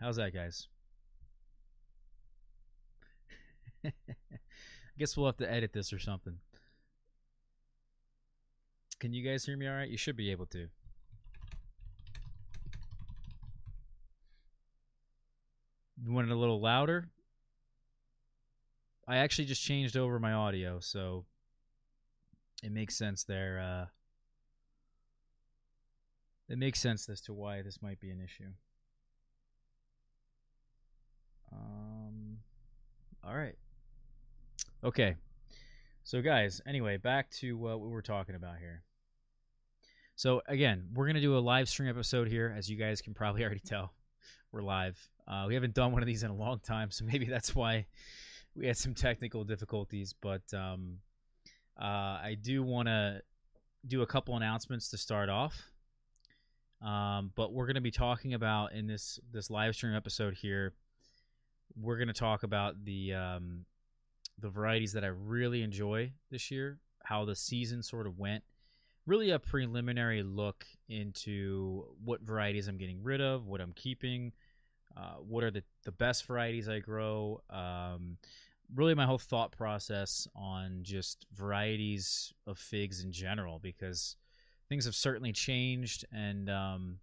How's that, guys? I guess we'll have to edit this or something. Can you guys hear me all right? You should be able to. You want it a little louder? I actually just changed over my audio, so it makes sense there. Uh, it makes sense as to why this might be an issue. Um, all right. Okay. So, guys, anyway, back to what we were talking about here. So, again, we're going to do a live stream episode here. As you guys can probably already tell, we're live. Uh, we haven't done one of these in a long time, so maybe that's why we had some technical difficulties. But um, uh, I do want to do a couple announcements to start off. Um, but we're going to be talking about in this this live stream episode here. We're going to talk about the um, the varieties that I really enjoy this year, how the season sort of went. Really, a preliminary look into what varieties I'm getting rid of, what I'm keeping, uh, what are the, the best varieties I grow. Um, really, my whole thought process on just varieties of figs in general, because things have certainly changed and um,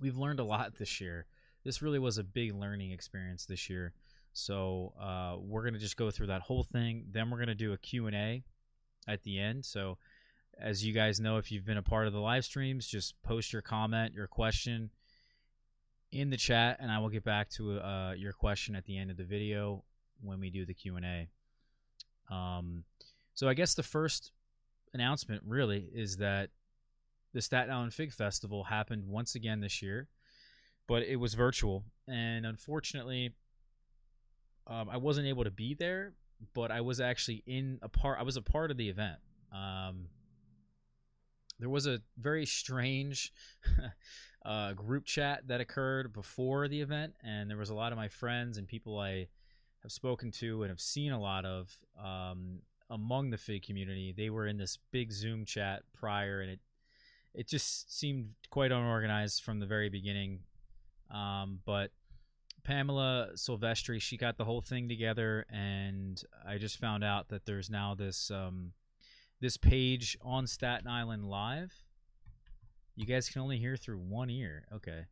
we've learned a lot this year. This really was a big learning experience this year. So uh, we're gonna just go through that whole thing. Then we're gonna do a Q and A at the end. So as you guys know, if you've been a part of the live streams, just post your comment, your question in the chat, and I will get back to uh, your question at the end of the video when we do the Q and A. Um, so I guess the first announcement really is that the Staten Island Fig Festival happened once again this year, but it was virtual, and unfortunately, um, I wasn't able to be there. But I was actually in a part. I was a part of the event. Um, there was a very strange uh, group chat that occurred before the event, and there was a lot of my friends and people I have spoken to and have seen a lot of um, among the fig community. They were in this big Zoom chat prior, and it it just seemed quite unorganized from the very beginning. Um, but Pamela Silvestri, she got the whole thing together, and I just found out that there's now this um, this page on Staten Island Live. You guys can only hear through one ear. Okay.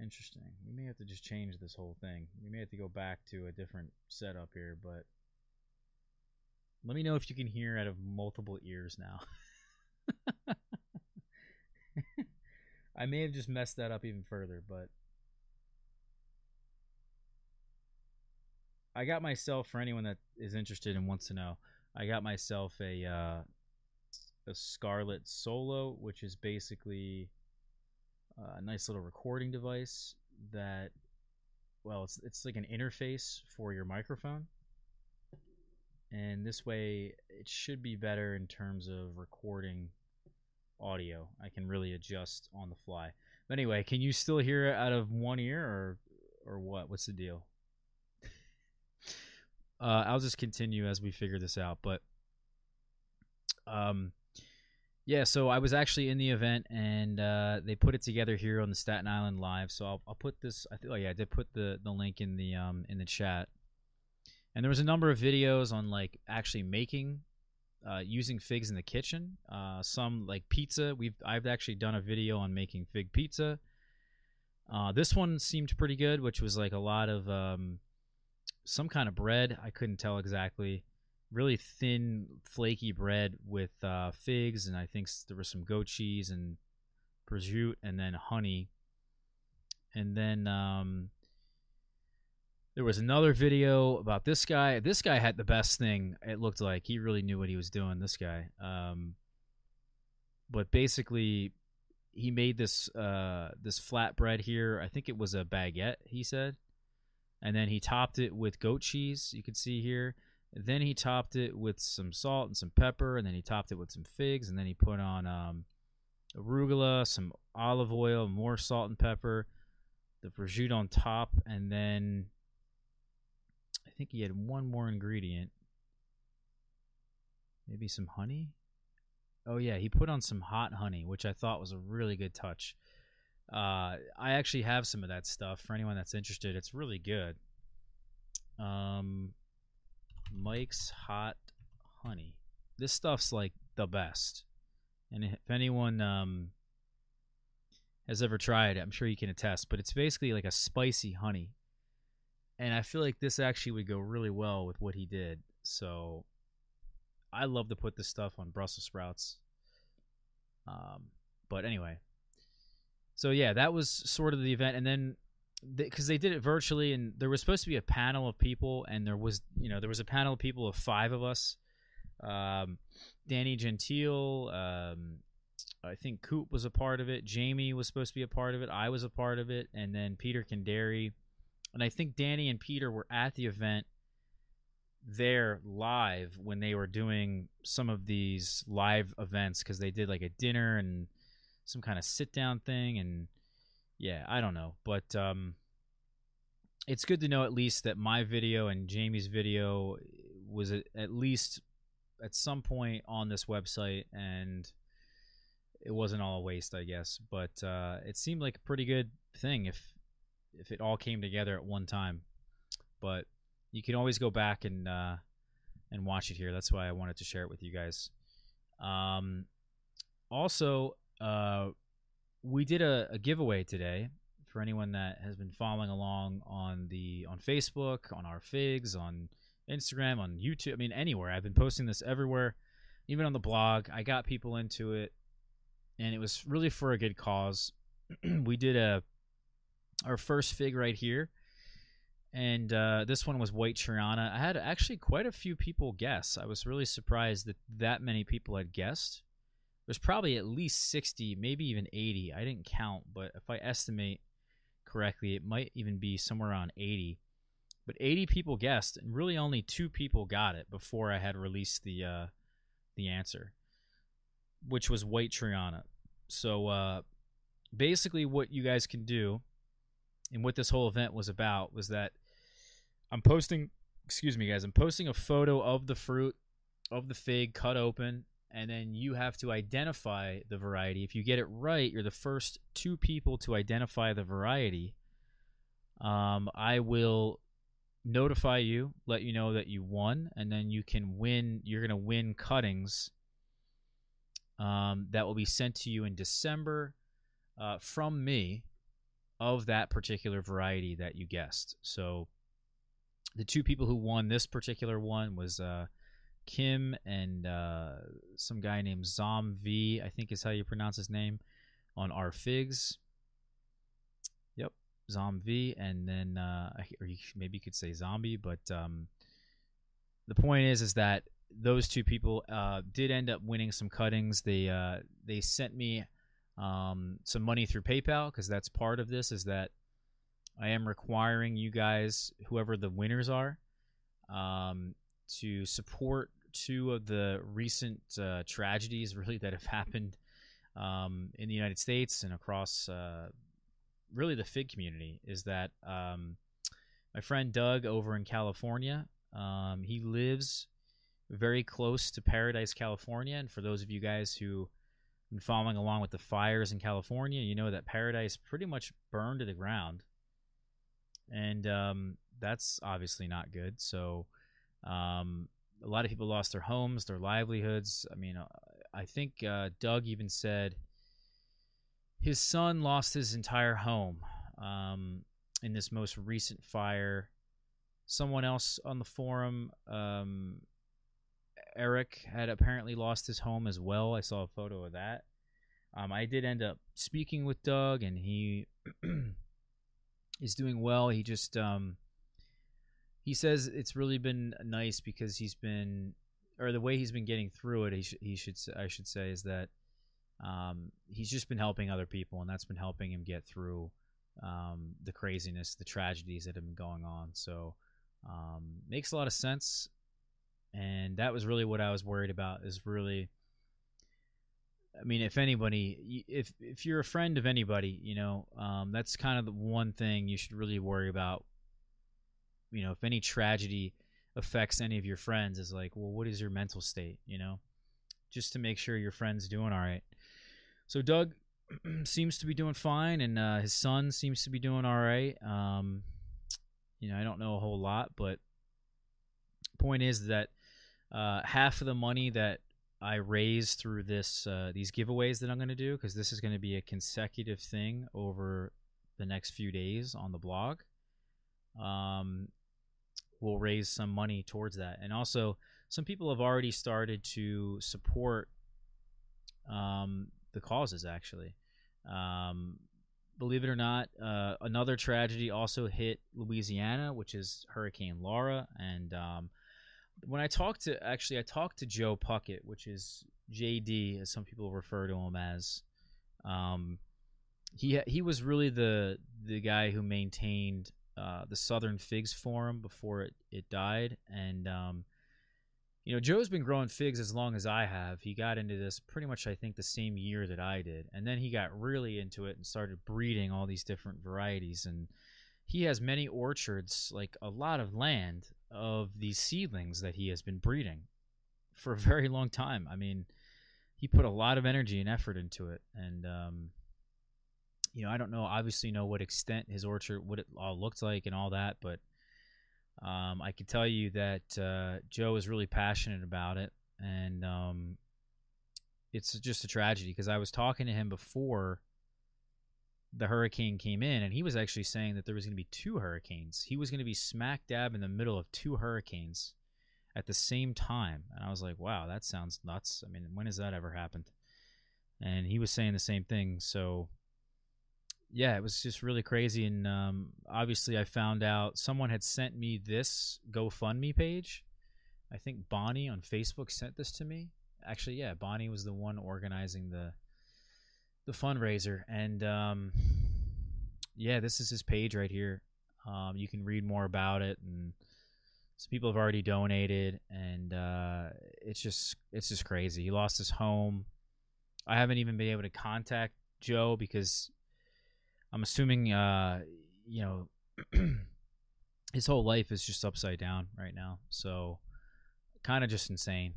Interesting. We may have to just change this whole thing. We may have to go back to a different setup here, but let me know if you can hear out of multiple ears now. I may have just messed that up even further, but I got myself for anyone that is interested and wants to know. I got myself a uh, a Scarlett Solo, which is basically a nice little recording device that, well, it's it's like an interface for your microphone, and this way it should be better in terms of recording audio. I can really adjust on the fly. But anyway, can you still hear it out of one ear or or what? What's the deal? uh, I'll just continue as we figure this out. But um, yeah. So I was actually in the event, and uh, they put it together here on the Staten Island Live. So I'll, I'll put this. I think. Oh yeah, I did put the the link in the um in the chat. And there was a number of videos on like actually making uh, using figs in the kitchen. Uh, some like pizza. We've I've actually done a video on making fig pizza. Uh, this one seemed pretty good, which was like a lot of um, some kind of bread. I couldn't tell exactly. Really thin, flaky bread with uh, figs, and I think there was some goat cheese and prosciutto, and then honey. And then um, there was another video about this guy. This guy had the best thing. It looked like he really knew what he was doing. This guy. Um, but basically, he made this uh, this flatbread here. I think it was a baguette. He said, and then he topped it with goat cheese. You can see here. Then he topped it with some salt and some pepper, and then he topped it with some figs, and then he put on um, arugula, some olive oil, more salt and pepper, the prosciutto on top, and then think he had one more ingredient. Maybe some honey? Oh yeah, he put on some hot honey, which I thought was a really good touch. Uh, I actually have some of that stuff for anyone that's interested. It's really good. Um, Mike's Hot Honey. This stuff's like the best. And if anyone um, has ever tried it, I'm sure you can attest. But it's basically like a spicy honey, and I feel like this actually would go really well with what he did. So I love to put this stuff on Brussels sprouts. Um, but anyway, so yeah, that was sort of the event, and then because they, they, did it virtually, and there was supposed to be a panel of people, and there was you know there was a panel of people of five of us. Um, Danny Gentile, um, I think Coop was a part of it. Jamie was supposed to be a part of it. I was a part of it, and then Peter Candary, and I think Danny and Peter were at the event there live when they were doing some of these live events because they did like a dinner and some kind of sit down thing and yeah i don't know. But um it's good to know at least that my video and jamie's video was at least at some point on this website and it wasn't all a waste i guess. But uh it seemed like a pretty good thing if if it all came together at one time but you can always go back and uh, and watch it here. That's why I wanted to share it with you guys. Um, also, uh, we did a, a giveaway today for anyone that has been following along on the on Facebook, on our figs, on Instagram, on YouTube. I mean, anywhere. I've been posting this everywhere, even on the blog. I got people into it, and it was really for a good cause. we did a our first fig right here and uh, this one was White Triana. I had actually quite a few people guess. I was really surprised that that many people had guessed. There's probably at least 60, maybe even 80. I didn't count, but if I estimate correctly, it might even be somewhere around 80. But 80 people guessed, and really only two people got it before I had released the uh, the answer, which was White Triana. So uh, basically, what you guys can do, and what this whole event was about, was that I'm posting, excuse me, guys. I'm posting a photo of the fruit of the fig cut open, and then you have to identify the variety. If you get it right, you're the first two people to identify the variety. Um, I will notify you, let you know that you won, and then you can win. You're gonna win cuttings. Um, that will be sent to you in December uh, from me of that particular variety that you guessed. So the two people who won this particular one was uh, Kim and uh, some guy named Zom V, I think is how you pronounce his name, on our figs. Yep, Zom V, and then uh, or you, maybe you could say zombie, but um, the point is, is that those two people uh, did end up winning some cuttings. They uh, they sent me um, some money through PayPal because that's part of this. Is that I am requiring you guys, whoever the winners are, um, to support two of the recent uh, tragedies really that have happened um, in the United States and across uh, really the fig community. Is that um, my friend Doug over in California? Um, he lives very close to Paradise, California, and for those of you guys who following along with the fires in California, you know that Paradise pretty much burned to the ground and um, that's obviously not good. So um, a lot of people lost their homes, their livelihoods. I mean, uh, I think uh, Doug even said his son lost his entire home um, in this most recent fire. Someone else on the forum, um, Eric, had apparently lost his home as well. I saw a photo of that. Um, I did end up speaking with Doug, and he is doing well. He just um, he says it's really been nice because he's been or the way he's been getting through it. He, sh- he should I should say is that um, he's just been helping other people, and that's been helping him get through um, the craziness, the tragedies that have been going on. So um, makes a lot of sense, and that was really what I was worried about. Is really I mean, if anybody, if if you're a friend of anybody, you know, um, that's kind of the one thing you should really worry about. You know, if any tragedy affects any of your friends, is like, well, what is your mental state? You know, just to make sure your friend's doing all right. So Doug seems to be doing fine, and uh, his son seems to be doing all right. Um, you know, I don't know a whole lot, but point is that uh, half of the money that I raise through this uh, these giveaways that I'm going to do, because this is going to be a consecutive thing over the next few days on the blog. Um, will raise some money towards that, and also some people have already started to support um, the causes. Actually, um, believe it or not, uh, another tragedy also hit Louisiana, which is Hurricane Laura. And um, when I talked to, actually, I talked to Joe Puckett, which is JD, as some people refer to him as. Um, he he was really the the guy who maintained uh, the Southern Figs Forum before it, it died, and um, you know, Joe's been growing figs as long as I have. He got into this pretty much, I think, the same year that I did. And then he got really into it and started breeding all these different varieties. And he has many orchards, like a lot of land of these seedlings that he has been breeding for a very long time. I mean, he put a lot of energy and effort into it. And, um, you know, I don't know, obviously, know what extent his orchard, what it all looked like and all that, but um, I can tell you that uh, Joe is really passionate about it, and um, it's just a tragedy because I was talking to him before the hurricane came in, and he was actually saying that there was going to be two hurricanes. He was going to be smack dab in the middle of two hurricanes at the same time, and I was like, "Wow, that sounds nuts." I mean, when has that ever happened? And he was saying the same thing. So yeah, it was just really crazy. And um, obviously, I found out someone had sent me this GoFundMe page. I think Bonnie on Facebook sent this to me. Actually, yeah, Bonnie was the one organizing the the fundraiser, and um, yeah, this is his page right here. Um, you can read more about it, and some people have already donated, and uh, it's just it's just crazy. He lost his home. I haven't even been able to contact Joe because I'm assuming, uh, you know, his whole life is just upside down right now. So, kind of just insane,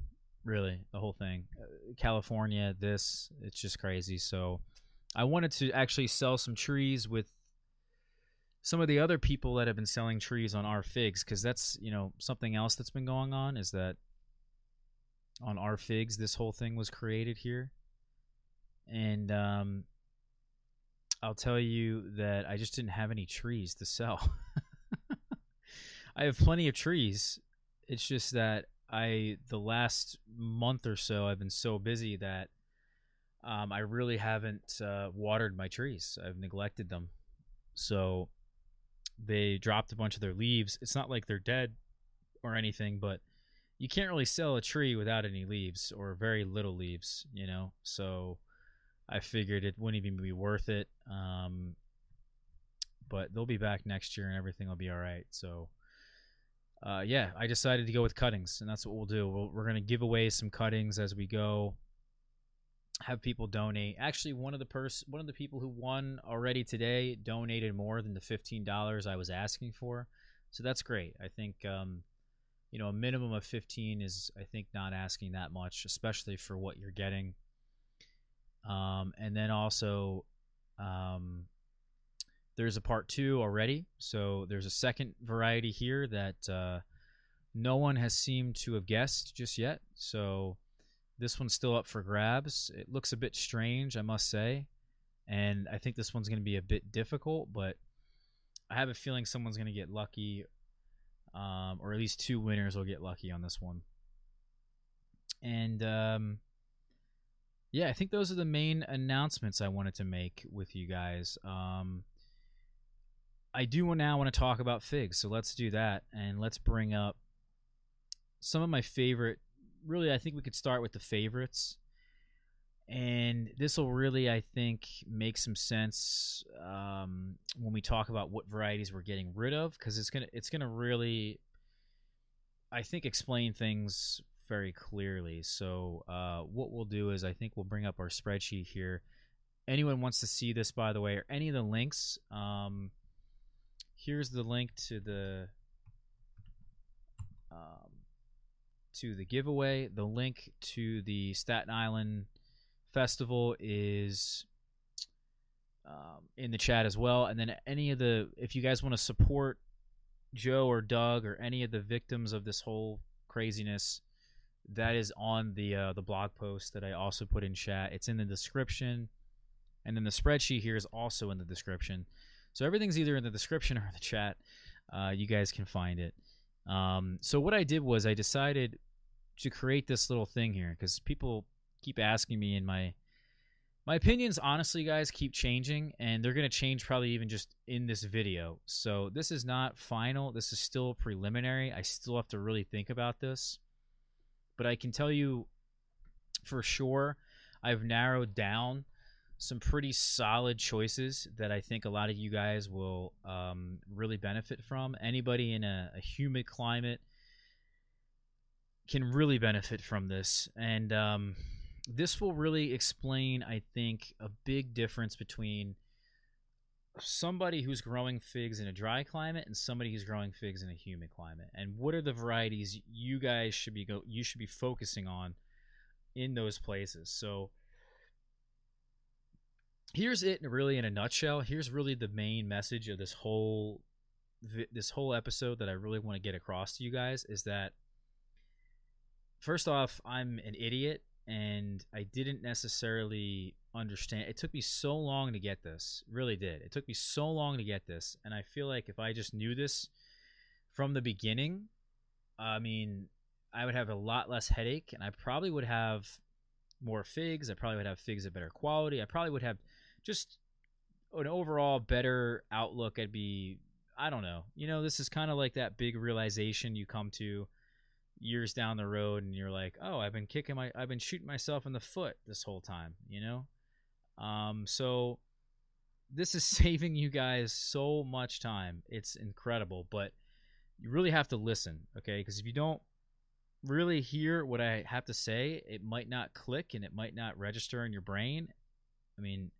really, the whole thing. Uh, California, this, it's just crazy. So, I wanted to actually sell some trees with some of the other people that have been selling trees on our figs because that's you know something else that's been going on is that on our figs this whole thing was created here and um I'll tell you that I just didn't have any trees to sell. I have plenty of trees. It's just that I the last month or so I've been so busy that um, I really haven't uh, watered my trees. I've neglected them, so they dropped a bunch of their leaves. It's not like they're dead or anything, but you can't really sell a tree without any leaves or very little leaves, you know. So I figured it wouldn't even be worth it. Um, but they'll be back next year and everything will be all right. So, uh, yeah, I decided to go with cuttings, and that's what we'll do. we we are going to give away some cuttings as we go. Have people donate. Actually, one of the pers- one of the people who won already today donated more than the fifteen dollars I was asking for, so that's great. I think um, you know a minimum of fifteen is I think not asking that much, especially for what you're getting. Um, and then also, um, there's a part two already. So there's a second variety here that uh, no one has seemed to have guessed just yet. So this one's still up for grabs. It looks a bit strange, I must say. And I think this one's going to be a bit difficult, but I have a feeling someone's going to get lucky, um, or at least two winners will get lucky on this one. And um, yeah, I think those are the main announcements I wanted to make with you guys. Um, I do now want to talk about figs, so let's do that, and let's bring up some of my favorite. Really, I think we could start with the favorites, and this will really, I think, make some sense um, when we talk about what varieties we're getting rid of, because it's gonna it's gonna really, I think, explain things very clearly. So uh, what we'll do is I think we'll bring up our spreadsheet here. Anyone wants to see this, by the way, or any of the links, um, here's the link to the um, to the giveaway. The link to the Staten Island Festival is um, in the chat as well. And then any of the, if you guys want to support Joe or Doug or any of the victims of this whole craziness, that is on the uh, the blog post that I also put in chat. It's in the description, and then the spreadsheet here is also in the description. So everything's either in the description or in the chat. Uh, you guys can find it. Um, so what I did was I decided to create this little thing here because people keep asking me, and my my opinions, honestly, guys, keep changing, and they're gonna change probably even just in this video. So this is not final. This is still preliminary. I still have to really think about this, but I can tell you for sure, I've narrowed down some pretty solid choices that I think a lot of you guys will um, really benefit from. Anybody in a, a, humid climate can really benefit from this. And um, this will really explain, I think, a big difference between somebody who's growing figs in a dry climate and somebody who's growing figs in a humid climate and what are the varieties you guys should be go you should be focusing on in those places so here's it really in a nutshell. Here's really the main message of this whole this whole episode that I really want to get across to you guys is that first off, I'm an idiot and I didn't necessarily understand. It took me so long to get this. Really did. It took me so long to get this and I feel like if I just knew this from the beginning, I mean, I would have a lot less headache and I probably would have more figs. I probably would have figs of better quality. I probably would have just an overall better outlook. I'd be, I don't know. You know, this is kind of like that big realization you come to years down the road, and you're like, oh, I've been kicking my, I've been shooting myself in the foot this whole time. You know, um, so this is saving you guys so much time. It's incredible, but you really have to listen, okay? Because if you don't really hear what I have to say, it might not click and it might not register in your brain. I mean,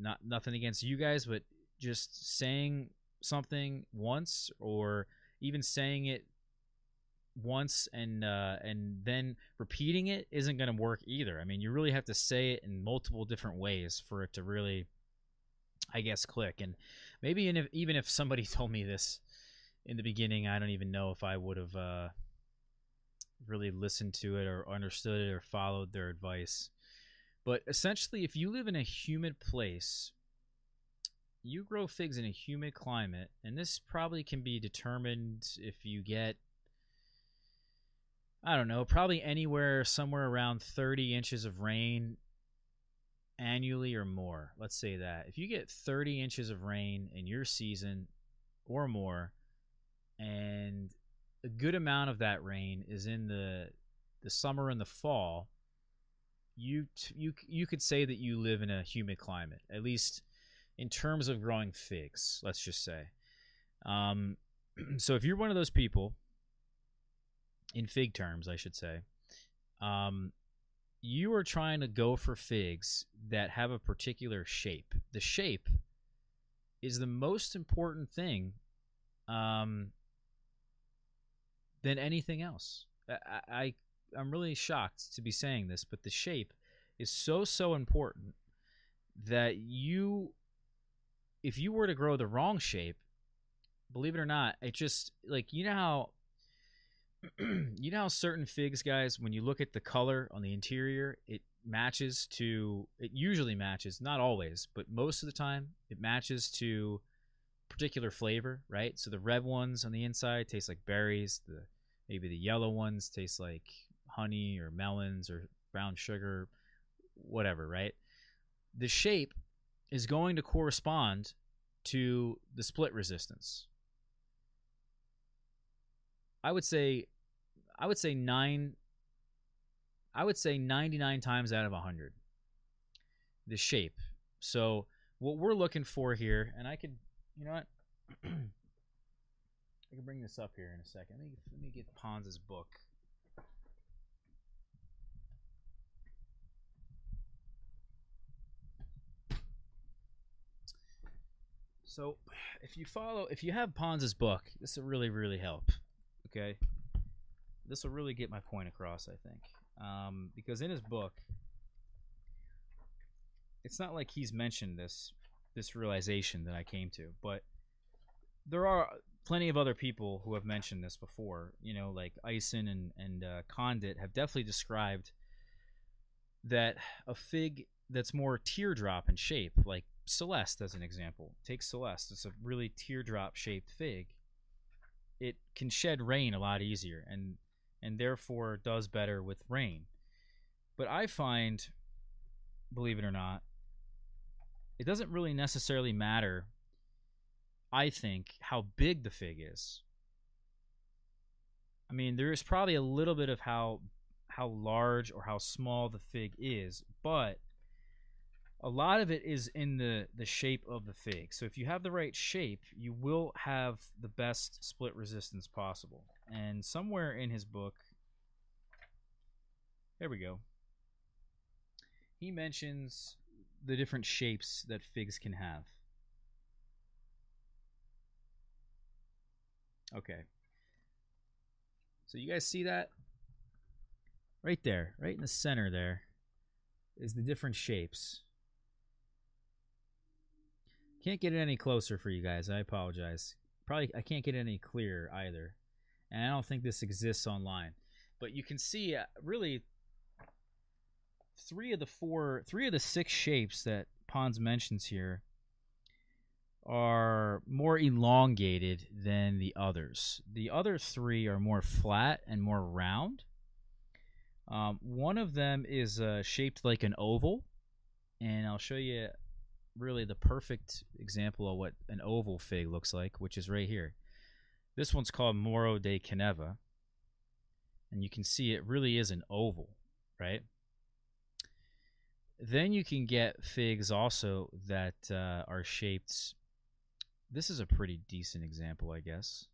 not nothing against you guys, but just saying something once or even saying it once and uh, and then repeating it isn't going to work either. I mean, you really have to say it in multiple different ways for it to really, I guess, click. And maybe if, even if somebody told me this in the beginning, I don't even know if I would have uh, really listened to it or understood it or followed their advice. But essentially, if you live in a humid place, you grow figs in a humid climate, and this probably can be determined if you get, I don't know, probably anywhere somewhere around 30 inches of rain annually or more. Let's say that. If you get 30 inches of rain in your season or more, and a good amount of that rain is in the the summer and the fall, you you you could say that you live in a humid climate, at least in terms of growing figs. Let's just say. Um, so if you're one of those people, in fig terms, I should say, um, you are trying to go for figs that have a particular shape. The shape is the most important thing um, than anything else. I, I I'm really shocked to be saying this, but the shape is so so important that you if you were to grow the wrong shape, believe it or not, it just like you know how you know how certain figs guys when you look at the color on the interior, it matches to it usually matches, not always, but most of the time it matches to particular flavor, right? So the red ones on the inside taste like berries, the maybe the yellow ones taste like honey or melons or brown sugar, whatever, right? The shape is going to correspond to the split resistance. I would say I would say 9 I would say 99 times out of 100 the shape. So what we're looking for here and I could you know what I can bring this up here in a second. Let me, let me get Pons's book. So, if you follow, if you have Pons's book, this will really, really help. Okay, this will really get my point across. I think, um, because in his book, it's not like he's mentioned this this realization that I came to, but there are plenty of other people who have mentioned this before. You know, like Eisen and and uh, Condit have definitely described that a fig that's more teardrop in shape, like Celeste as an example. Take Celeste; it's a really teardrop shaped fig. It can shed rain a lot easier, and and therefore does better with rain. But I find, believe it or not, it doesn't really necessarily matter I think, how big the fig is. I mean, there is probably a little bit of how how large or how small the fig is, but a lot of it is in the the shape of the fig. So if you have the right shape, you will have the best split resistance possible. And somewhere in his book, there we go. He mentions the different shapes that figs can have. Okay. So you guys see that? Right there, right in the center there is the different shapes. Can't get it any closer for you guys. I apologize. Probably I can't get any clearer either. And I don't think this exists online. But you can see uh, really three of the four, three of the six shapes that Pons mentions here are more elongated than the others. The other three are more flat and more round. Um, one of them is uh, shaped like an oval, and I'll show you really the perfect example of what an oval fig looks like, which is right here. This one's called Moro de Caneva, and you can see it really is an oval, right? Then you can get figs also that uh, are shaped this is a pretty decent example, I guess.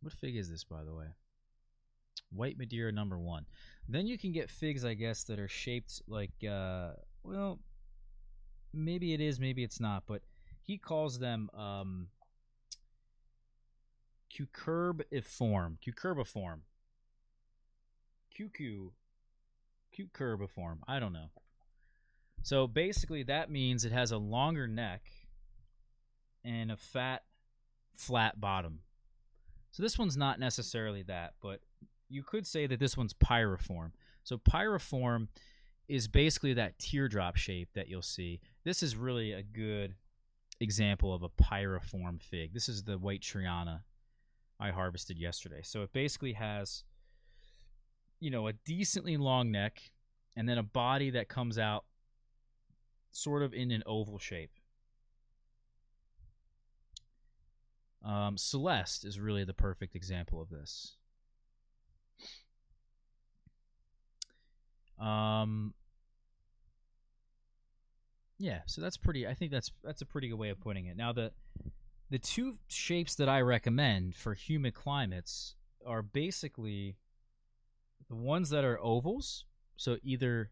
What fig is this, by the way? White Madeira number one. Then you can get figs, I guess, that are shaped like, uh, well, maybe it is, maybe it's not, but he calls them um, cucurbiform. Cucurbiform. Cuckoo. Cucurbiform. I don't know. So basically, that means it has a longer neck and a fat, flat bottom. So this one's not necessarily that, but you could say that this one's pyriform. So pyriform is basically that teardrop shape that you'll see. This is really a good example of a pyriform fig. This is the white Triana I harvested yesterday. So it basically has, you know, a decently long neck and then a body that comes out sort of in an oval shape. Um, Celeste is really the perfect example of this. Um, yeah, so that's pretty. I think that's that's a pretty good way of putting it. Now the the two shapes that I recommend for humid climates are basically the ones that are ovals. So either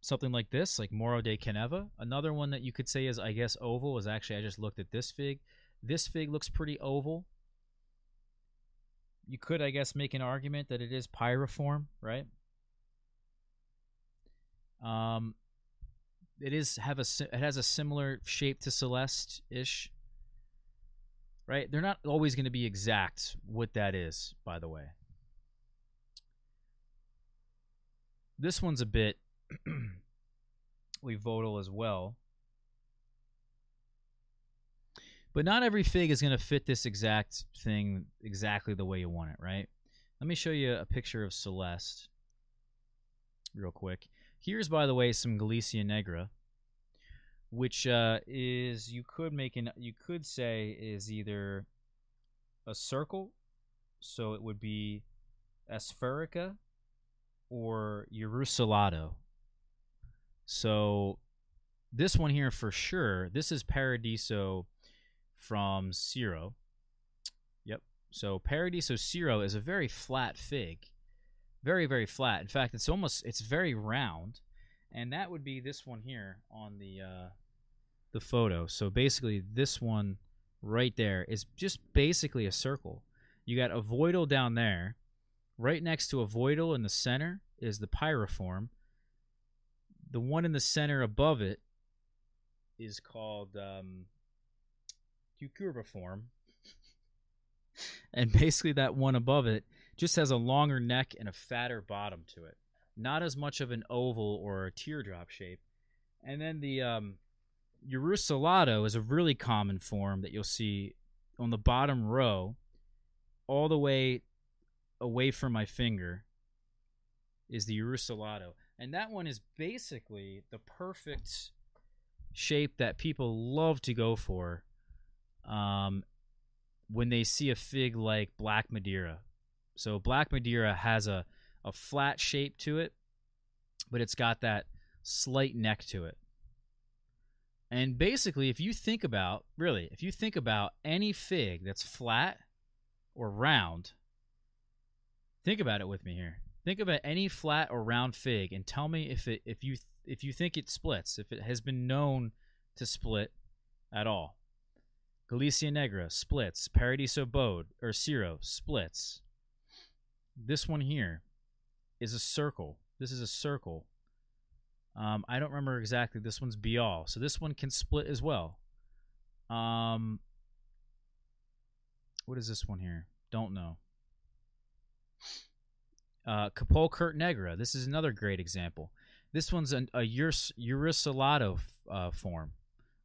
something like this, like Moro de Caneva. Another one that you could say is, I guess, oval is actually, I just looked at this fig. This fig looks pretty oval. You could, I guess, make an argument that it is pyriform, right? Um, it is have a it has a similar shape to Celeste ish, right? They're not always going to be exact what that is, by the way. This one's a bit we Levotal as well. But not every fig is going to fit this exact thing exactly the way you want it, right? Let me show you a picture of Celeste real quick. Here's, by the way, some Galicia Negra, which uh, is, you could make an, you could say is either a circle, so it would be Aspherica or Ursulado. So this one here for sure, this is Paradiso from Ciro. Yep. So Paradiso Ciro is a very flat fig. Very, very flat. In fact, it's almost, it's very round. And that would be this one here on the, uh, the photo. So basically this one right there is just basically a circle. You got ovoidal down there, Right next to ovoidal in the center is the pyriform. The one in the center above it is called um, cucurbiform. and basically, that one above it just has a longer neck and a fatter bottom to it. Not as much of an oval or a teardrop shape. And then the um, is a really common form that you'll see on the bottom row, all the way away from my finger, is the Urusulato. And that one is basically the perfect shape that people love to go for um, when they see a fig like Black Madeira. So Black Madeira has a, a flat shape to it, but it's got that slight neck to it. And basically, if you think about, really, if you think about any fig that's flat or round, think about it with me here. Think about any flat or round fig and tell me if it if you if you think it splits, if it has been known to split at all. Galicia Negra splits. Paradiso Bode or Ciro splits. This one here is a circle. This is a circle um, I don't remember exactly. This one's Bial, so this one can split as well. Um, what is this one here? Don't know. Uh, Capol Curt Negra. This is another great example. This one's an, a Urs, Urusulato uh, form,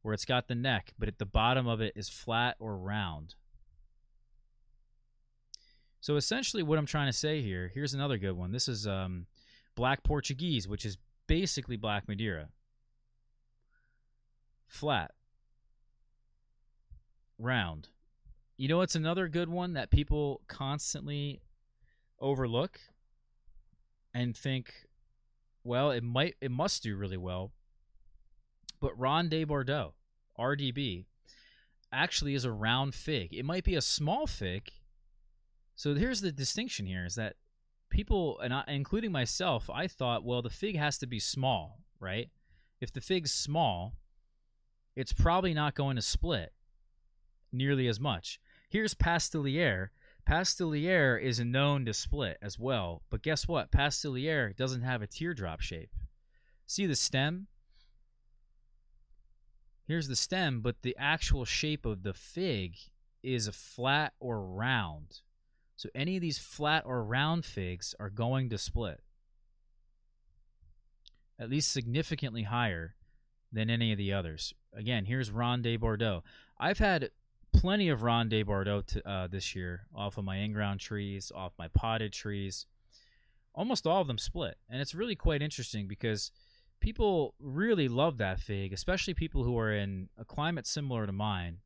where it's got the neck, but at the bottom of it is flat or round. So essentially, what I'm trying to say here, here's another good one. This is um, Black Portuguese, which is basically Black Madeira. Flat. Round. You know what's another good one that people constantly overlook and think, well, it might it must do really well. But Ronde de Bordeaux, RDB, actually is a round fig. It might be a small fig. So here's the distinction here is that people, and I, including myself, I thought, well, the fig has to be small, right? If the fig's small, it's probably not going to split nearly as much. Here's Pastelliere. Pastelliere is known to split as well, but guess what? Pastelliere doesn't have a teardrop shape. See the stem? Here's the stem, but the actual shape of the fig is a flat or round. So any of these flat or round figs are going to split. At least significantly higher than any of the others. Again, here's Ronde de Bordeaux. I've had plenty of Ronde de Bordeaux to, uh, this year off of my in-ground trees, off my potted trees. Almost all of them split. And it's really quite interesting because people really love that fig, especially people who are in a climate similar to mine.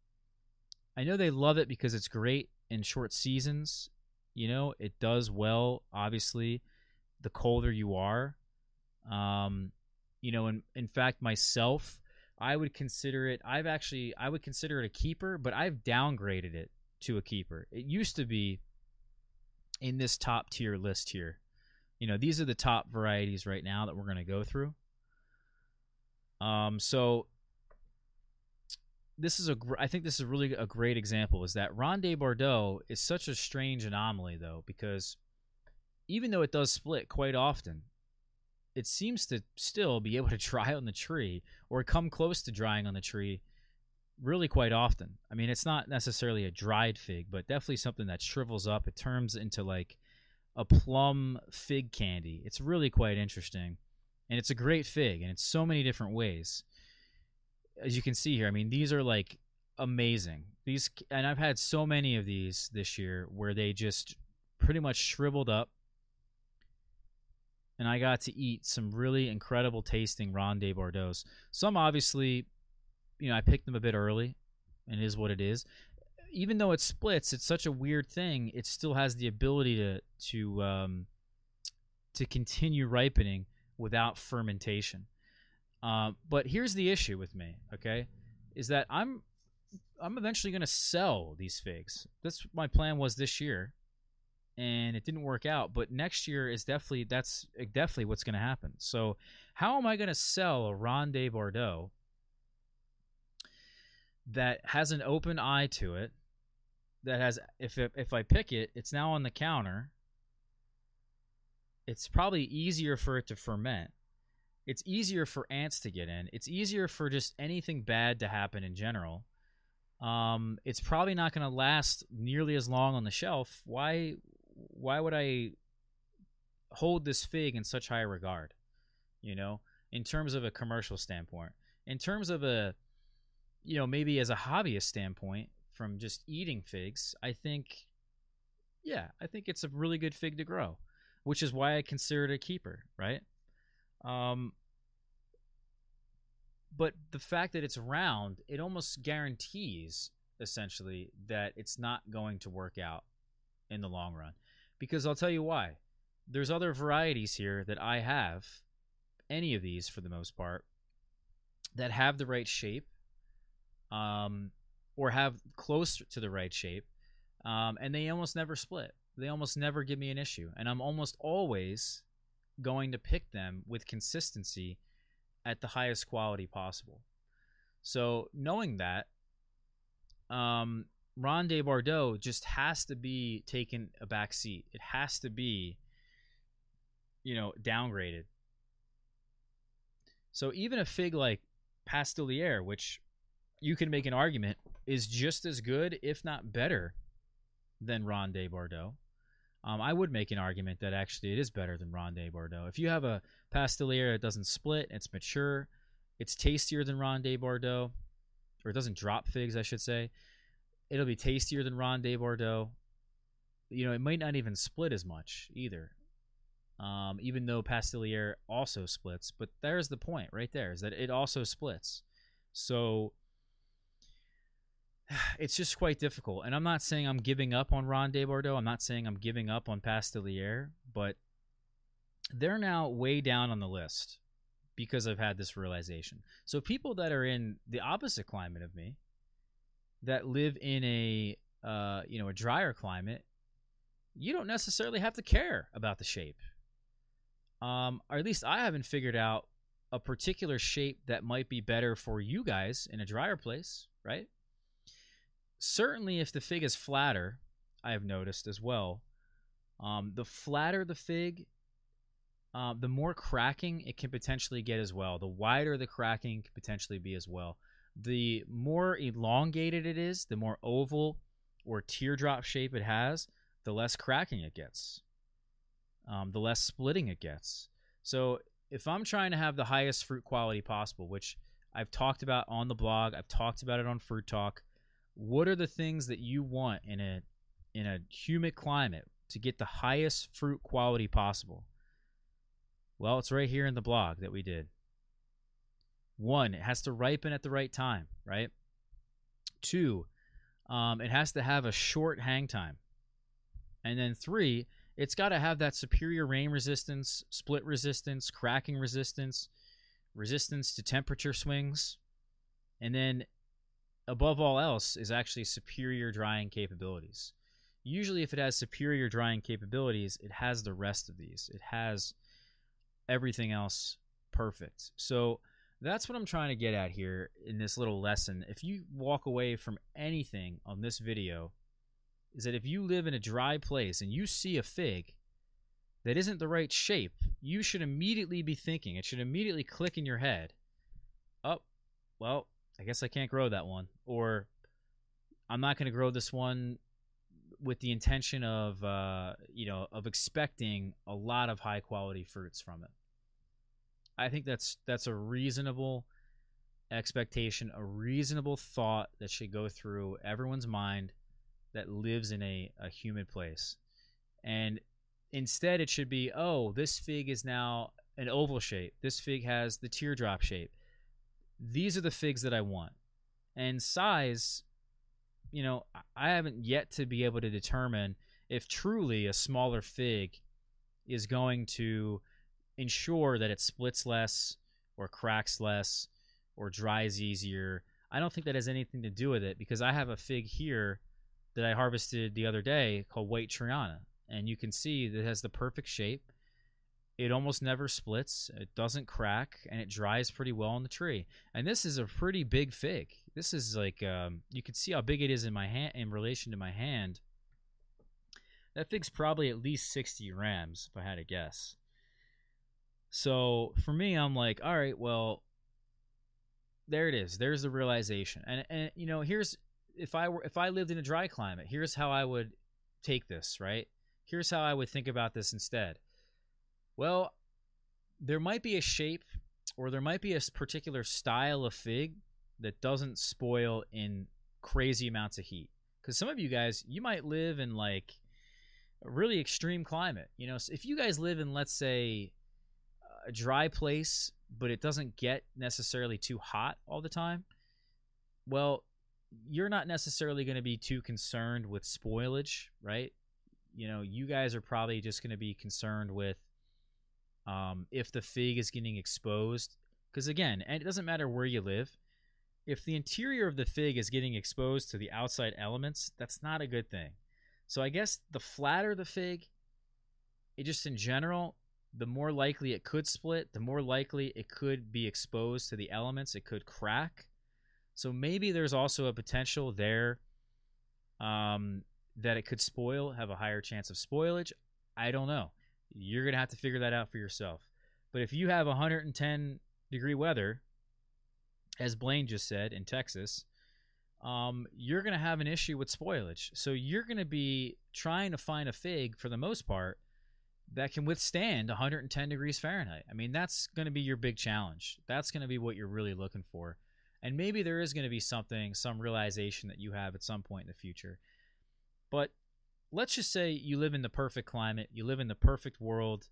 I know they love it because it's great in short seasons you know, it does well. Obviously, the colder you are. Um, you know, in in fact, myself, I would consider it. I've actually I would consider it a keeper, but I've downgraded it to a keeper. It used to be in this top tier list here. You know, these are the top varieties right now that we're going to go through. Um, so this is a gr- I think this is really a great example is that Ronde Bordeaux is such a strange anomaly though because even though it does split quite often, it seems to still be able to dry on the tree or come close to drying on the tree really quite often. I mean, it's not necessarily a dried fig, but definitely something that shrivels up. It turns into like a plum fig candy. It's really quite interesting. And it's a great fig, and it's so many different ways as you can see here, I mean, these are like amazing. These, and I've had so many of these this year where they just pretty much shriveled up. And I got to eat some really incredible tasting Ronde de Bordeaux. Some obviously, you know, I picked them a bit early, and it is what it is. Even though it splits, it's such a weird thing. It still has the ability to to um, to continue ripening without fermentation. Uh, but here's the issue with me, okay, is that I'm I'm eventually to sell these figs. That's my plan was this year, and it didn't work out. But next year is definitely that's definitely what's to happen. So how am I to sell a Ronde de Bordeaux that has an open eye to it? That has if if I pick it, it's now on the counter, it's probably easier for it to ferment. It's easier for ants to get in. It's easier for just anything bad to happen in general. Um, it's probably not going to last nearly as long on the shelf. Why? Why would I hold this fig in such high regard? You know, in terms of a commercial standpoint, in terms of a, you know, maybe as a hobbyist standpoint, from just eating figs, I think, yeah, I think it's a really good fig to grow, which is why I consider it a keeper, right? Um, but the fact that it's round, it almost guarantees essentially that it's not going to work out in the long run. Because I'll tell you why. There's other varieties here that I have, any of these for the most part, that have the right shape, um, or have close to the right shape, um, and they almost never split. They almost never give me an issue, and I'm almost always going to pick them with consistency at the highest quality possible. So knowing that, um, Ronde Bordeaux just has to be taken a back seat. It has to be, you know, downgraded. So even a fig like Pastilliere, which you can make an argument is just as good, if not better, than Ronde Bordeaux. Um, I would make an argument that actually it is better than Ronde Bordeaux. If you have a Pastilliere that doesn't split, it's mature, it's tastier than Ronde Bordeaux, or it doesn't drop figs, I should say. It'll be tastier than Ronde Bordeaux. You know, it might not even split as much either. Um, even though Pastilliere also splits, but there's the point right there is that it also splits. So it's just quite difficult. And I'm not saying I'm giving up on Ronde Bordeaux. I'm not saying I'm giving up on Pastilliere, but they're now way down on the list because I've had this realization. So people that are in the opposite climate of me, that live in a uh, you know a drier climate, you don't necessarily have to care about the shape. Um, or at least I haven't figured out a particular shape that might be better for you guys in a drier place, right? Certainly if the fig is flatter, I have noticed as well. Um, the flatter the fig, uh, the more cracking it can potentially get as well. The wider the cracking can potentially be as well. The more elongated it is, the more oval or teardrop shape it has, the less cracking it gets, um, the less splitting it gets. So if I'm trying to have the highest fruit quality possible, which I've talked about on the blog, I've talked about it on Fruit Talk, what are the things that you want in a in a humid climate to get the highest fruit quality possible? Well, it's right here in the blog that we did. One, it has to ripen at the right time, right? Two, um, it has to have a short hang time. And then three, it's got to have that superior rain resistance, split resistance, cracking resistance, resistance to temperature swings. And then above all else, is actually superior drying capabilities. Usually, if it has superior drying capabilities, it has the rest of these. It has everything else perfect. So that's what I'm trying to get at here in this little lesson. If you walk away from anything on this video, is that if you live in a dry place and you see a fig that isn't the right shape, you should immediately be thinking, it should immediately click in your head, oh, well, I guess I can't grow that one. Or I'm not going to grow this one with the intention of, uh, you know, of expecting a lot of high quality fruits from it. I think that's that's a reasonable expectation, a reasonable thought that should go through everyone's mind that lives in a, a humid place. And instead, it should be, oh, this fig is now an oval shape. This fig has the teardrop shape these are the figs that I want. And size, you know, I haven't yet to be able to determine if truly a smaller fig is going to ensure that it splits less or cracks less or dries easier. I don't think that has anything to do with it because I have a fig here that I harvested the other day called White Triana. And you can see that it has the perfect shape. It almost never splits. It doesn't crack, and it dries pretty well on the tree. And this is a pretty big fig. This is like um, you can see how big it is in my hand in relation to my hand. That fig's probably at least 60 grams, if I had to guess. So for me, I'm like, all right, well, there it is. There's the realization. And and you know, here's if I were if I lived in a dry climate, here's how I would take this, right? Here's how I would think about this instead. Well, there might be a shape or there might be a particular style of fig that doesn't spoil in crazy amounts of heat. Cuz some of you guys, you might live in like a really extreme climate. You know, if you guys live in let's say a dry place but it doesn't get necessarily too hot all the time, well, you're not necessarily going to be too concerned with spoilage, right? You know, you guys are probably just going to be concerned with um, if the fig is getting exposed. Because again, and it doesn't matter where you live, if the interior of the fig is getting exposed to the outside elements, that's not a good thing. So I guess the flatter the fig, it just in general, the more likely it could split, the more likely it could be exposed to the elements, it could crack. So maybe there's also a potential there um, that it could spoil, have a higher chance of spoilage. I don't know. You're going to have to figure that out for yourself. But if you have 110 degree weather, as Blaine just said in Texas, um, you're going to have an issue with spoilage. So you're going to be trying to find a fig for the most part that can withstand 110 degrees Fahrenheit. I mean, that's going to be your big challenge. That's going to be what you're really looking for. And maybe there is going to be something, some realization that you have at some point in the future. But let's just say you live in the perfect climate, you live in the perfect world.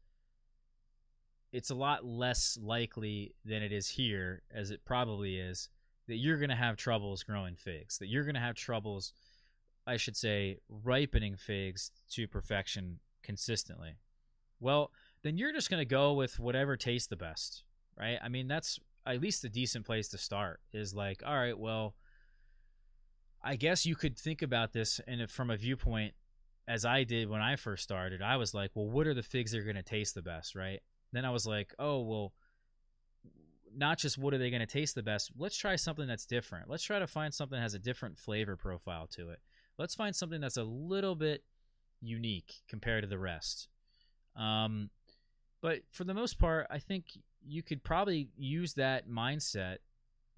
It's a lot less likely than it is here, as it probably is, that you're going to have troubles growing figs, that you're going to have troubles, I should say, ripening figs to perfection consistently. Well, then you're just going to go with whatever tastes the best, right? I mean, that's at least a decent place to start is like, all right, well, I guess you could think about this and from a viewpoint as I did when I first started. I was like, well, what are the figs that are going to taste the best, right? Then I was like, oh, well, not just what are they going to taste the best. Let's try something that's different. Let's try to find something that has a different flavor profile to it. Let's find something that's a little bit unique compared to the rest. Um, but for the most part, I think you could probably use that mindset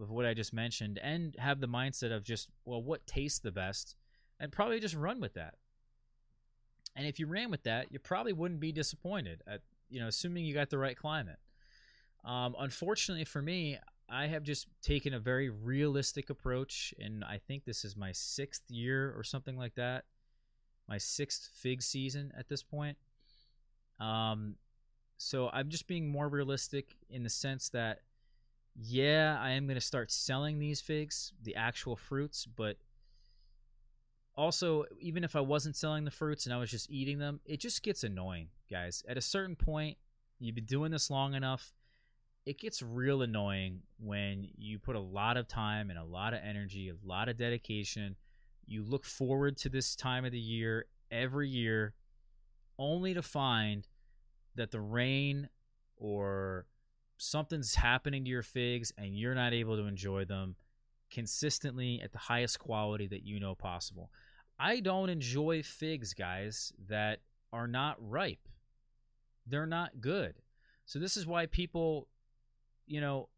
of what I just mentioned and have the mindset of just, well, what tastes the best and probably just run with that. And if you ran with that, you probably wouldn't be disappointed at, you know, assuming you got the right climate. Um, unfortunately for me, I have just taken a very realistic approach, and I think this is my sixth year or something like that, my sixth fig season at this point. Um, so I'm just being more realistic in the sense that, yeah, I am going to start selling these figs, the actual fruits, but also, even if I wasn't selling the fruits and I was just eating them, it just gets annoying, guys. At a certain point, you've been doing this long enough, it gets real annoying when you put a lot of time and a lot of energy, a lot of dedication. You look forward to this time of the year every year only to find that the rain or something's happening to your figs and you're not able to enjoy them consistently at the highest quality that you know possible. I don't enjoy figs, guys, that are not ripe. They're not good. So this is why people, you know,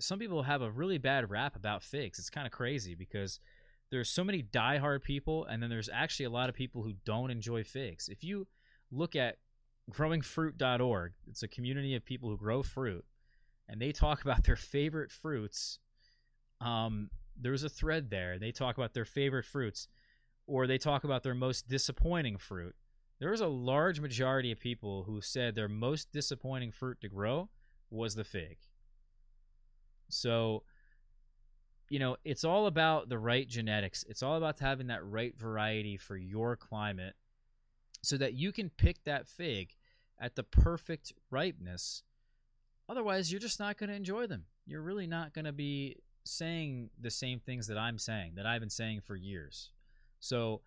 some people have a really bad rap about figs. It's kind of crazy because there's so many diehard people, and then there's actually a lot of people who don't enjoy figs. If you look at growingfruit.org. It's a community of people who grow fruit, and they talk about their favorite fruits. Um, there's a thread there. They talk about their favorite fruits, or they talk about their most disappointing fruit. There was a large majority of people who said their most disappointing fruit to grow was the fig. So, you know, it's all about the right genetics. It's all about having that right variety for your climate so that you can pick that fig at the perfect ripeness. Otherwise, you're just not going to enjoy them. You're really not going to be saying the same things that I'm saying, that I've been saying for years. So,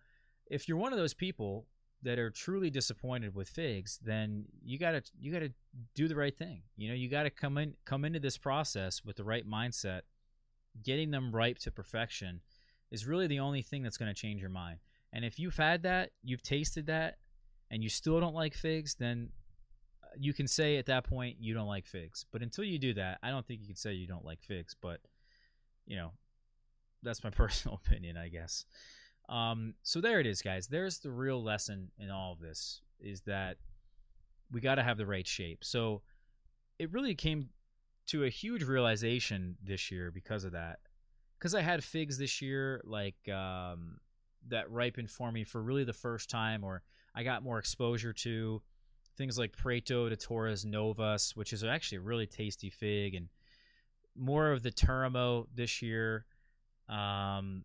if you're one of those people that are truly disappointed with figs, then you got to you got to do the right thing. You know, you got to come in come into this process with the right mindset. Getting them ripe to perfection is really the only thing that's to change your mind. And if you've had that, you've tasted that, and you still don't like figs, then uh, you can say at that point you don't like figs. But until you do that, I don't think you can say you don't like figs. But you know, that's my personal opinion, I guess. Um, so there it is, guys. There's the real lesson in all of this: is that we got to have the right shape. So it really came to a huge realization this year because of that. Because I had figs this year, like um, that ripened for me for really the first time, or I got more exposure to things like Preto de Torres Novas, which is actually a really tasty fig, and more of the Turimo this year. Um,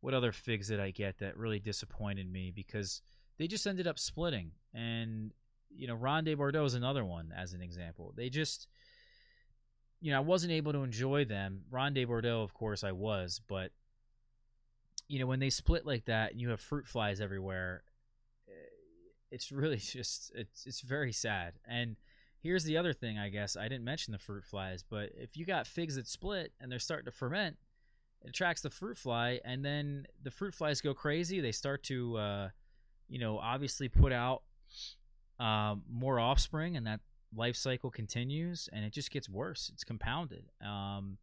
what other figs did I get that really disappointed me because they just ended up splitting? And you know, Ronde Bordeaux is another one as an example. They just, you know, I wasn't able to enjoy them. Ronde Bordeaux, of course, I was, but you know, when they split like that and you have fruit flies everywhere, eh, it's really just it's it's very sad. And here's the other thing, I guess I didn't mention the fruit flies, but if you got figs that split and they're starting to ferment, it attracts the fruit fly, and then the fruit flies go crazy. They start to, uh, you know, obviously put out um, more offspring, and that life cycle continues, and it just gets worse. It's compounded. Um,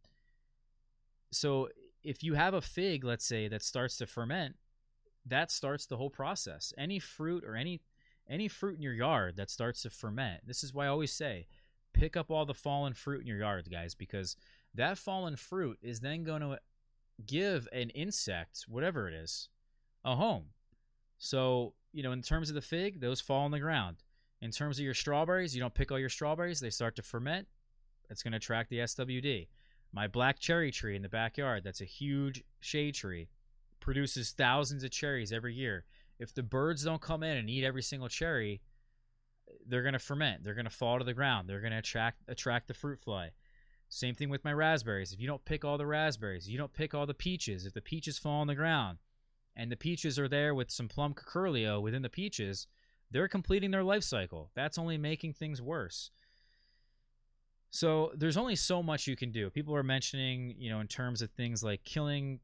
so if you have a fig, let's say, that starts to ferment, that starts the whole process. Any fruit or any any fruit in your yard that starts to ferment. This is why I always say, pick up all the fallen fruit in your yard, guys, because that fallen fruit is then going to give an insect, whatever it is, a home. So, you know, in terms of the fig, those fall on the ground. In terms of your strawberries, you don't pick all your strawberries, they start to ferment. It's going to attract the SWD. My black cherry tree in the backyard, that's a huge shade tree, produces thousands of cherries every year. If the birds don't come in and eat every single cherry, they're going to ferment. They're going to fall to the ground. They're going to attract attract the fruit fly. Same thing with my raspberries. If you don't pick all the raspberries, you don't pick all the peaches. If the peaches fall on the ground and the peaches are there with some plum curculio within the peaches, they're completing their life cycle. That's only making things worse. So there's only so much you can do. People are mentioning, you know, in terms of things like killing,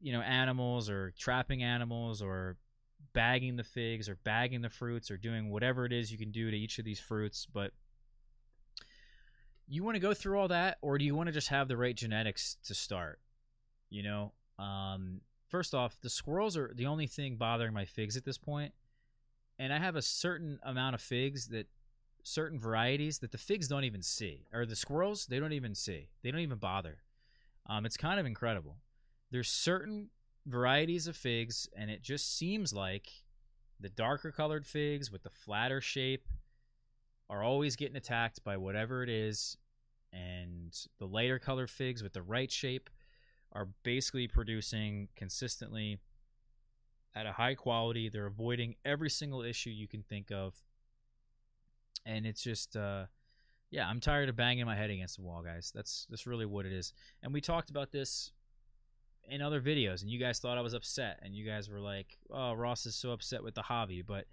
you know, animals or trapping animals or bagging the figs or bagging the fruits or doing whatever it is you can do to each of these fruits. But you want to go through all that, or do you want to just have the right genetics to start? You know, um, first off, the squirrels are the only thing bothering my figs at this point and I have a certain amount of figs that certain varieties that the figs don't even see, or the squirrels they don't even see. They don't even bother. Um, it's kind of incredible. There's certain varieties of figs, and it just seems like the darker colored figs with the flatter shape are always getting attacked by whatever it is, and the lighter colored figs with the right shape are basically producing consistently at a high quality. They're avoiding every single issue you can think of. And it's just uh yeah, I'm tired of banging my head against the wall, guys. That's that's really what it is. And we talked about this in other videos and you guys thought I was upset and you guys were like, "Oh, Ross is so upset with the hobby." But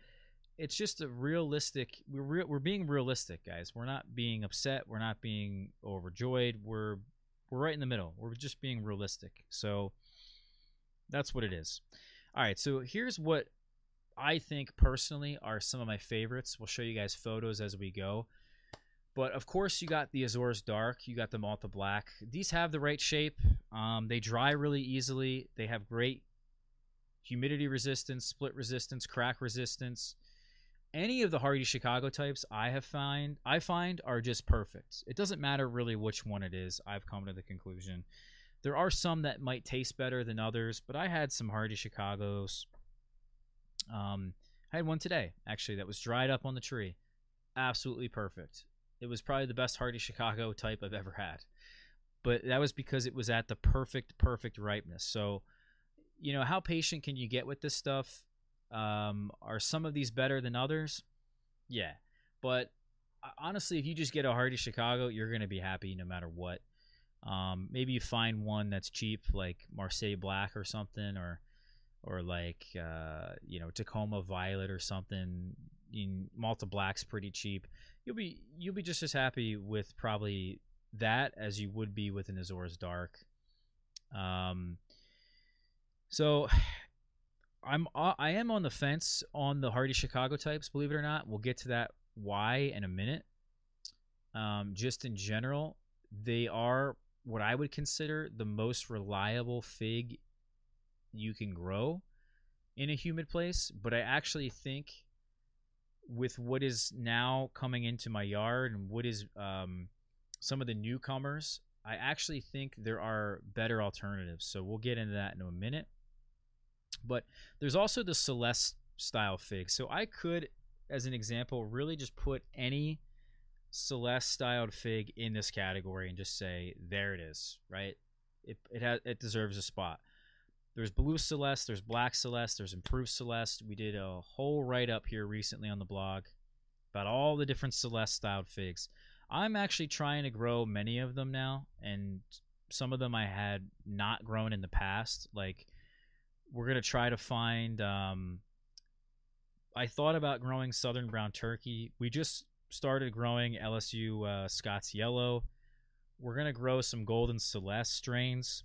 it's just a realistic we're re- we're being realistic, guys. We're not being upset, we're not being overjoyed. We're we're right in the middle. We're just being realistic. So that's what it is. All right, so here's what I think personally are some of my favorites. We'll show you guys photos as we go. But of course, you got the Azores Dark, you got the Malta Black. These have the right shape. Um, they dry really easily. They have great humidity resistance, split resistance, crack resistance. Any of the hardy Chicago types I have find I find are just perfect. It doesn't matter really which one it is. I've come to the conclusion. There are some that might taste better than others, but I had some Hardy Chicago's. Um, I had one today actually that was dried up on the tree, absolutely perfect. It was probably the best Hardy Chicago type I've ever had, but that was because it was at the perfect, perfect ripeness. So, you know, how patient can you get with this stuff? Um, are some of these better than others? Yeah, but uh, honestly, if you just get a Hardy Chicago, you're going to be happy no matter what. Um, maybe you find one that's cheap, like Marseille Black or something, or or like uh, you know Tacoma Violet or something. In Malta Black's pretty cheap. You'll be you'll be just as happy with probably that as you would be with an Azores Dark. Um, so I'm uh, I am on the fence on the Hardy Chicago types. Believe it or not, we'll get to that why in a minute. Um, just in general, they are what I would consider the most reliable fig you can grow in a humid place. But I actually think with what is now coming into my yard and what is um, some of the newcomers, I actually think there are better alternatives. So we'll get into that in a minute. But there's also the Celeste style fig. So I could, as an example, really just put any Celeste styled fig in this category and just say, there it is, right? It, it, has, it deserves a spot. There's blue Celeste, there's black Celeste, there's improved Celeste. We did a whole write up here recently on the blog about all the different Celeste styled figs. I'm actually trying to grow many of them now, and some of them I had not grown in the past. Like, we're gonna try to find. Um, I thought about growing Southern Brown Turkey. We just started growing LSU uh, Scott's Yellow. We're gonna grow some Golden Celeste strains.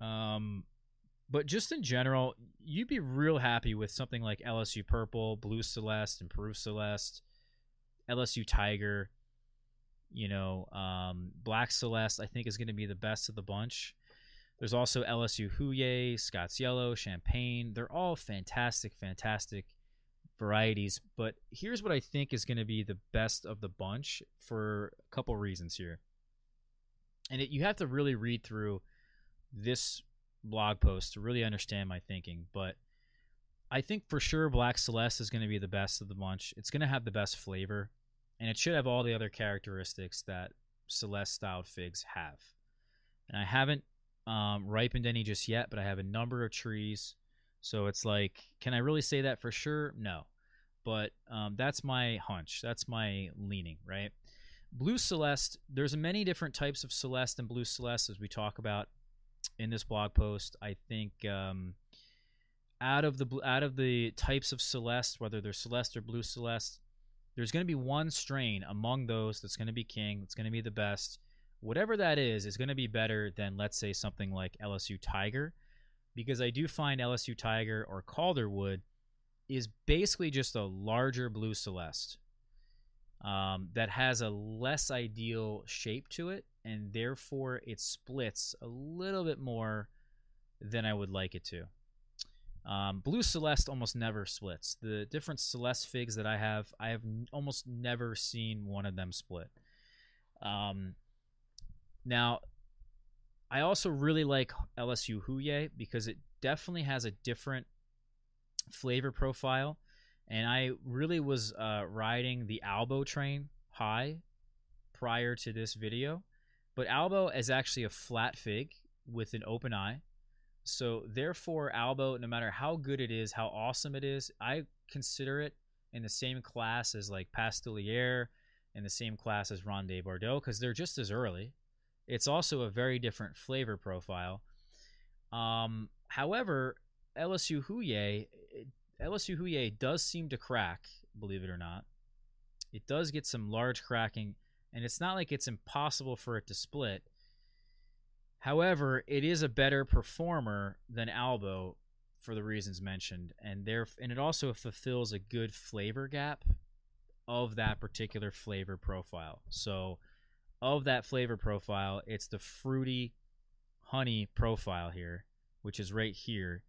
Um, but just in general, you'd be real happy with something like LSU Purple, Blue Celeste, and Improved Celeste, LSU Tiger. You know, um, Black Celeste, I think, is going to be the best of the bunch. There's also LSU Hollier, Scott's Yellow, Champagne. They're all fantastic, fantastic varieties. But here's what I think is going to be the best of the bunch for a couple reasons here. And it, you have to really read through this blog post to really understand my thinking. But I think for sure Black Celeste is going to be the best of the bunch. It's going to have the best flavor, and it should have all the other characteristics that Celeste styled figs have. And I haven't um, ripened any just yet, but I have a number of trees. So it's like, can I really say that for sure? No. But um, that's my hunch. That's my leaning, right? Blue Celeste, there's many different types of Celeste and Blue Celeste as we talk about in this blog post. I think um, out of the out of the types of Celeste, whether they're Celeste or Blue Celeste, there's going to be one strain among those that's going to be king. That's going to be the best. Whatever that is, is going to be better than let's say something like LSU Tiger, because I do find LSU Tiger or Calderwood is basically just a larger Blue Celeste. Um, that has a less ideal shape to it and therefore it splits a little bit more than I would like it to. Um, Blue Celeste almost never splits. The different Celeste figs that I have, I have n- almost never seen one of them split. Um, now, I also really like LSU Hollier because it definitely has a different flavor profile. And I really was uh, riding the Albo train high prior to this video. But Albo is actually a flat fig with an open eye. So therefore, Albo, no matter how good it is, how awesome it is, I consider it in the same class as like Pastilliere, in the same class as Ronde Bordeaux, because they're just as early. It's also a very different flavor profile. Um, however, LSU Hollier, LSU Hollier does seem to crack, believe it or not. It does get some large cracking and it's not like it's impossible for it to split. However, it is a better performer than Albo for the reasons mentioned, and there and it also fulfills a good flavor gap of that particular flavor profile. So, of that flavor profile, it's the fruity honey profile here, which is right here.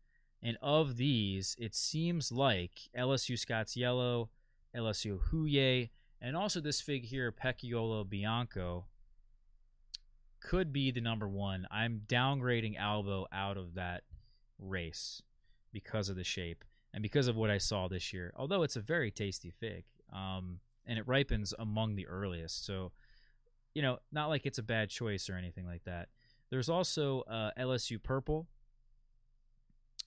And of these, it seems like LSU Scott's Yellow, LSU Hollier, and also this fig here, Pecchiolo Bianco, could be the number one. I'm downgrading Albo out of that race because of the shape and because of what I saw this year. Although it's a very tasty fig, um, and it ripens among the earliest, so you know, not like it's a bad choice or anything like that. There's also uh, LSU Purple,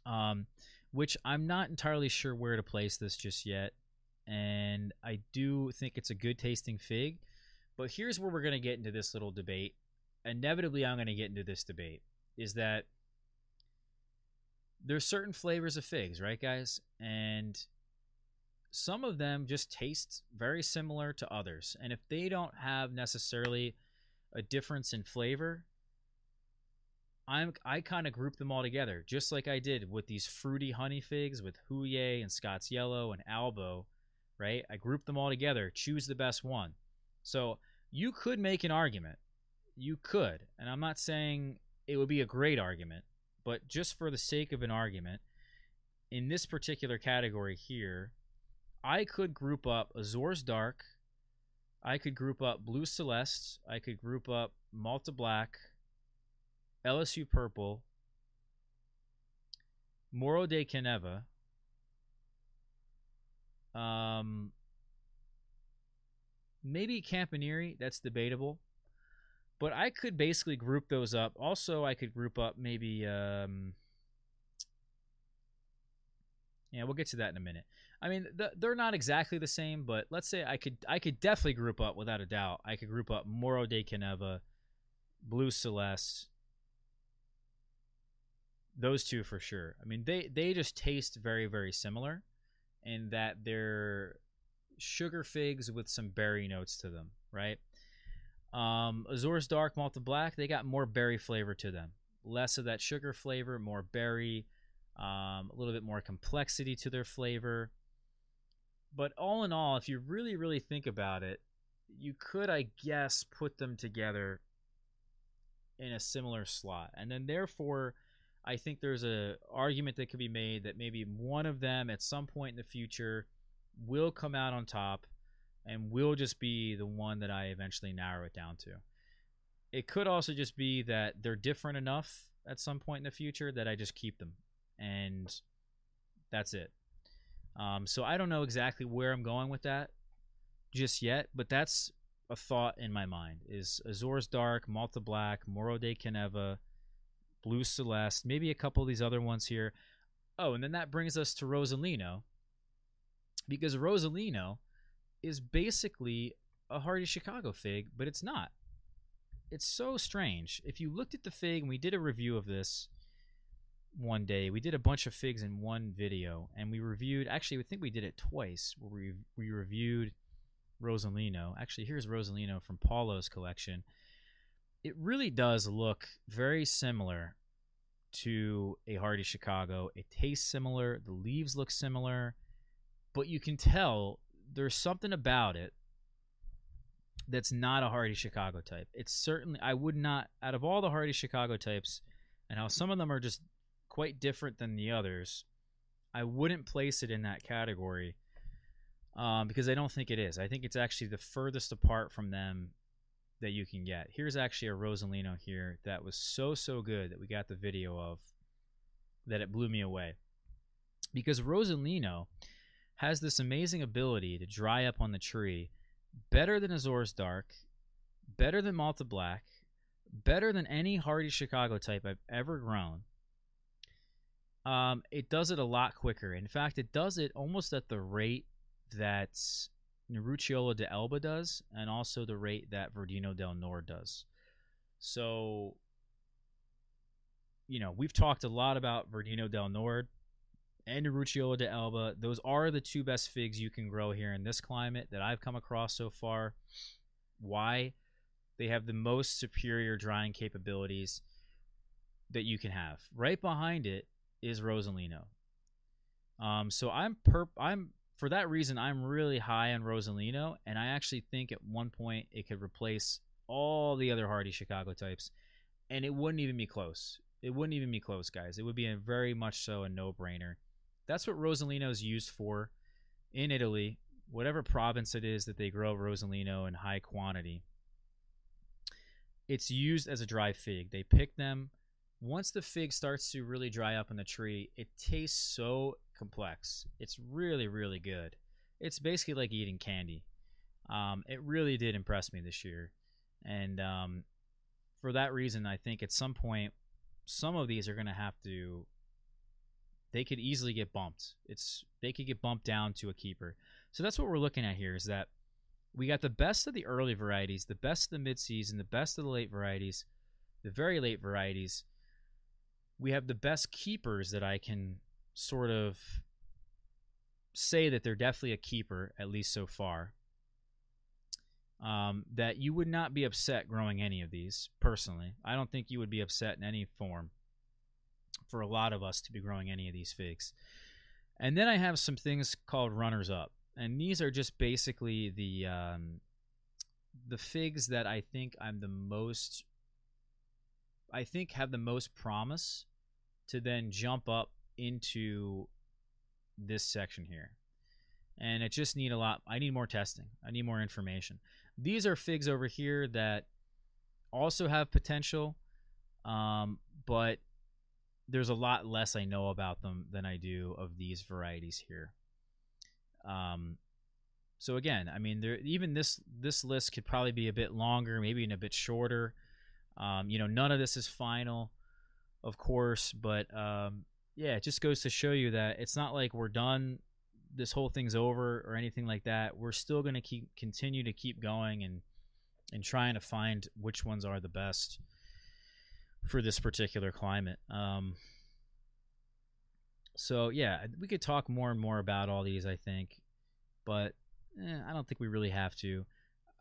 um, which I'm not entirely sure where to place this just yet and I do think it's a good tasting fig. But here's where we're going to get into this little debate. Inevitably, I'm going to get into this debate is that there's certain flavors of figs, right, guys? And some of them just taste very similar to others. And if they don't have necessarily a difference in flavor, I'm I kind of group them all together, just like I did with these fruity honey figs with Hollier and Scott's Yellow and Albo right? I group them all together, choose the best one. So you could make an argument. You could, and I'm not saying it would be a great argument, but just for the sake of an argument, in this particular category here, I could group up Azores Dark, I could group up Blue Celeste, I could group up Malta Black, LSU Purple, Moro de Caneva, um, maybe Campaniere, that's debatable. But I could basically group those up. Also, I could group up maybe um, yeah, we'll get to that in a minute. I mean, the, they're not exactly the same, but let's say I could I could definitely group up without a doubt. I could group up Moro de Caneva, Blue Celeste, those two for sure. I mean, they they just taste very very similar, in that they're sugar figs with some berry notes to them, right? Um, Azores Dark Malta Black, they got more berry flavor to them, less of that sugar flavor, more berry um, a little bit more complexity to their flavor. But all in all, if you really, really think about it, you could, I guess, put them together in a similar slot. And then therefore, I think there's a argument that could be made that maybe one of them at some point in the future will come out on top and will just be the one that I eventually narrow it down to. It could also just be that they're different enough at some point in the future that I just keep them and that's it. Um, so I don't know exactly where I'm going with that just yet, but that's a thought in my mind: is Azores Dark, Malta Black, Moro de Caneva, Blue Celeste, maybe a couple of these other ones here. Oh, and then that brings us to Rosalino, because Rosalino is basically a Hardy Chicago fig, but it's not. It's so strange. If you looked at the fig, and we did a review of this one day. We did a bunch of figs in one video, and we reviewed. Actually, I think we did it twice. Where we we reviewed Rosalino. Actually, here's Rosalino from Paulo's collection. It really does look very similar to a Hardy Chicago. It tastes similar. The leaves look similar, but you can tell there's something about it that's not a Hardy Chicago type. It's certainly I would not out of all the Hardy Chicago types, and how some of them are just quite different than the others. I wouldn't place it in that category um, because I don't think it is. I think it's actually the furthest apart from them that you can get. Here's actually a Rosalino here that was so, so good that we got the video of that it blew me away. Because Rosalino has this amazing ability to dry up on the tree better than Azores Dark, better than Malta Black, better than any Hardy Chicago type I've ever grown um, it does it a lot quicker. In fact, it does it almost at the rate that Nerucciola de Elba does, and also the rate that Verdino del Nord does. So, you know, we've talked a lot about Verdino del Nord and Nerucciola de Elba. Those are the two best figs you can grow here in this climate that I've come across so far. Why? They have the most superior drying capabilities that you can have. Right behind it is Rosalino. Um, so I'm perp. I'm for that reason I'm really high on Rosalino, and I actually think at one point it could replace all the other Hardy Chicago types, and it wouldn't even be close. It wouldn't even be close, guys. It would be a very much so a no-brainer. That's what Rosalino is used for in Italy, whatever province it is that they grow Rosalino in high quantity. It's used as a dry fig. They pick them once the fig starts to really dry up in the tree, it tastes so complex. It's really, really good. It's basically like eating candy. Um, it really did impress me this year. And um, for that reason, I think at some point, some of these are going to have to. They could easily get bumped. It's they could get bumped down to a keeper. So that's what we're looking at here. Is that we got the best of the early varieties, the best of the mid-season, the best of the late varieties, the very late varieties, we have the best keepers that I can sort of say that they're definitely a keeper, at least so far. Um, that you would not be upset growing any of these, personally. I don't think you would be upset in any form for a lot of us to be growing any of these figs. And then I have some things called runners up. and these are just basically the um, the figs that I think I'm the most I think have the most promise to then jump up into this section here. And it just need a lot I need more testing. I need more information. These are figs over here that also have potential um, but there's a lot less I know about them than I do of these varieties here. Um, so again, I mean, there even this this list could probably be a bit longer, maybe even a bit shorter. Um, you know, none of this is final, of course, but um, yeah, it just goes to show you that it's not like we're done. This whole thing's over or anything like that. We're still going to keep continue to keep going and and trying to find which ones are the best for this particular climate. Um, so yeah, we could talk more and more about all these, I think, but eh, I don't think we really have to.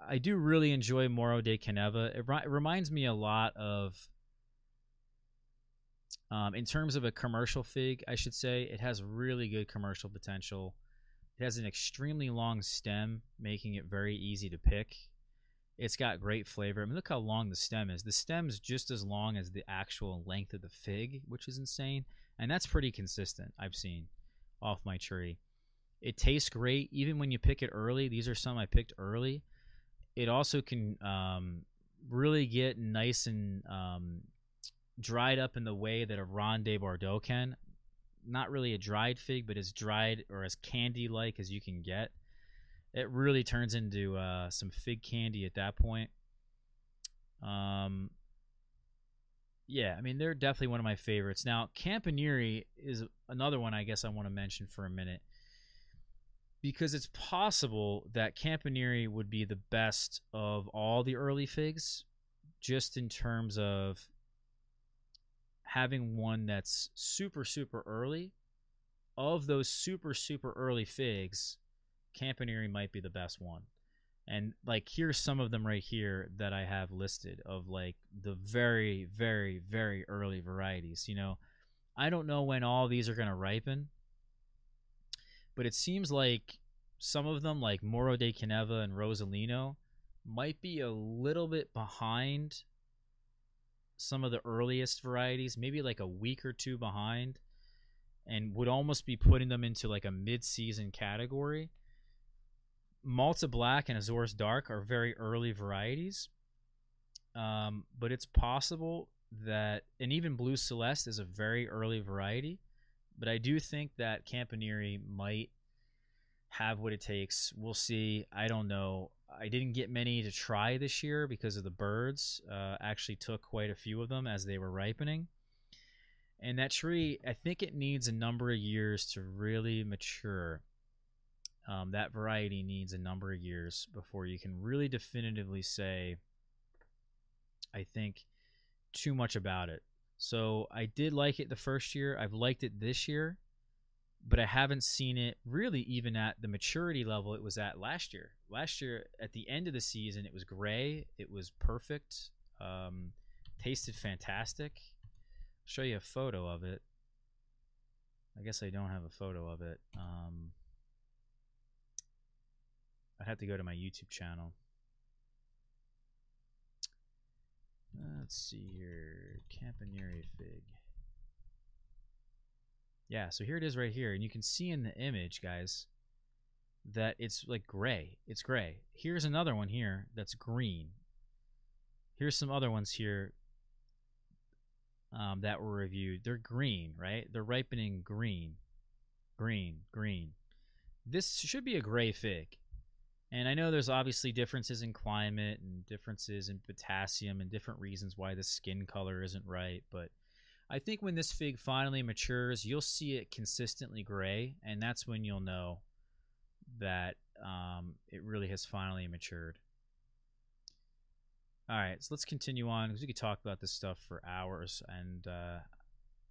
I do really enjoy Moro de Caneva. It, it reminds me a lot of, um, in terms of a commercial fig, I should say, it has really good commercial potential. It has an extremely long stem, making it very easy to pick. It's got great flavor. I mean, look how long the stem is. The stem is just as long as the actual length of the fig, which is insane. And that's pretty consistent, I've seen off my tree. It tastes great, even when you pick it early. These are some I picked early. It also can um, really get nice and um, dried up in the way that a Ronde Bordeaux can. Not really a dried fig, but as dried or as candy like as you can get it really turns into uh, some fig candy at that point. Um, yeah, I mean they're definitely one of my favorites. Now, Campaniere is another one I guess I want to mention for a minute because it's possible that Campaniere would be the best of all the early figs, just in terms of having one that's super super early. Of those super super early figs, Campaniere might be the best one. And like here's some of them right here that I have listed of like the very, very, very early varieties. You know, I don't know when all these are gonna ripen, but it seems like some of them, like Moro de Caneva and rosalino might be a little bit behind some of the earliest varieties, maybe like a week or two behind, and would almost be putting them into like a mid-season category. Malta Black and Azores Dark are very early varieties, um, but it's possible that, and even Blue Celeste is a very early variety. But I do think that Campaniere might have what it takes. We'll see. I don't know. I didn't get many to try this year because of the birds. Uh, actually, took quite a few of them as they were ripening. And that tree, I think it needs a number of years to really mature. Um, that variety needs a number of years before you can really definitively say, I think, too much about it. So I did like it the first year. I've liked it this year, but I haven't seen it really even at the maturity level it was at last year. Last year, at the end of the season, it was gray. It was perfect. Um, tasted fantastic. I'll show you a photo of it. I guess I don't have a photo of it. Um, I'd have to go to my YouTube channel. Let's see here. Campaniere fig. Yeah, so here it is right here. And you can see in the image, guys, that it's like gray. It's gray. Here's another one here that's green. Here's some other ones here um, that were reviewed. They're green, right? They're ripening green. Green, green. This should be a gray fig. And I know there's obviously differences in climate and differences in potassium and different reasons why the skin color isn't right, but I think when this fig finally matures, you'll see it consistently gray, and that's when you'll know that um, it really has finally matured. All right, so let's continue on because we could talk about this stuff for hours, and uh,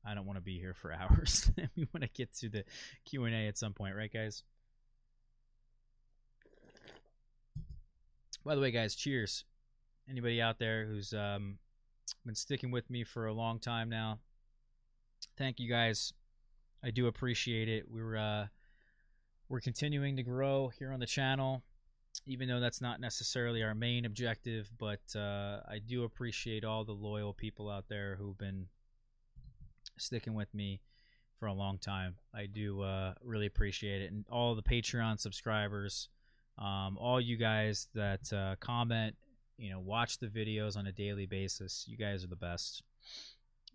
I don't want to be here for hours. we want to get to the Q and A at some point, right, guys? By the way, guys, cheers. Anybody out there who's um, been sticking with me for a long time now, thank you guys. I do appreciate it. We're uh, we're continuing to grow here on the channel, even though that's not necessarily our main objective. But uh, I do appreciate all the loyal people out there who've been sticking with me for a long time. I do uh, really appreciate it, and all the Patreon subscribers, um, all you guys that uh, comment, you know, watch the videos on a daily basis. You guys are the best.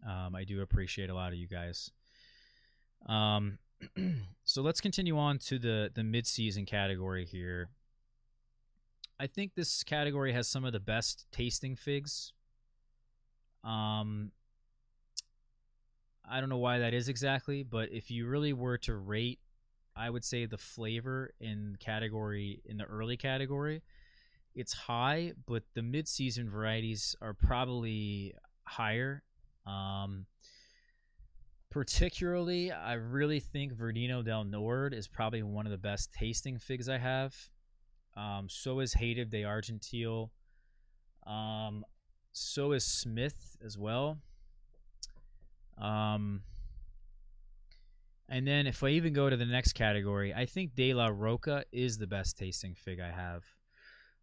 Um, I do appreciate a lot of you guys. Um, so let's continue on to the the mid season category here. I think this category has some of the best tasting figs. Um, I don't know why that is exactly, but if you really were to rate, I would say the flavor in category in the early category, it's high, but the mid-season varieties are probably higher. Um, particularly, I really think Verdino del Nord is probably one of the best tasting figs I have. Um, so is Hative de Argentil. Um, so is Smith as well. Um, and then if I even go to the next category, I think De La Roca is the best tasting fig I have.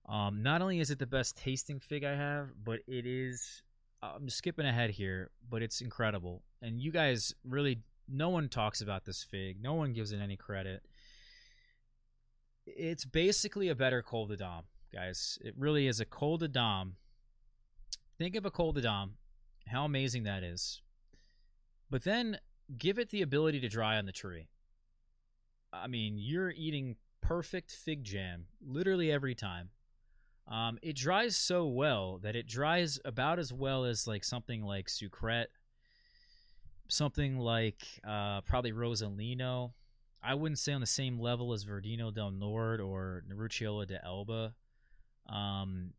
Um, not only is it the best tasting fig I have, but it is. Uh, I'm skipping ahead here, but it's incredible. And you guys really, no one talks about this fig. No one gives it any credit. It's basically a better Col de Dame, guys. It really is a Col de Dame. Think of a Col de Dame, how amazing that is. But then give it the ability to dry on the tree. I mean, you're eating perfect fig jam literally every time. Um, it dries so well that it dries about as well as like something like Sucrette, something like uh, probably Rosalino. I wouldn't say on the same level as Verdino del Nord or Nerucciola de Elba, um,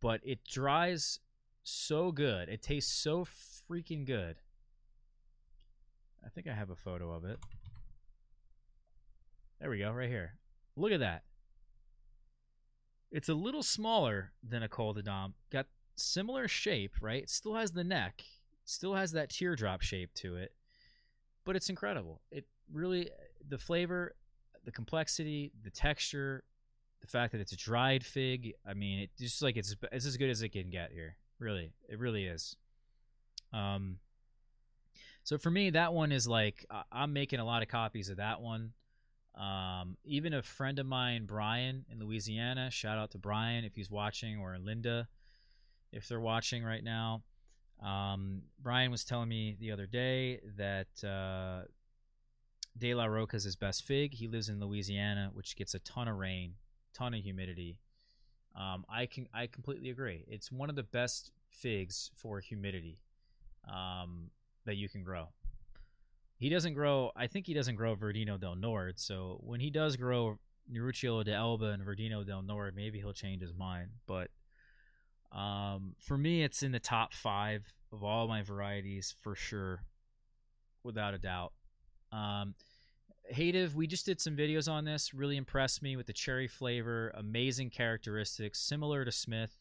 but it dries so good. It tastes so freaking good I think I have a photo of it. There we go, right here. Look at that. It's a little smaller than a Col de Dame. Got similar shape, right? It still has the neck. Still has that teardrop shape to it. But it's incredible. It really the flavor, the complexity, the texture, the fact that it's a dried fig. I mean, it just like it's it's as good as it can get here. Really, it really is. Um, so for me, that one is like I'm making a lot of copies of that one. Um, even a friend of mine, Brian in Louisiana, shout out to Brian if he's watching, or Linda if they're watching right now. Um, Brian was telling me the other day that uh, De La Roca is his best fig. He lives in Louisiana, which gets a ton of rain, ton of humidity. Um, I can I completely agree. It's one of the best figs for humidity. Um, that you can grow. He doesn't grow. I think he doesn't grow Verdino del Nord. So when he does grow Nerucciola de Elba and Verdino del Nord, maybe he'll change his mind. But um, for me, it's in the top five of all my varieties for sure, without a doubt. Um, Hative, we just did some videos on this. Really impressed me with the cherry flavor, amazing characteristics, similar to Smith.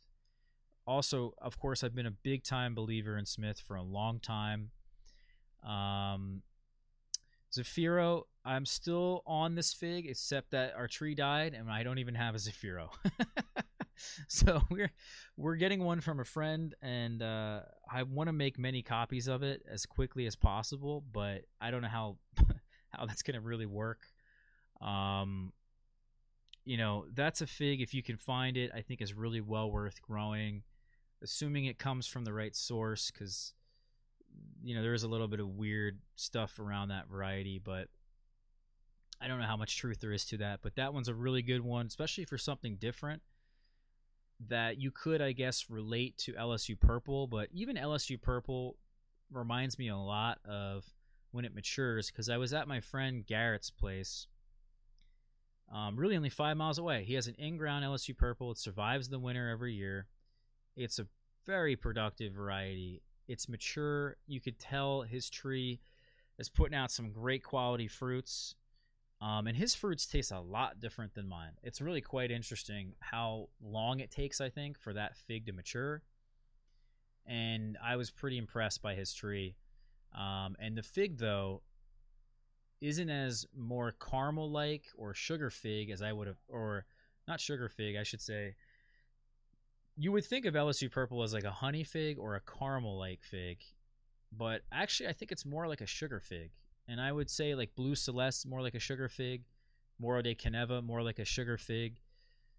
Also, of course, I've been a big time believer in Smith for a long time. Um, Zafiro, I'm still on this fig, except that our tree died and I don't even have a Zafiro. so we're we're getting one from a friend, and uh, I want to make many copies of it as quickly as possible, but I don't know how how that's gonna really work. Um, you know, that's a fig if you can find it. I think is really well worth growing, assuming it comes from the right source, because you know there is a little bit of weird stuff around that variety, but I don't know how much truth there is to that. But that one's a really good one, especially for something different that you could, I guess, relate to LSU Purple. But even LSU Purple reminds me a lot of when it matures because I was at my friend Garrett's place. Um, really only five miles away. He has an in-ground LSU Purple. It survives the winter every year. It's a very productive variety. It's mature. You could tell his tree is putting out some great quality fruits. Um, and his fruits taste a lot different than mine. It's really quite interesting how long it takes, I think, for that fig to mature. And I was pretty impressed by his tree. Um, and the fig, though, isn't as more caramel like or sugar fig as I would have, or not sugar fig, I should say. You would think of LSU purple as like a honey fig or a caramel like fig, but actually I think it's more like a sugar fig. And I would say like blue celeste more like a sugar fig, Moro de Caneva more like a sugar fig.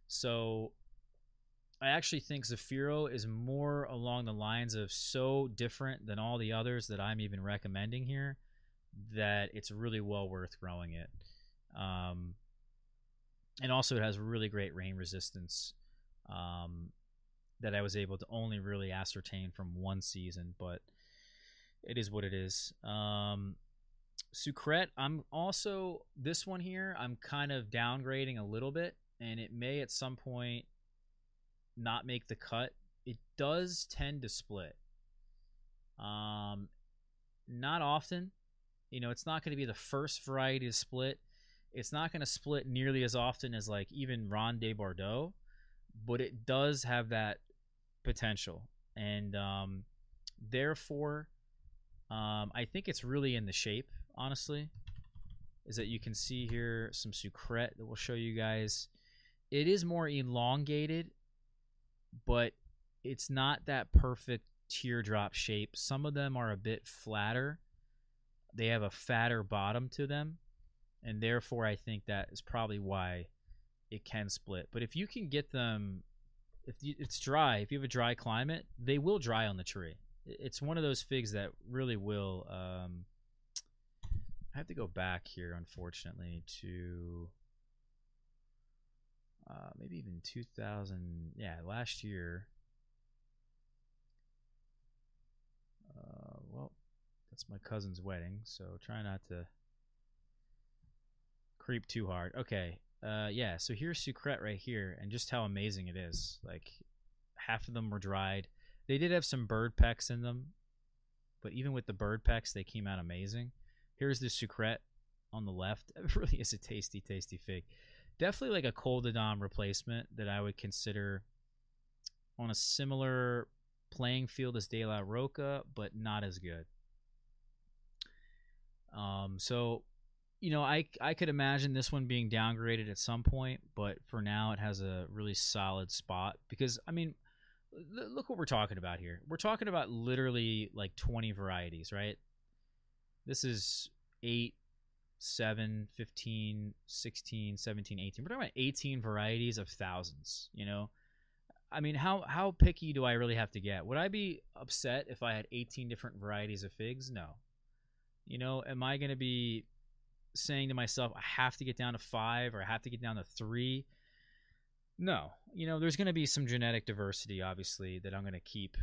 So I actually think Zafiro is more along the lines of so different than all the others that I'm even recommending here that it's really well worth growing it. Um, and also, it has really great rain resistance um, that I was able to only really ascertain from one season, but it is what it is. Um, Sucrette, I'm also this one here. I'm kind of downgrading a little bit, and it may at some point not make the cut. It does tend to split. Um, not often. You know, it's not going to be the first variety to split. It's not going to split nearly as often as like even Ronde de Bordeaux, but it does have that potential, and um, therefore, um, I think it's really in the shape. Honestly, is that you can see here some sucrette that we'll show you guys. It is more elongated but it's not that perfect teardrop shape. Some of them are a bit flatter. They have a fatter bottom to them, and therefore I think that is probably why it can split. But if you can get them, if it's dry, if you have a dry climate, they will dry on the tree. It's one of those figs that really will. Um, I have to go back here, unfortunately, to uh, maybe even 2000. Yeah, last year. Uh, well, that's my cousin's wedding, so try not to creep too hard. Okay. Uh, yeah, so here's Sucrette right here, and just how amazing it is. Like, half of them were dried. They did have some bird pecks in them, but even with the bird pecks, they came out amazing. Here's the Sucrette on the left. It really is a tasty, tasty fig definitely like a Col de Dame replacement that I would consider on a similar playing field as De La Roca, but not as good. Um, so, you know, I I could imagine this one being downgraded at some point, but for now it has a really solid spot because I mean, look what we're talking about here. We're talking about literally like 20 varieties, right? This is eight 7 15 16 17 18 we're talking about 18 varieties of thousands you know? I mean how how picky do i really have to get? Would i be upset if i had 18 different varieties of figs? No. You know am i going to be saying to myself i have to get down to five or i have to get down to three no you know there's going to be some genetic diversity obviously that i'm going to keep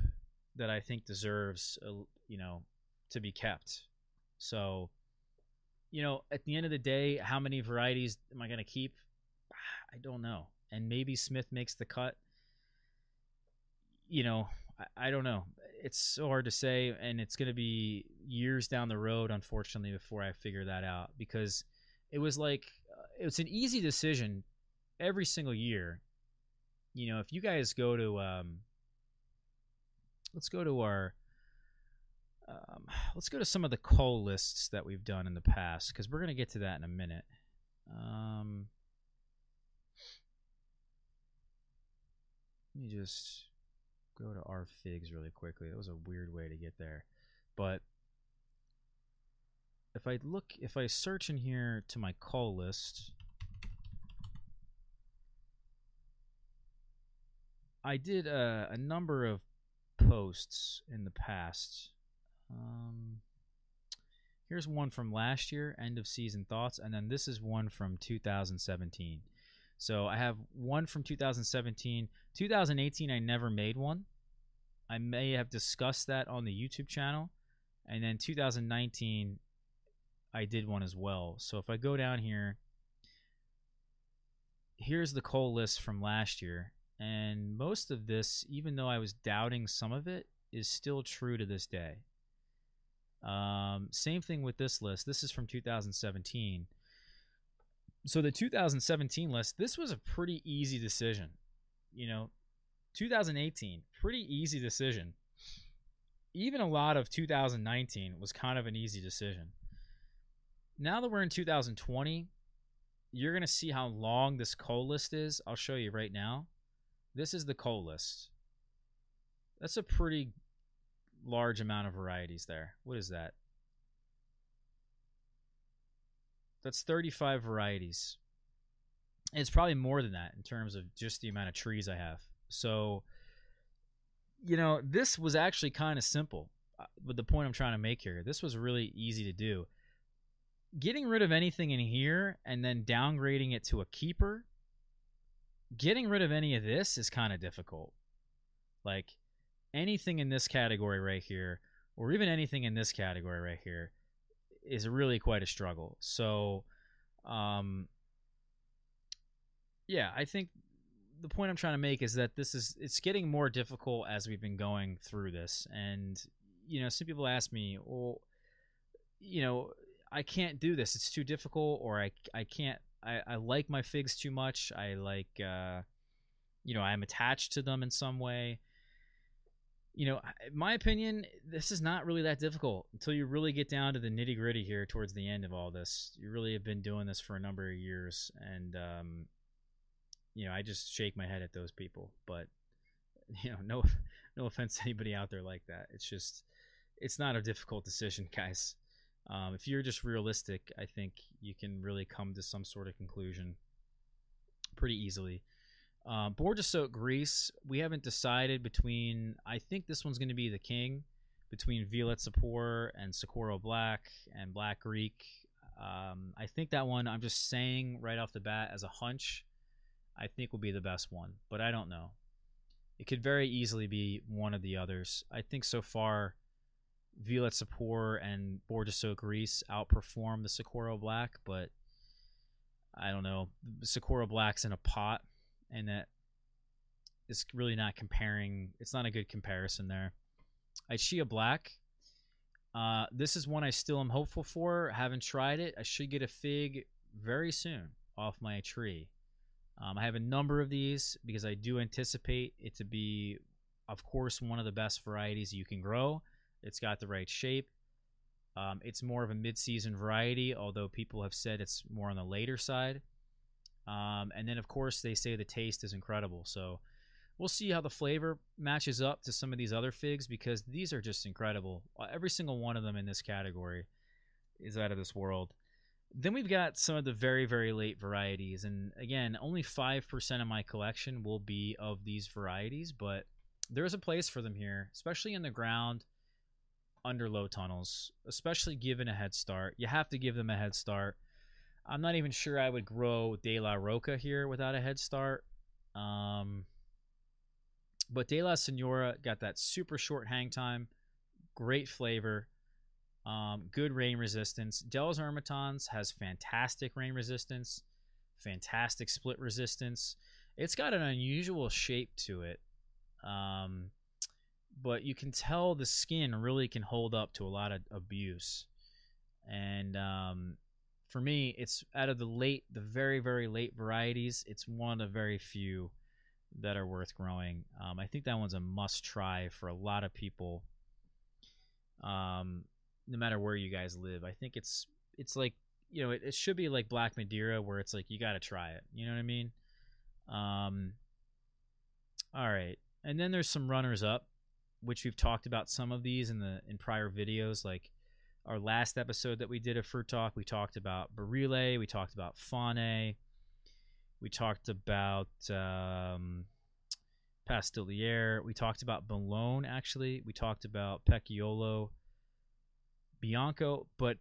that i think deserves you know to be kept so you know, at the end of the day, how many varieties am I going to keep? I don't know. And maybe Smith makes the cut. You know, I, I don't know. It's so hard to say, and it's going to be years down the road, unfortunately, before I figure that out because it was like uh, it's an easy decision every single year. You know, if you guys go to, um, let's go to our um, let's go to some of the call lists that we've done in the past because we're going to get to that in a minute. Um, let me just go to our figs really quickly. That was a weird way to get there, but if I look, if I search in here to my call list, I did a, a number of posts in the past um, here's one from last year, end of season thoughts, and then this is one from 2017. So I have one from 2017. 2018, I never made one. I may have discussed that on the YouTube channel. And then 2019, I did one as well. So if I go down here, here's the cull list from last year. And most of this, even though I was doubting some of it, is still true to this day. Um, same thing with this list. This is from 2017. So the 2017 list, this was a pretty easy decision. You know, 2018, pretty easy decision. Even a lot of 2019 was kind of an easy decision. now that we're in 2020, you're going to see how long this cull list is. I'll show you right now. This is the cull list. That's a pretty large amount of varieties there. What is that? That's 35 varieties. It's probably more than that in terms of just the amount of trees I have. So, you know, this was actually kind of simple. Uh, but the point I'm trying to make here, this was really easy to do getting rid of anything in here and then downgrading it to a keeper, getting rid of any of this is kind of difficult. Like anything in this category right here, or even anything in this category right here, is really quite a struggle. So, um, yeah, I think the point I'm trying to make is that this is it's getting more difficult as we've been going through this, and you know, some people ask me, well, you know, I can't do this. It's too difficult, or I I can't. I, I like my figs too much. I like, uh, you know, I'm attached to them in some way. You know, my opinion, this is not really that difficult until you really get down to the nitty gritty here towards the end of all this. You really have been doing this for a number of years, and um, you know, I just shake my head at those people. But you know, no, no offense to anybody out there like that. It's just, it's not a difficult decision, guys. Um, if you're just realistic, I think you can really come to some sort of conclusion pretty easily. Bourjassotte Grise, we haven't decided between. I think this one's going to be the king between Violet Sapor and Socorro Black and Black Greek. Um, I think that one, I'm just saying right off the bat as a hunch, I think will be the best one, but I don't know. It could very easily be one of the others. I think so far Violet Sapor and Bourjassotte Grise outperform the Socorro Black, but I don't know. Socorro Black's in a pot, and that it's really not comparing. It's not a good comparison there. Ischia Black. Uh, this is one I still am hopeful for. Haven't tried it. I should get a fig very soon off my tree. Um, I have a number of these because I do anticipate it to be, of course, one of the best varieties you can grow. It's got the right shape. Um, it's more of a mid-season variety, although people have said it's more on the later side. Um, and then, of course, they say the taste is incredible. So we'll see how the flavor matches up to some of these other figs because these are just incredible. Uh, every single one of them in this category is out of this world. Then we've got some of the very, very late varieties. And again, only 5% of my collection will be of these varieties, but there's a place for them here, especially in the ground under low tunnels, especially given a head start. You have to give them a head start. I'm not even sure I would grow De La Roca here without a head start. Um, but De La Senora got that super short hang time, great flavor, um, good rain resistance. Dell's Hermitons has fantastic rain resistance, fantastic split resistance. It's got an unusual shape to it. Um, but you can tell the skin really can hold up to a lot of abuse. And um, for me, it's out of the late, the very, very late varieties, it's one of very few that are worth growing. Um, I think that one's a must try for a lot of people, um, no matter where you guys live. I think it's it's like you know it, it should be like Black Madeira, where it's like you got to try it. You know what I mean? Um, all right, and then there's some runners up which we've talked about some of these in the in prior videos like our last episode that we did of fruit talk we talked about Barile, we talked about Faune, we talked about um, Pastilliere, we talked about Bologna actually, we talked about Pecchiolo, Bianco, but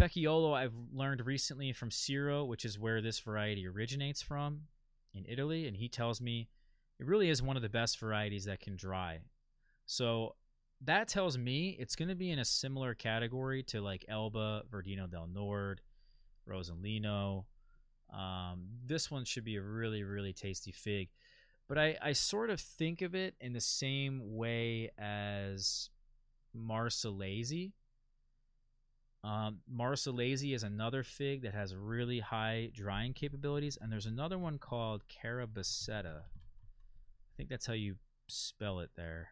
Pecchiolo I've learned recently from Ciro, which is where this variety originates from in Italy, and he tells me it really is one of the best varieties that can dry. So that tells me it's going to be in a similar category to like Elba, Verdino del Nord, Rosolino. Um, this one should be a really, really tasty fig. But I, I sort of think of it in the same way as Marcellese. Um, is another fig that has really high drying capabilities. And there's another one called Carabaceta. I think that's how you spell it there.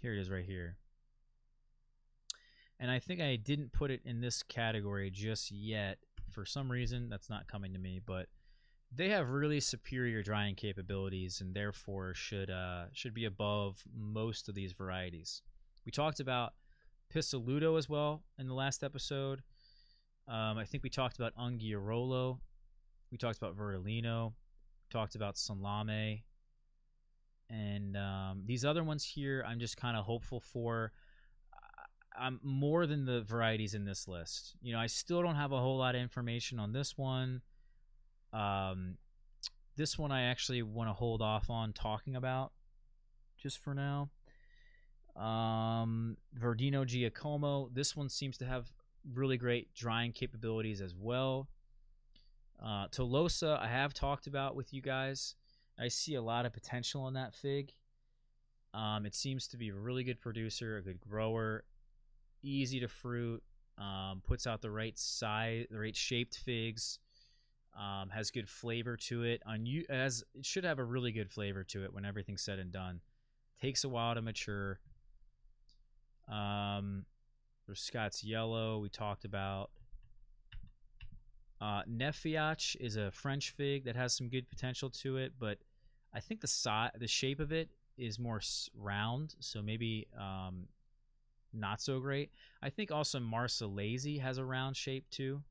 Here it is right here. and I think I didn't put it in this category just yet for some reason. That's not coming to me, but they have really superior drying capabilities and therefore should uh, should be above most of these varieties. We talked about Pissoluto as well in the last episode. Um, I think we talked about Unguiarolo. We talked about Verdolino. Talked about Salame. And um, these other ones here, I'm just kind of hopeful for. I'm more than the varieties in this list. You know, I still don't have a whole lot of information on this one. Um, this one I actually want to hold off on talking about just for now. Um, Verdino Giacomo. This one seems to have really great drying capabilities as well. Uh, Tolosa, I have talked about with you guys. I see a lot of potential in that fig. Um, it seems to be a really good producer, a good grower, easy to fruit, um, puts out the right size, the right shaped figs, um, has good flavor to it. On you, as it should have a really good flavor to it when everything's said and done. Takes a while to mature. Um, there's Scott's Yellow. We talked about. Uh, Nefiach is a French fig that has some good potential to it, but I think the the shape of it is more round, so maybe um, not so great. I think also Marseillaise has a round shape too.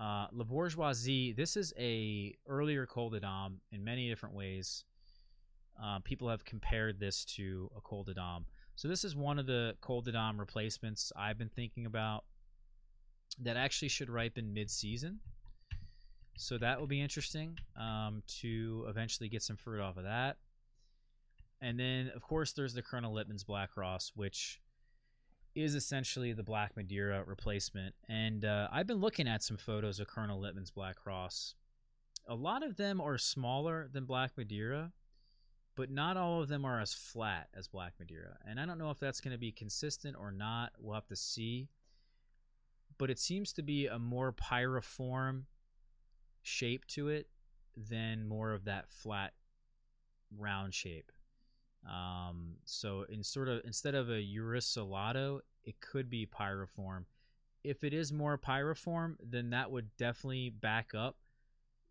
Uh, La Bourgeoisie, this is a earlier Col de Dame in many different ways. Uh, people have compared this to a Col de Dame. So this is one of the Col de Dame replacements I've been thinking about that actually should ripen mid-season. So that will be interesting um, to eventually get some fruit off of that. And then, of course, there's the Colonel Littmann's Black Cross, which is essentially the Black Madeira replacement. And uh, I've been looking at some photos of Colonel Littmann's Black Cross. A lot of them are smaller than Black Madeira, but not all of them are as flat as Black Madeira. And I don't know if that's going to be consistent or not. We'll have to see. But it seems to be a more pyriform shape to it than more of that flat round shape. Um, so in sort of instead of a uriculato, it could be pyriform. If it is more pyriform, then that would definitely back up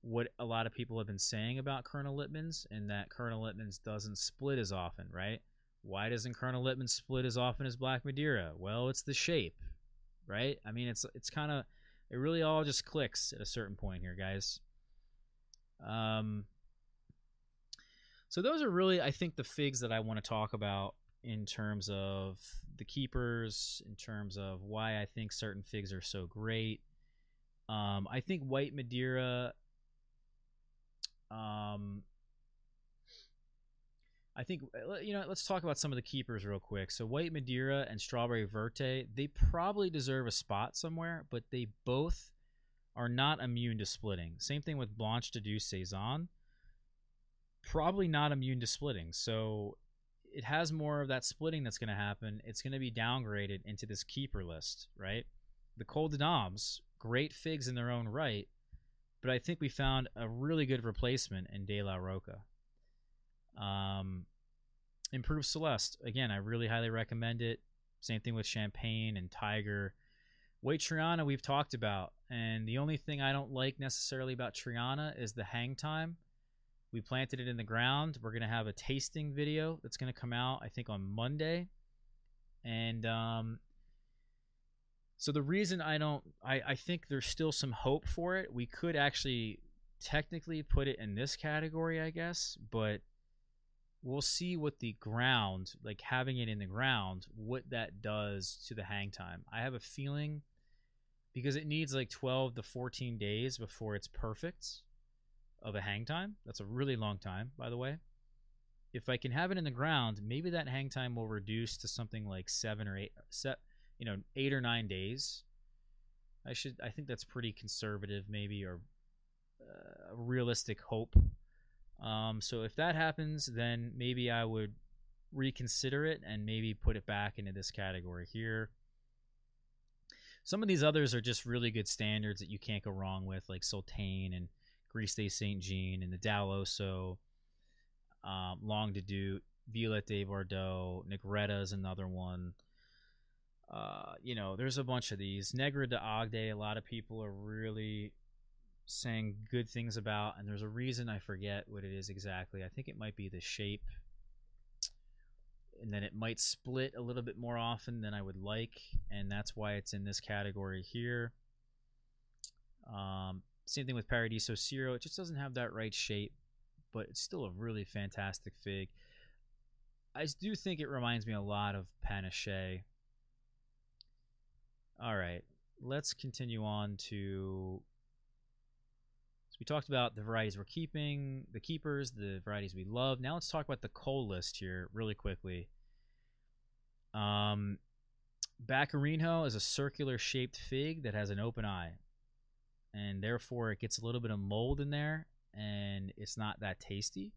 what a lot of people have been saying about Colonel Littmann's and that Colonel Littmann's doesn't split as often, right? Why doesn't Colonel Littman split as often as Black Madeira? Well, it's the shape, right? I mean, it's it's kind of it really all just clicks at a certain point here, guys. Um, so those are really, I think, the figs that I want to talk about in terms of the keepers, in terms of why I think certain figs are so great. Um, I think white Madeira um, I think uh, you know. Let's talk about some of the keepers real quick. So White Madeira and Strawberry Verte, they probably deserve a spot somewhere, but they both are not immune to splitting. Same thing with Blanche de Douce Saison, probably not immune to splitting. So it has more of that splitting that's going to happen. It's going to be downgraded into this keeper list, right? The Col de Dames, great figs in their own right, but I think we found a really good replacement in De La Roca. Um, Improved Celeste. Again, I really highly recommend it. Same thing with Champagne and Tiger. White Triana we've talked about, and the only thing I don't like necessarily about Triana is the hang time. We planted it in the ground. We're gonna have a tasting video that's gonna come out, I think, on Monday, and um, so the reason I don't, I, I think there's still some hope for it. We could actually technically put it in this category, I guess, but we'll see what the ground, like having it in the ground, what that does to the hang time. I have a feeling because it needs like 12 to 14 days before it's perfect of a hang time. That's a really long time, by the way. If I can have it in the ground, maybe that hang time will reduce to something like seven or eight, set, you know, eight or nine days. I should. I think that's pretty conservative, maybe, or uh, realistic hope. Um, so if that happens, then maybe I would reconsider it and maybe put it back into this category here. Some of these others are just really good standards that you can't go wrong with, like Sultane and Gris de Saint Jean and the Daloso, um, Long to Do, Violette de Bordeaux, Negretta is another one. Uh, you know, there's a bunch of these. Negra de Agde, a lot of people are really saying good things about, and there's a reason I forget what it is exactly. I think it might be the shape, and then it might split a little bit more often than I would like, and that's why it's in this category here. Um, same thing with Paradiso Ciro. It just doesn't have that right shape, but it's still a really fantastic fig. I do think it reminds me a lot of Panache. All right, let's continue on to. So we talked about the varieties we're keeping, the keepers, the varieties we love. Now let's talk about the cull list here really quickly. Um, Baccarinho is a circular shaped fig that has an open eye and therefore it gets a little bit of mold in there and it's not that tasty.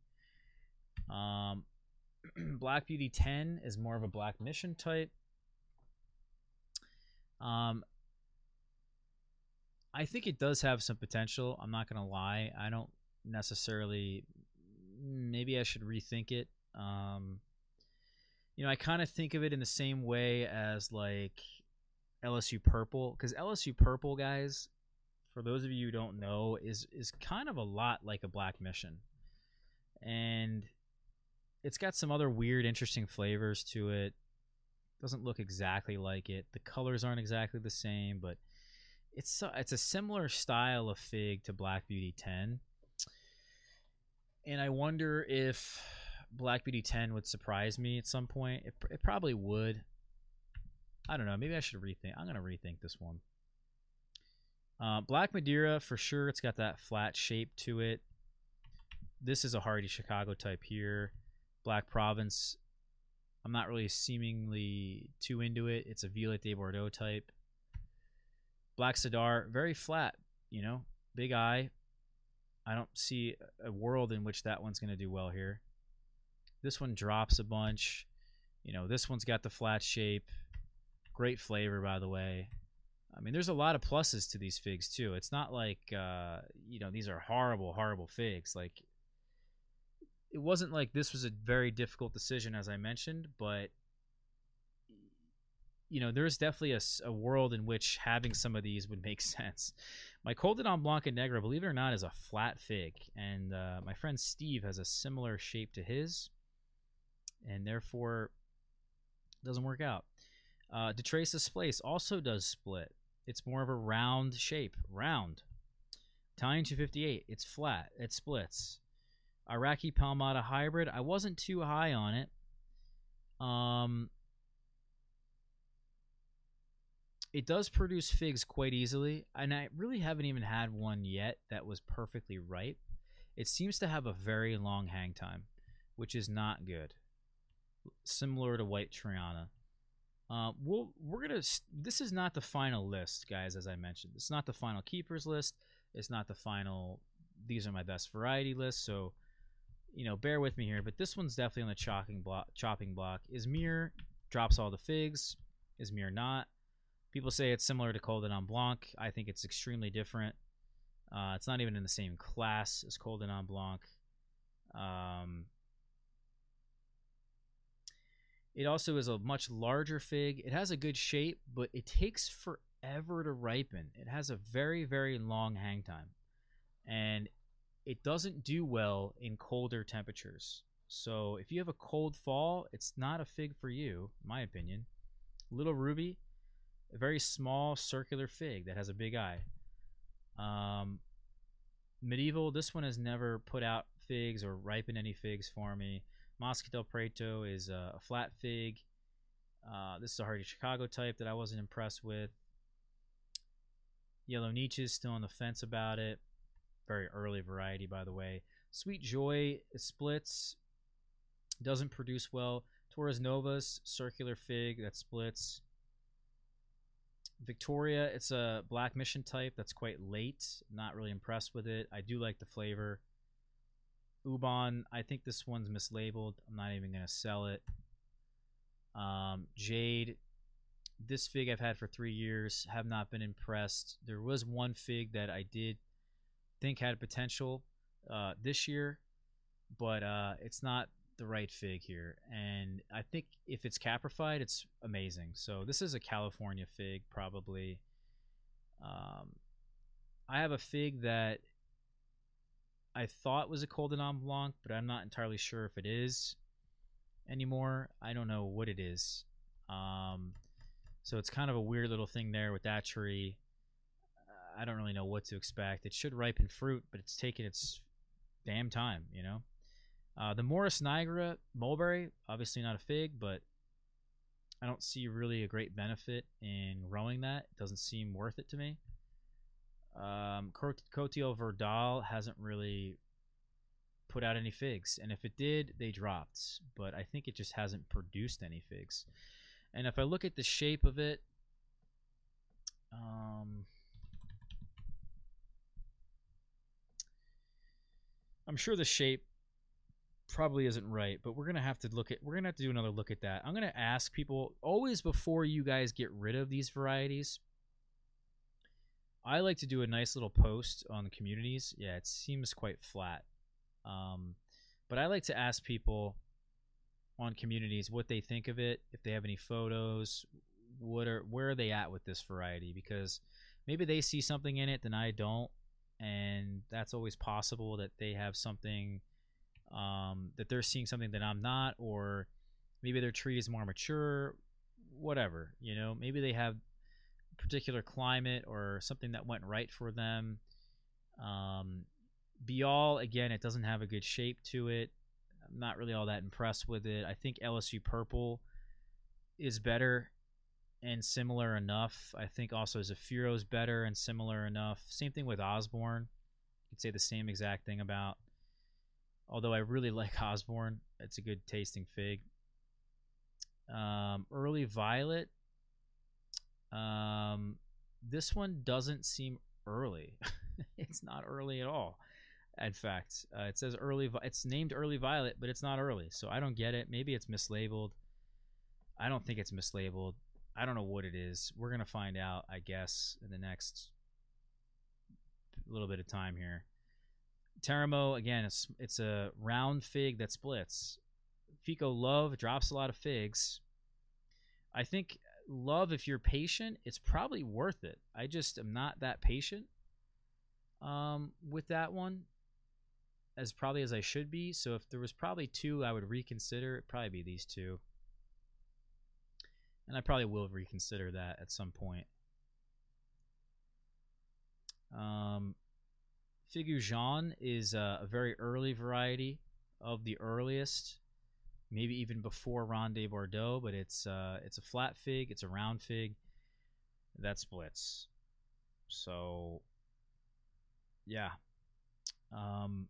Um, Black Beauty 10 is more of a Black Mission type. Um, I think it does have some potential. I'm not to lie. I don't necessarily. Maybe I should rethink it. Um, you know, I kind of think of it in the same way as like LSU Purple, because LSU Purple, guys, for those of you who don't know, is is kind of a lot like a Black Mission, and it's got some other weird, interesting flavors to it. Doesn't look exactly like it. The colors aren't exactly the same, but it's it's a similar style of fig to Black Beauty 10. And I wonder if Black Beauty 10 would surprise me at some point. It, it probably would. I don't know. Maybe I should rethink. I'm going to rethink this one. Uh, Black Madeira, for sure, it's got that flat shape to it. This is a hardy Chicago type here. Black Province, I'm not really seemingly too into it. It's a Violet de Bordeaux type. Black Cedar, very flat, you know, big eye. I don't see a world in which that one's going to do well here. This one drops a bunch. You know, this one's got the flat shape. Great flavor, by the way. I mean, there's a lot of pluses to these figs too. It's not like uh, you know these are horrible, horrible figs. Like it wasn't like this was a very difficult decision, as I mentioned, but you know there's definitely a, a world in which having some of these would make sense. My Col de Dents Blanc and Negra, believe it or not, is a flat fig, and uh, my friend Steve has a similar shape to his, and therefore doesn't work out. Uh, Detrasa Splice also does split. It's more of a round shape. Round. Italian 258. It's flat. It splits. Iraqi Palmata Hybrid. I wasn't too high on it. Um, it does produce figs quite easily, and I really haven't even had one yet that was perfectly ripe. It seems to have a very long hang time, which is not good. Similar to White Triana. Uh, we'll we're gonna. This is not the final list, guys. As I mentioned, it's not the final keepers list. It's not the final. These are my best variety list. So, you know, bear with me here. But this one's definitely on the chopping block. Chopping block. Izmir drops all the figs. Izmir not. People say it's similar to Col de Dents Blanc. I think it's extremely different. Uh, it's not even in the same class as Col de Dents Blanc. Um, it also is a much larger fig. It has a good shape, but it takes forever to ripen. It has a very, very long hang time. And it doesn't do well in colder temperatures. So if you have a cold fall, it's not a fig for you, in my opinion. Little Ruby, a very small circular fig that has a big eye. Um, medieval, this one has never put out figs or ripened any figs for me. Mosca del Prieto is a, a flat fig. Uh, this is a hardy Chicago type that I wasn't impressed with. Yellow Neches is still on the fence about it. Very early variety, by the way. Sweet Joy splits. Doesn't produce well. Torres Novas, circular fig that splits. Victoria, it's a Black Mission type that's quite late. Not really impressed with it. I do like the flavor. Ubon, I think this one's mislabeled. I'm not even to sell it. Um, Jade, this fig I've had for three years, have not been impressed. There was one fig that I did think had potential uh, this year, but uh, it's not the right fig here, and I think if it's caprified, it's amazing. So this is a California fig, probably. Um, I have a fig that I thought was a Col de Nom Blanc, but I'm not entirely sure if it is anymore. I don't know what it is. Um, so it's kind of a weird little thing there with that tree. I don't really know what to expect. It should ripen fruit, but it's taking its damn time, you know. Uh, the Morus nigra mulberry, obviously not a fig, but I don't see really a great benefit in growing that. It doesn't seem worth it to me. Um, Cotillon Verdal hasn't really put out any figs, and if it did, they dropped. But I think it just hasn't produced any figs. And if I look at the shape of it, um, I'm sure the shape probably isn't right, but we're gonna have to look at we're gonna have to do another look at that. I'm gonna ask people always before you guys get rid of these varieties. I like to do a nice little post on the communities. Yeah, it seems quite flat. Um, but I like to ask people on communities what they think of it, if they have any photos, what are where are they at with this variety because maybe they see something in it that I don't and that's always possible that they have something um, that they're seeing something that I'm not, or maybe their tree is more mature, whatever. You know, maybe they have particular climate or something that went right for them. Um, Bial again, it doesn't have a good shape to it. I'm not really all that impressed with it. I think LSU Purple is better and similar enough. I think also Zafiro is better and similar enough. Same thing with Osborne. You could say the same exact thing about Although I really like Osborne, it's a good tasting fig. Um, early Violet. Um, this one doesn't seem early. it's not early at all. In fact, uh, it says early. It's named Early Violet, but it's not early, so I don't get it. Maybe it's mislabeled. I don't think it's mislabeled. I don't know what it is. We're gonna find out, I guess, in the next little bit of time here. Teramo again, it's it's a round fig that splits. Fico Love drops a lot of figs. I think Love, if you're patient, it's probably worth it. I just am not that patient um, with that one as probably as I should be. So if there was probably two I would reconsider, it'd probably be these two. And I probably will reconsider that at some point. Um, Figu Jean is a, a, very early variety of the earliest, maybe even before Ronde Bordeaux, but it's uh, it's a flat fig, it's a round fig that splits. So, yeah, um,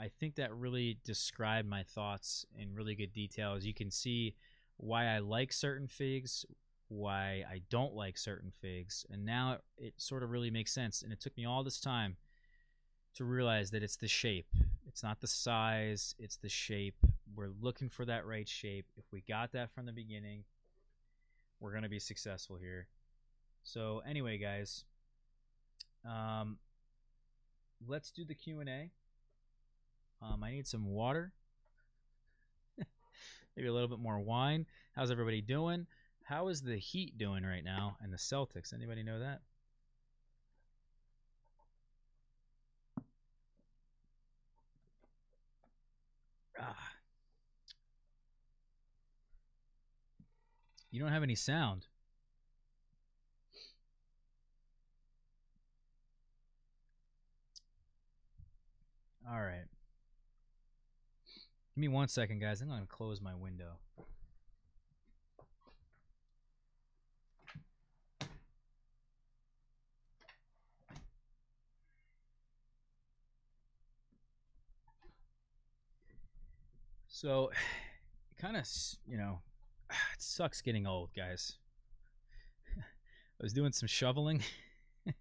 I think that really described my thoughts in really good detail. As you can see, why I like certain figs, why I don't like certain figs, and now it, it sort of really makes sense. And it took me all this time to realize that it's the shape. It's not the size, it's the shape. We're looking for that right shape. If we got that from the beginning, we're going to be successful here. So anyway, guys, um, let's do the Q&A. Um, I need some water. Maybe a little bit more wine. How's everybody doing? How is the Heat doing right now and the Celtics? Anybody know that? Ah. You don't have any sound. All right. Give me one second, guys. I'm going to close my window. So, kind of, you know, it sucks getting old, guys. I was doing some shoveling.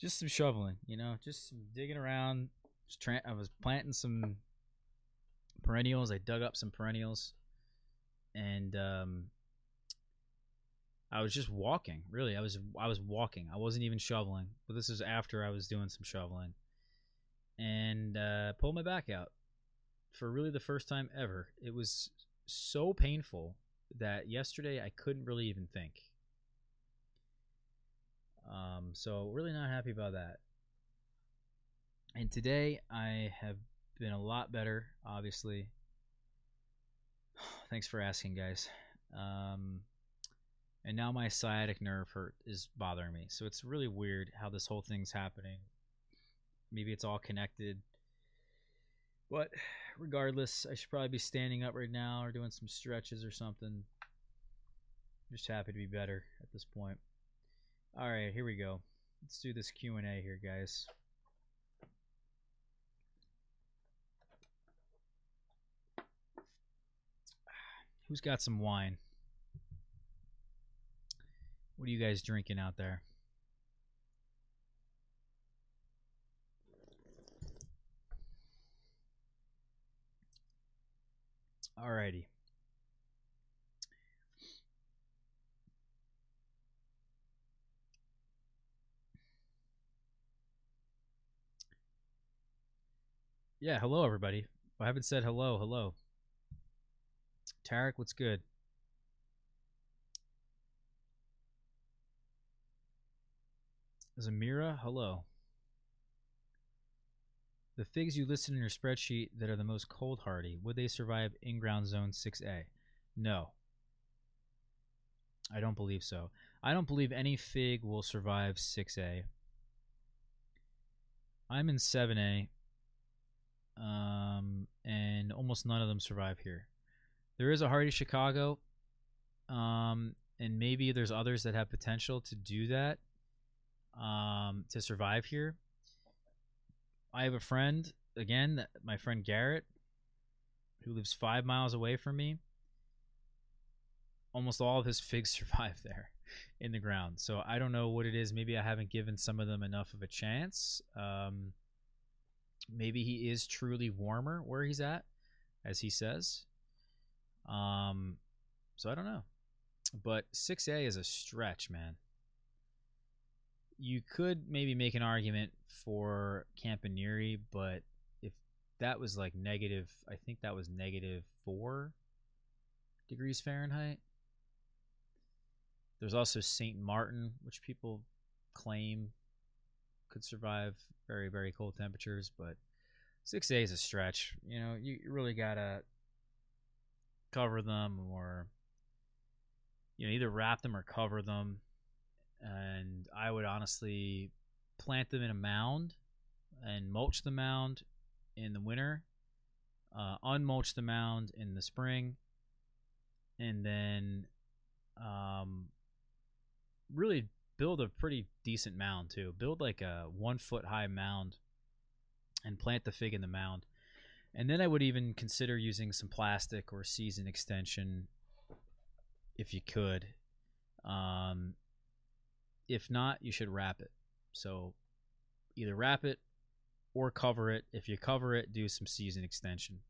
just some shoveling, you know, just digging around. Tra- I was planting some perennials. I dug up some perennials, and um, I was just walking. Really, I was I was walking. I wasn't even shoveling. But this is after I was doing some shoveling, and uh, pulled my back out. For really the first time ever. It was so painful that yesterday I couldn't really even think. Um, so really not happy about that. And today I have been a lot better, obviously. Thanks for asking, guys. Um, and now my sciatic nerve hurt is bothering me. So it's really weird how this whole thing's happening. Maybe it's all connected. But regardless, I should probably be standing up right now or doing some stretches or something. Just happy to be better at this point. All right, here we go. Let's do this Q&A here, guys. Who's got some wine? What are you guys drinking out there? Alrighty. Yeah, hello everybody. I haven't said hello, hello. Tarek, what's good? Zamira, hello. The figs you listed in your spreadsheet that are the most cold hardy, would they survive in ground zone 6A? No. I don't believe so. I don't believe any fig will survive 6A. I'm in 7A, um, and almost none of them survive here. There is a hardy Chicago, um, and maybe there's others that have potential to do that, um, to survive here. I have a friend again, my friend Garrett, who lives five miles away from me. Almost all of his figs survive there in the ground. So I don't know what it is. Maybe I haven't given some of them enough of a chance. Um, maybe he is truly warmer where he's at, as he says. Um, so I don't know. But 6A is a stretch, man you could maybe make an argument for Campaniere, but if that was like negative, I think that was negative four degrees Fahrenheit. There's also St. Martin, which people claim could survive very, very cold temperatures, but 6A is a stretch. You know, you really got to cover them or, you know, either wrap them or cover them and I would honestly plant them in a mound and mulch the mound in the winter, uh, unmulch the mound in the spring, and then um, really build a pretty decent mound too. Build like a one foot high mound and plant the fig in the mound. And then I would even consider using some plastic or season extension if you could. Um, if not, you should wrap it. So either wrap it or cover it. If you cover it, do some season extension.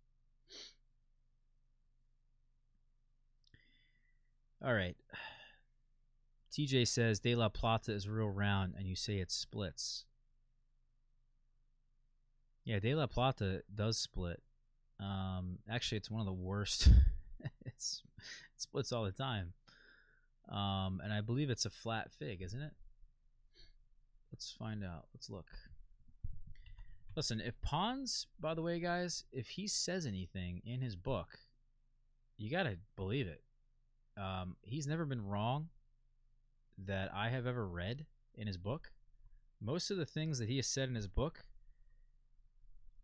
All right. TJ says De La Plata is real round and you say it splits. Yeah, De La Plata does split. Um, actually, it's one of the worst. it's, it splits all the time. Um, and I believe it's a flat fig, isn't it? Let's find out. Let's look. Listen, if Pons, by the way, guys, if he says anything in his book, you gotta believe it. Um, he's never been wrong that I have ever read in his book. Most of the things that he has said in his book,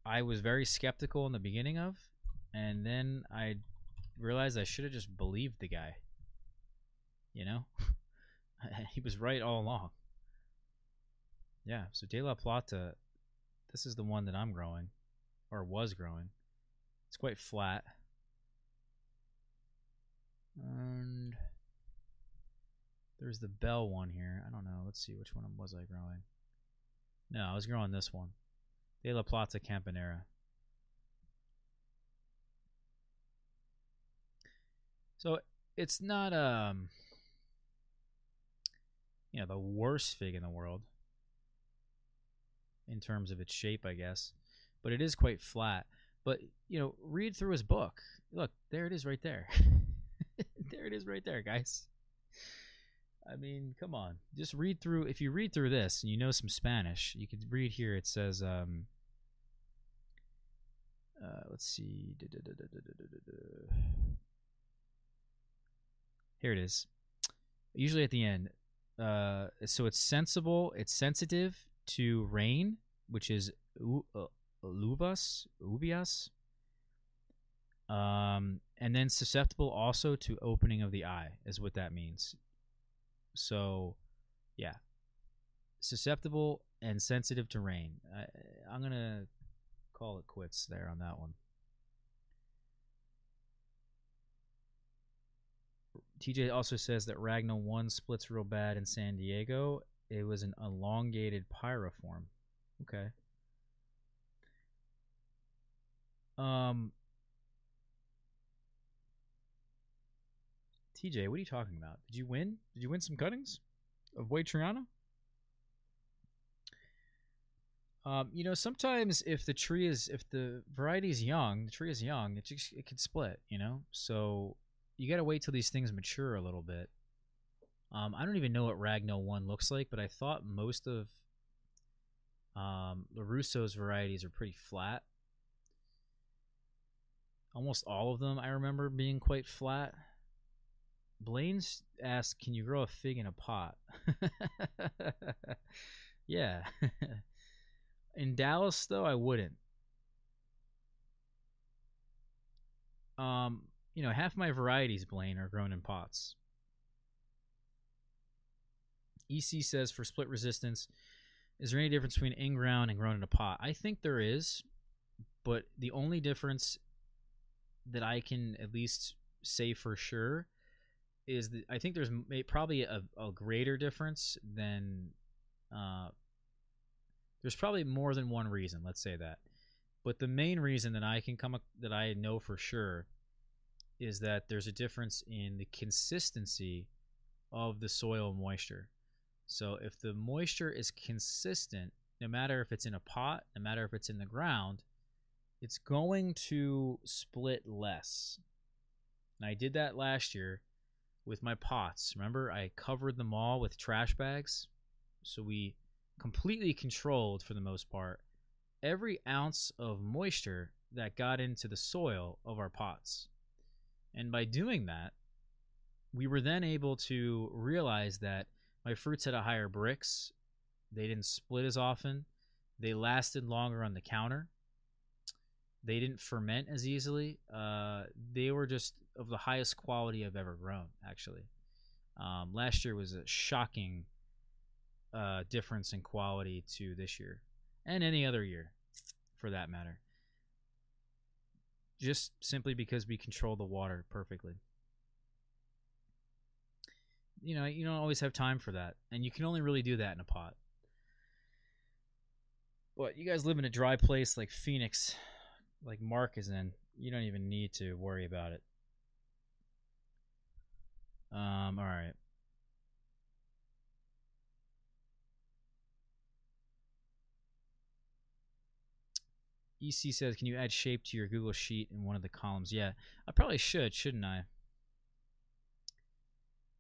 I was very skeptical in the beginning of, and then I realized I should have just believed the guy. You know, he was right all along. Yeah, so De La Plata, this is the one that I'm growing, or was growing. It's quite flat. And there's the Bell one here. I don't know. Let's see which one was I growing. No, I was growing this one. De La Plata Campanera. So it's not um you know, the worst fig in the world in terms of its shape, I guess. But it is quite flat. But you know, read through his book. Look, there it is, right there. there it is, right there, guys. I mean, come on. Just read through. If you read through this and you know some Spanish, you could read here. It says, um, uh, let's see. Here it is. Usually at the end. Uh, so it's sensible. It's sensitive to rain, which is u- uh, luvas, uvias. Um, and then susceptible also to opening of the eye is what that means. So, yeah, susceptible and sensitive to rain. I, I'm gonna call it quits there on that one. TJ also says that Ragna 1 splits real bad in San Diego. It was an elongated pyriform. Okay. Um TJ, what are you talking about? Did you win? Did you win some cuttings of White Triana? Um, you know, sometimes if the tree is if the variety is young, the tree is young, it just it could split, you know? So you got to wait till these things mature a little bit. Um, I don't even know what Ragno 1 looks like, but I thought most of um, LaRusso's varieties are pretty flat. Almost all of them I remember being quite flat. Blaine's asked, "Can you grow a fig in a pot?" yeah. in Dallas, though, I wouldn't. Um, you know, half my varieties, Blaine, are grown in pots. EC says for split resistance, is there any difference between in ground and grown in a pot? I think there is, but the only difference that I can at least say for sure is that I think there's probably a, a greater difference than uh, there's probably more than one reason. Let's say that, but the main reason that I can come that I know for sure is that there's a difference in the consistency of the soil moisture. So if the moisture is consistent, no matter if it's in a pot, no matter if it's in the ground, it's going to split less. And I did that last year with my pots. Remember, I covered them all with trash bags. So we completely controlled, for the most part, every ounce of moisture that got into the soil of our pots. And by doing that, we were then able to realize that my fruits had a higher Brix. They didn't split as often. They lasted longer on the counter. They didn't ferment as easily. Uh, they were just of the highest quality I've ever grown, actually. Um, last year was a shocking uh, difference in quality to this year and any other year for that matter just simply because we control the water perfectly. You know, you don't always have time for that, and you can only really do that in a pot. But you guys live in a dry place like Phoenix, like Mark is in. You don't even need to worry about it. Um, all right. EC says, "Can you add shape to your Google Sheet in one of the columns?" Yeah, I probably should, shouldn't I?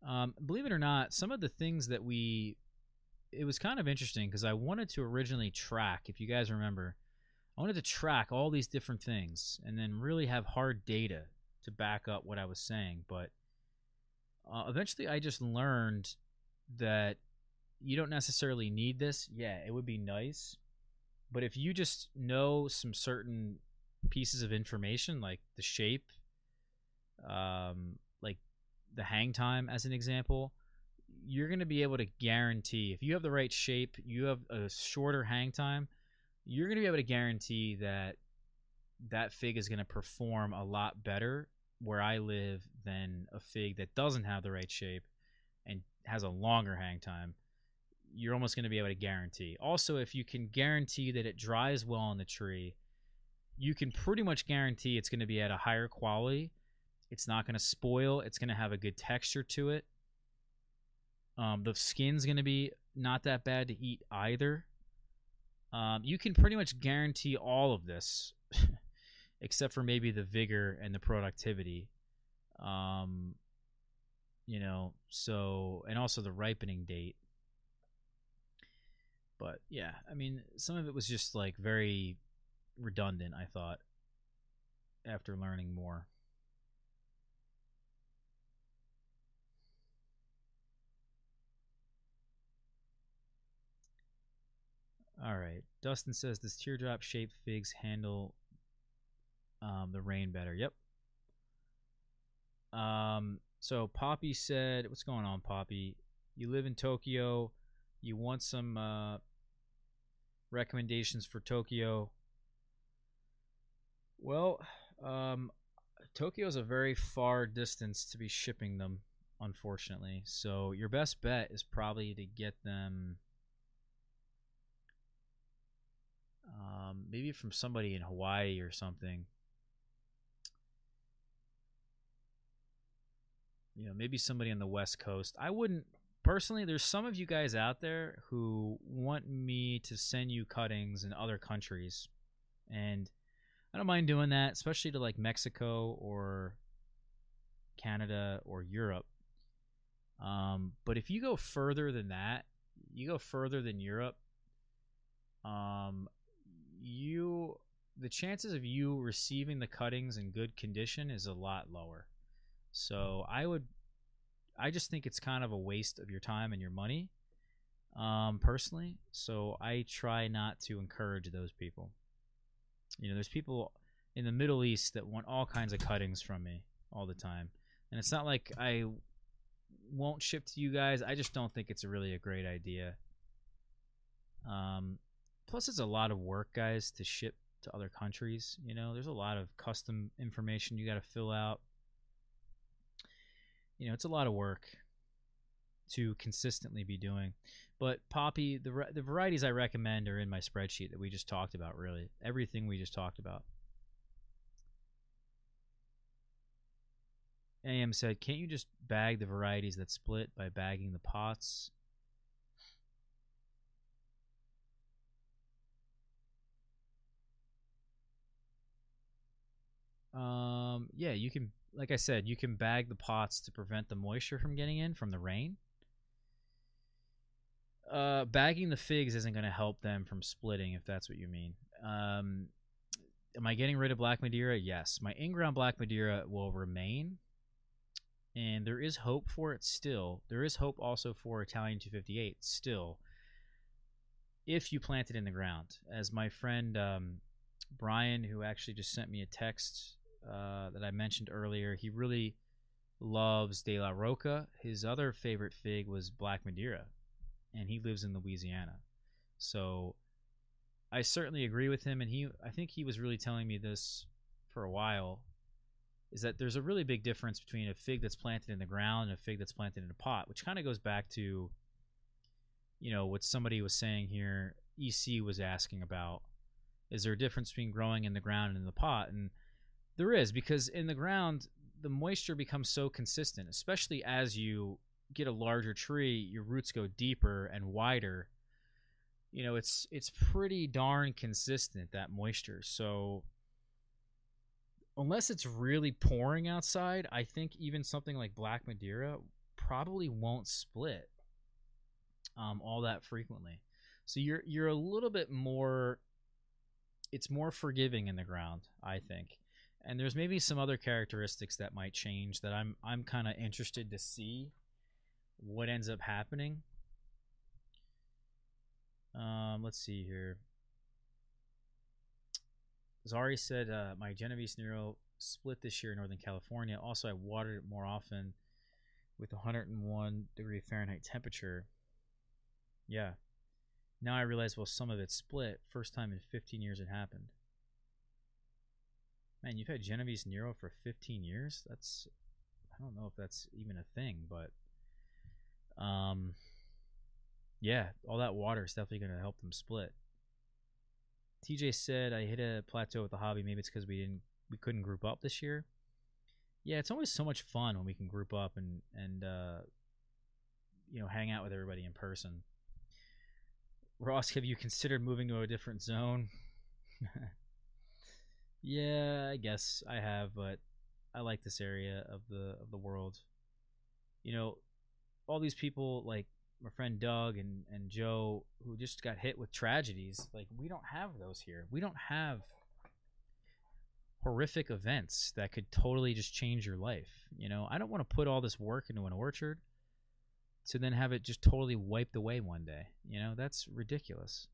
Um, believe it or not, some of the things that we it was kind of interesting because I wanted to originally track, if you guys remember, I wanted to track all these different things and then really have hard data to back up what I was saying. But uh, eventually, I just learned that you don't necessarily need this. Yeah, it would be nice, but if you just know some certain pieces of information, like the shape, um, like the hang time, as an example, you're going to be able to guarantee if you have the right shape, you have a shorter hang time, you're going to be able to guarantee that that fig is going to perform a lot better where I live than a fig that doesn't have the right shape and has a longer hang time you're almost going to be able to guarantee. Also, if you can guarantee that it dries well on the tree, you can pretty much guarantee it's going to be at a higher quality. It's not going to spoil. It's going to have a good texture to it. Um, the skin's going to be not that bad to eat either. Um, you can pretty much guarantee all of this except for maybe the vigor and the productivity. Um, you know, so and also the ripening date. But yeah, I mean, some of it was just like very redundant, I thought, after learning more. All right. Dustin says, "Does teardrop shaped figs handle um, the rain better?" Yep. Um. So Poppy said, "What's going on, Poppy? You live in Tokyo. You want some uh, recommendations for Tokyo?" Well, um, Tokyo is a very far distance to be shipping them, unfortunately. So your best bet is probably to get them um, maybe from somebody in Hawaii or something. You know, maybe somebody on the West Coast. I wouldn't personally. There's some of you guys out there who want me to send you cuttings in other countries, and I don't mind doing that, especially to like Mexico or Canada or Europe. Um, but if you go further than that, you go further than Europe. Um, you the chances of you receiving the cuttings in good condition is a lot lower. So I would, I just think it's kind of a waste of your time and your money, um, personally. So I try not to encourage those people. You know, there's people in the Middle East that want all kinds of cuttings from me all the time, and it's not like I won't ship to you guys. I just don't think it's really a great idea. Um, Plus, it's a lot of work, guys, to ship to other countries. You know, there's a lot of custom information you got to fill out. You know, it's a lot of work to consistently be doing. But Poppy, the the varieties I recommend are in my spreadsheet that we just talked about. Really, everything we just talked about. AM said, "Can't you just bag the varieties that split by bagging the pots?" Um, yeah, you can. Like I said, you can bag the pots to prevent the moisture from getting in from the rain. Uh, bagging the figs isn't going to help them from splitting, if that's what you mean. Um, am I getting rid of black Madeira? Yes, my in-ground black Madeira will remain, and there is hope for it still. There is hope also for Italian 258 still, if you plant it in the ground. As my friend um, Brian, who actually just sent me a text uh, that I mentioned earlier. He really loves De La Roca. His other favorite fig was Black Madeira, and he lives in Louisiana. So I certainly agree with him, and he I think he was really telling me this for a while. Is that there's a really big difference between a fig that's planted in the ground and a fig that's planted in a pot, which kind of goes back to, you know, what somebody was saying here. EC was asking about, is there a difference between growing in the ground and in the pot? And there is because in the ground the moisture becomes so consistent, especially as you get a larger tree, your roots go deeper and wider. You know, it's it's pretty darn consistent that moisture. So unless it's really pouring outside, I think even something like Black Madeira probably won't split um, all that frequently. So you're you're a little bit more. It's more forgiving in the ground, I think and there's maybe some other characteristics that might change that I'm I'm kind of interested to see what ends up happening. Um, let's see here. Zari said uh, my Genovese Nero split this year in Northern California. Also, I watered it more often with 101 degree Fahrenheit temperature. Yeah. Now I realize, well, some of it split. First time in 15 years it happened. Man, you've had Genovese Nero for 15 years. That's I don't know if that's even a thing, but um, yeah, all that water is definitely going to help them split. TJ said I hit a plateau with the hobby. Maybe it's because we didn't we couldn't group up this year. Yeah, it's always so much fun when we can group up and and uh, you know hang out with everybody in person. Ross, have you considered moving to a different zone? Yeah, I guess I have, but I like this area of the of the world. You know, all these people like my friend Doug and and Joe who just got hit with tragedies. Like we don't have those here. We don't have horrific events that could totally just change your life. You know, I don't want to put all this work into an orchard to then have it just totally wiped away one day. You know, that's ridiculous.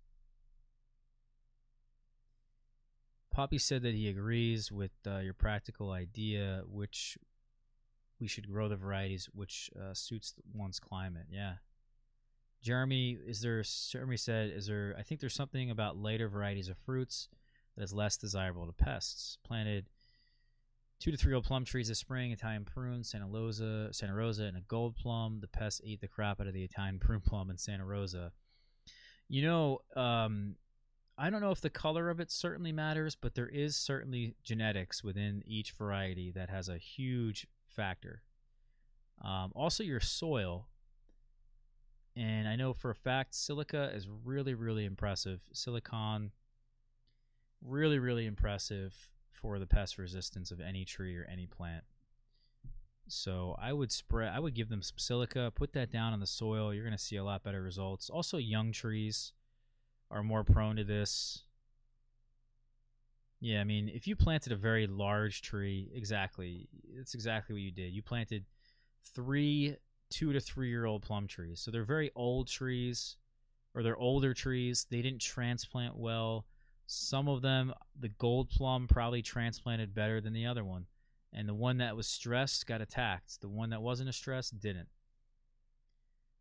Poppy said that he agrees with uh, your practical idea, which we should grow the varieties which uh, suits one's climate. Yeah. Jeremy, is there? Jeremy said, "Is there? I think there's something about later varieties of fruits that is less desirable to pests. Planted two to three old plum trees this spring, Italian prune, Santa Rosa, Santa Rosa, and a gold plum. The pests ate the crap out of the Italian prune plum and Santa Rosa. You know, um, I don't know if the color of it certainly matters, but there is certainly genetics within each variety that has a huge factor. Um, also, your soil. And I know for a fact silica is really, really impressive. Silicon, really, really impressive for the pest resistance of any tree or any plant. So I would spread, I would give them some silica, put that down on the soil. You're going to see a lot better results. Also, young trees are more prone to this. Yeah, I mean, if you planted a very large tree, exactly, it's exactly what you did. You planted three two to three year old plum trees. So they're very old trees, or they're older trees. They didn't transplant well. Some of them, the gold plum probably transplanted better than the other one. And the one that was stressed got attacked. The one that wasn't a stress didn't.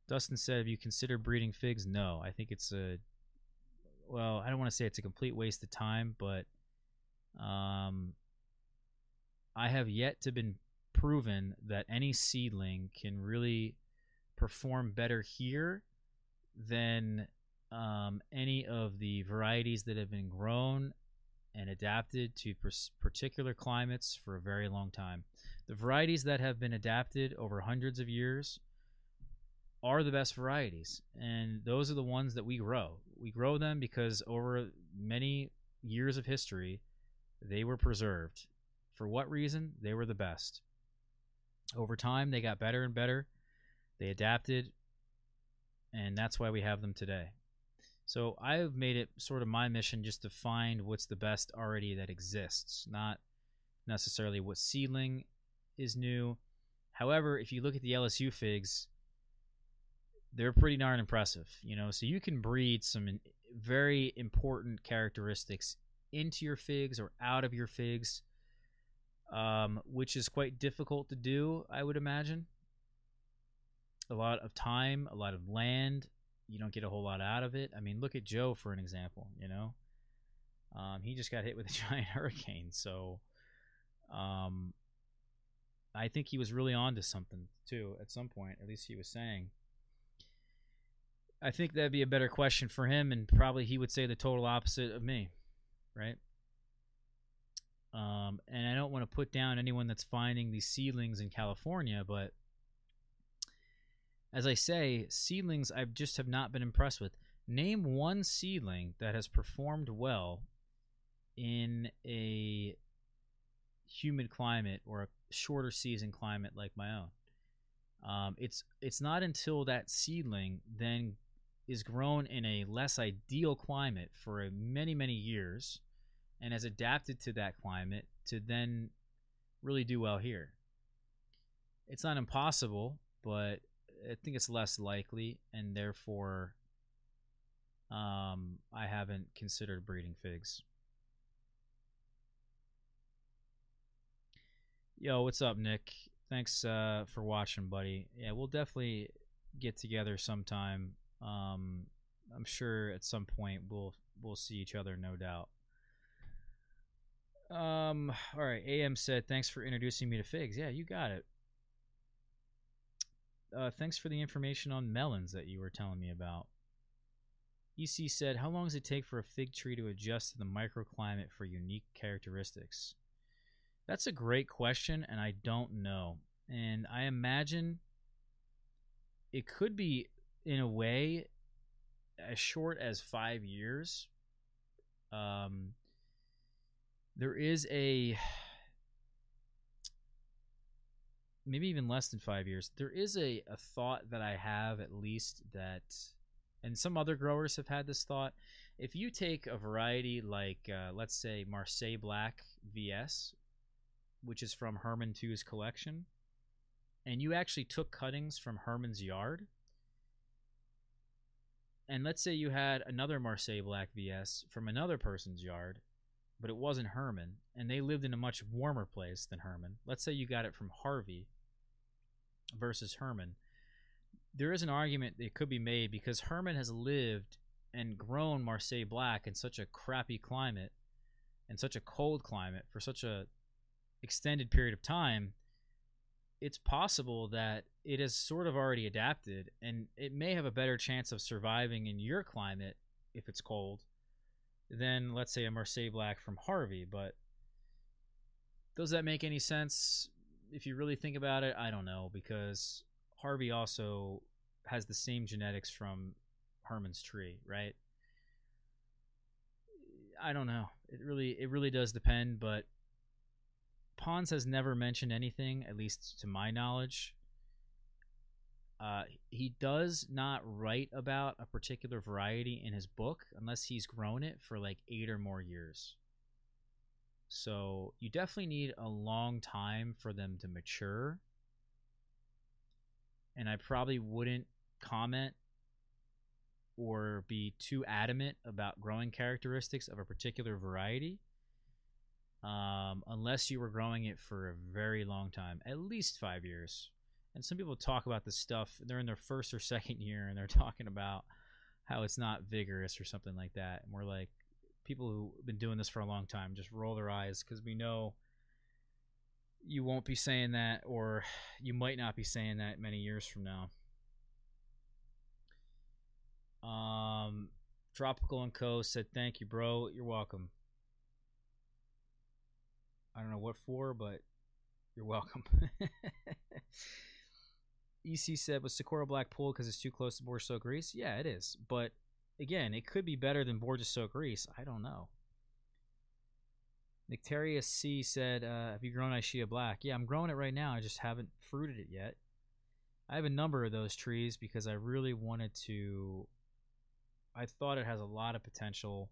Dustin said, Have you considered breeding figs? No. I think it's a, well, I don't want to say it's a complete waste of time, but um, I have yet to been proven that any seedling can really perform better here than um, any of the varieties that have been grown and adapted to particular climates for a very long time. The varieties that have been adapted over hundreds of years are the best varieties, and those are the ones that we grow. We grow them because over many years of history, they were preserved. For what reason? They were the best. Over time, they got better and better. They adapted, and that's why we have them today. So I've made it sort of my mission just to find what's the best already that exists, not necessarily what seedling is new. However, if you look at the LSU figs, they're pretty darn impressive, you know. So you can breed some very important characteristics into your figs or out of your figs, um, which is quite difficult to do, I would imagine. A lot of time, a lot of land, you don't get a whole lot out of it. I mean, look at Joe for an example. You know, um, he just got hit with a giant hurricane, so um, I think he was really on to something too at some point. At least he was saying. I think that'd be a better question for him, and probably he would say the total opposite of me, right? Um, and I don't want to put down anyone that's finding these seedlings in California, but as I say, seedlings I just have not been impressed with. Name one seedling that has performed well in a humid climate or a shorter season climate like my own. Um, it's it's not until that seedling then is grown in a less ideal climate for many many years and has adapted to that climate to then really do well here. It's not impossible, but I think it's less likely, and therefore, um, I haven't considered breeding figs. Yo, what's up, Nick? Thanks uh, for watching, buddy. Yeah, we'll definitely get together sometime. Um, I'm sure at some point we'll we'll see each other, no doubt. Um, all right. AM said, "Thanks for introducing me to figs." Yeah, you got it uh, thanks for the information on melons that you were telling me about. EC said, How long does it take for a fig tree to adjust to the microclimate for unique characteristics? That's a great question, and I don't know. And I imagine it could be, in a way, as short as five years. Um, there is a maybe even less than five years. There is a, a thought that I have at least that, and some other growers have had this thought. If you take a variety like, uh, let's say, Marseille Black VS, which is from Herman 2's collection, and you actually took cuttings from Herman's yard, and let's say you had another Marseille Black VS from another person's yard, but it wasn't Herman, and they lived in a much warmer place than Herman. Let's say you got it from Harvey versus Herman. There is an argument that could be made because Herman has lived and grown Marseille Black in such a crappy climate and such a cold climate for such a extended period of time. It's possible that it has sort of already adapted and it may have a better chance of surviving in your climate if it's cold than let's say a Marseille Black from Harvey. But does that make any sense? If you really think about it, I don't know because Harvey also has the same genetics from Herman's tree, right? I don't know. It really it really does depend, but Pons has never mentioned anything, at least to my knowledge. Uh, he does not write about a particular variety in his book unless he's grown it for like eight or more years. So you definitely need a long time for them to mature. And I probably wouldn't comment or be too adamant about growing characteristics of a particular variety um, unless you were growing it for a very long time, at least five years. And some people talk about this stuff they're in their first or second year and they're talking about how it's not vigorous or something like that. And we're like people who've been doing this for a long time just roll their eyes because we know you won't be saying that or you might not be saying that many years from now. Um tropical and co said thank you bro. You're welcome i don't know what for but you're welcome EC said, was Socorro Black pulled because it's too close to Bordeaux Grease? Yeah, it is. But again, it could be better than Bordeaux Grease. I don't know. Nictarius C said, uh, Have you grown Ischia Black? Yeah, I'm growing it right now. I just haven't fruited it yet. I have a number of those trees because I really wanted to. I thought it has a lot of potential.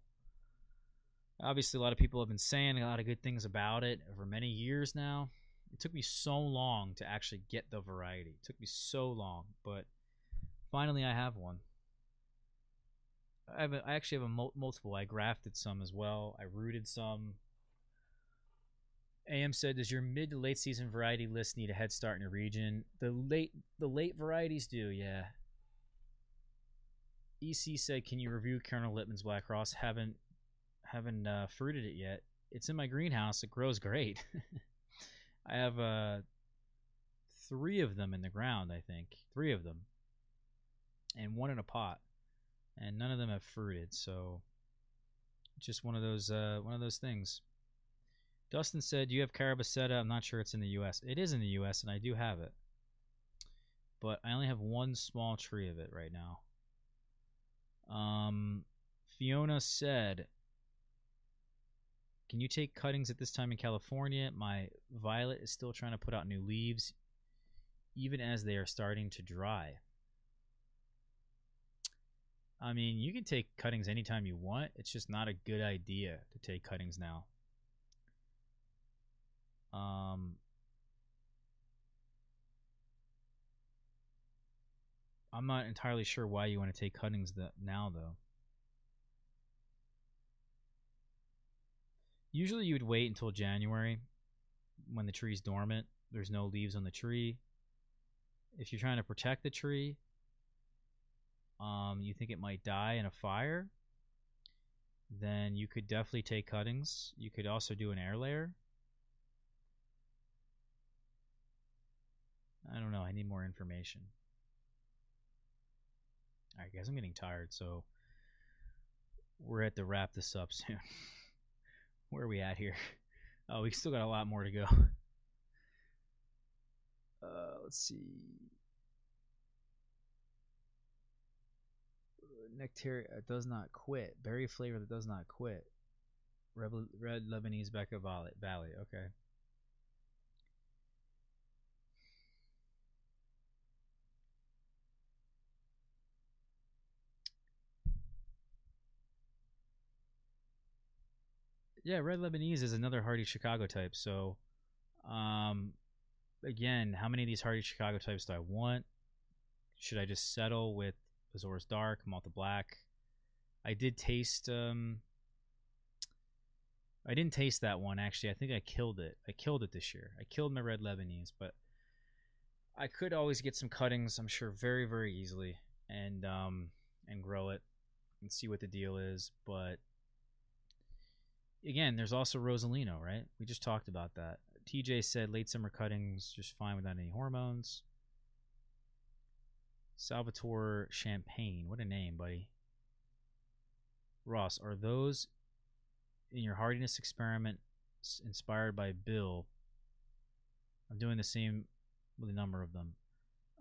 Obviously, a lot of people have been saying a lot of good things about it over many years now it took me so long to actually get the variety. It took me so long, but finally I have one. I have a, I actually have a mul- multiple. I grafted some as well. I rooted some. AM said, "Does your mid to late season variety list need a head start in your region?" The late the late varieties do, yeah. EC said, "Can you review Colonel Lippman's Black Cross? Haven't haven't uh, fruited it yet. It's in my greenhouse. It grows great." I have uh, three of them in the ground, I think. Three of them. And one in a pot. And none of them have fruited, so just one of those uh, one of those things. Dustin said, "You have Calabacita. I'm not sure it's in the U.S. It is in the U.S. and I do have it, but I only have one small tree of it right now." Um, Fiona said, can you take cuttings at this time in California? My violet is still trying to put out new leaves, even as they are starting to dry. I mean, you can take cuttings anytime you want. It's just not a good idea to take cuttings now. Um, I'm not entirely sure why you want to take cuttings now, though. Usually you would wait until January when the tree's dormant. There's no leaves on the tree. If you're trying to protect the tree, um, you think it might die in a fire, then you could definitely take cuttings. You could also do an air layer. I don't know. I need more information. All right, guys, I'm getting tired, so we're at to wrap this up soon. Where are we at here? Oh, we still got a lot more to go. Uh, let's see. Nectaria does not quit. Berry flavor that does not quit. Red, red Lebanese Valley. Valley. Okay. Yeah, red Lebanese is another hardy Chicago type. So, um, again, how many of these hardy Chicago types do I want? Should I just settle with Azores Dark, Malta Black? I did taste. Um, I didn't taste that one actually. I think I killed it. I killed it this year. I killed my red Lebanese, but I could always get some cuttings. I'm sure very very easily and um and grow it and see what the deal is. But again, there's also Rosalino, right? We just talked about that. TJ said late summer cuttings just fine without any hormones. Salvatore Champagne, what a name, buddy. Ross, are those in your hardiness experiment inspired by Bill? I'm doing the same with a number of them.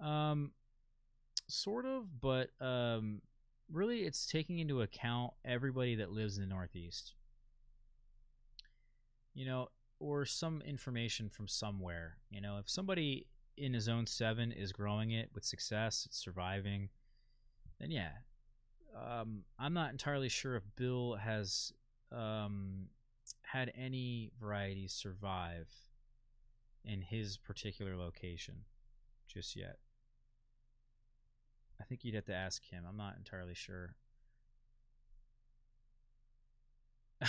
Um, sort of, but um, really, it's taking into account everybody that lives in the Northeast you know, or some information from somewhere. You know, if somebody in a zone seven is growing it with success, it's surviving, then yeah. Um, I'm not entirely sure if Bill has um, had any varieties survive in his particular location just yet. I think you'd have to ask him. I'm not entirely sure.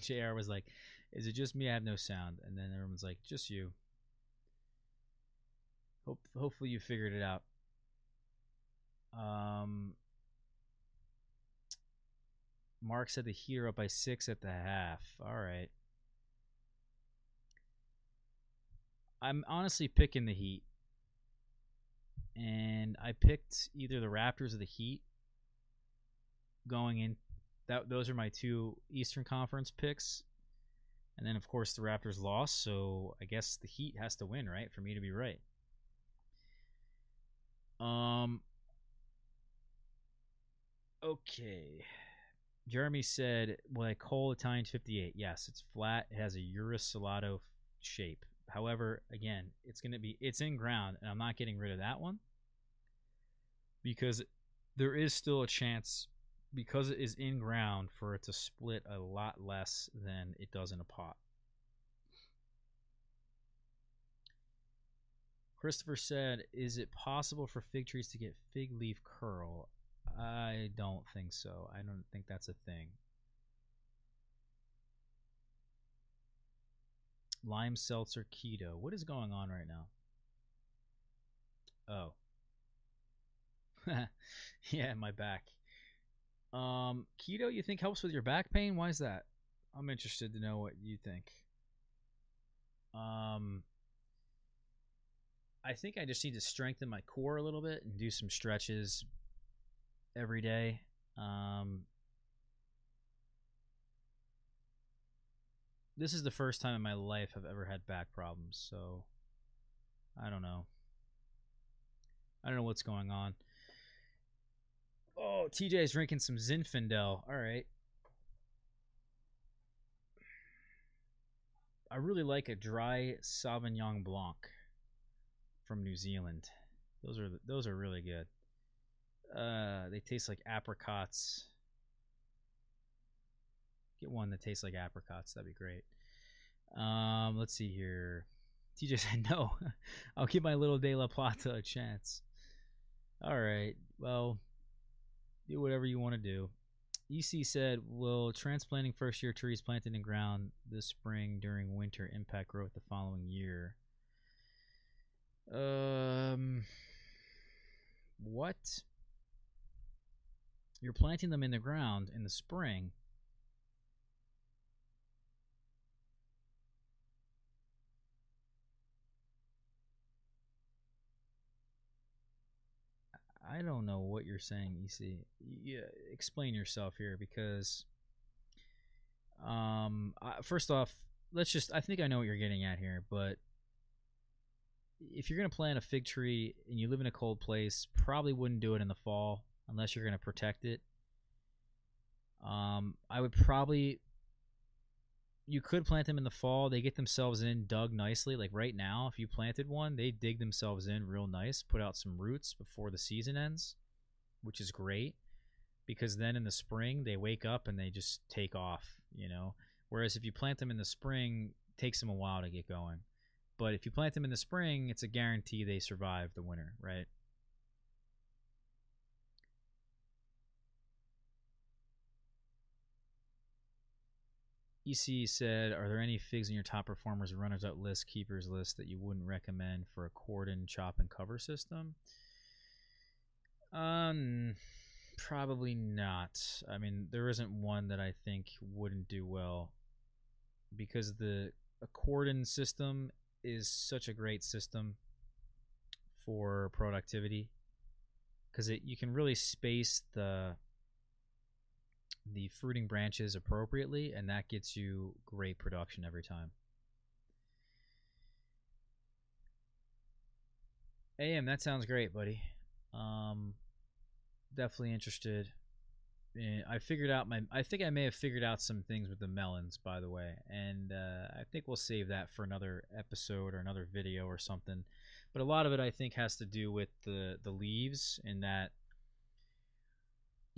JR was like, is it just me? I have no sound. And then everyone's like, just you. Hope hopefully you figured it out. Um Mark said the Heat are up by six at the half. All right. I'm honestly picking the Heat. And I picked either the Raptors or the Heat going in. That those are my two Eastern Conference picks. And then, of course, the Raptors lost, so I guess the Heat has to win, right, for me to be right. Um. Okay. Jeremy said, "Will I call Italian 58?" Yes, it's flat. It has a Urus shape. However, again, it's going to be it's in ground, and I'm not getting rid of that one because there is still a chance because it is in ground for it to split a lot less than it does in a pot. Christopher said, "Is it possible for fig trees to get fig leaf curl?" I don't think so. I don't think that's a thing. Lime seltzer keto. What is going on right now? Oh. yeah, my back. Um, keto, you think helps with your back pain? Why is that? I'm interested to know what you think. Um, I think I just need to strengthen my core a little bit and do some stretches every day. Um, this is the first time in my life I've ever had back problems, so I don't know. I don't know what's going on. Oh, TJ's drinking some Zinfandel. All right. I really like a dry Sauvignon Blanc from New Zealand. Those are those are really good. Uh, they taste like apricots. Get one that tastes like apricots. That'd be great. Um, let's see here. TJ said no. I'll give my little De La Plata a chance. All right. Well, do whatever you want to do. EC said, Will transplanting first year trees planted in ground this spring during winter impact growth the following year? Um, what? You're planting them in the ground in the spring. I don't know what you're saying, EC. Yeah, explain yourself here because um first off, let's just I think I know what you're getting at here, but if you're going to plant a fig tree and you live in a cold place, probably wouldn't do it in the fall unless you're going to protect it. Um, I would probably you could plant them in the fall. They get themselves in dug nicely. Like right now, if you planted one, they dig themselves in real nice, put out some roots before the season ends, which is great because then in the spring they wake up and they just take off, you know. Whereas if you plant them in the spring, takes them a while to get going. But if you plant them in the spring, it's a guarantee they survive the winter, right? EC said, "Are there any figs in your top performers, runners up list, keepers list that you wouldn't recommend for a cordon chop and cover system?" Um, probably not. I mean, there isn't one that I think wouldn't do well because the cordon system is such a great system for productivity because it you can really space the the fruiting branches appropriately, and that gets you great production every time. AM, that sounds great, buddy. Um, definitely interested. I figured out my. I think I may have figured out some things with the melons, by the way, and uh, I think we'll save that for another episode or another video or something. But a lot of it, I think, has to do with the the leaves and that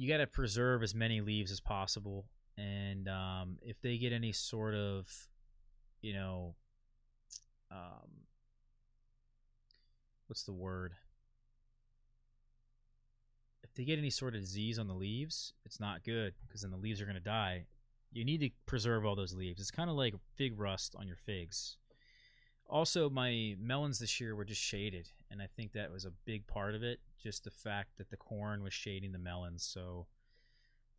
you got to preserve as many leaves as possible. And um, if they get any sort of, you know, um, what's the word? If they get any sort of disease on the leaves, it's not good because then the leaves are going to die. You need to preserve all those leaves. It's kind of like fig rust on your figs. Also, my melons this year were just shaded, and I think that was a big part of it. Just the fact that the corn was shading the melons. So,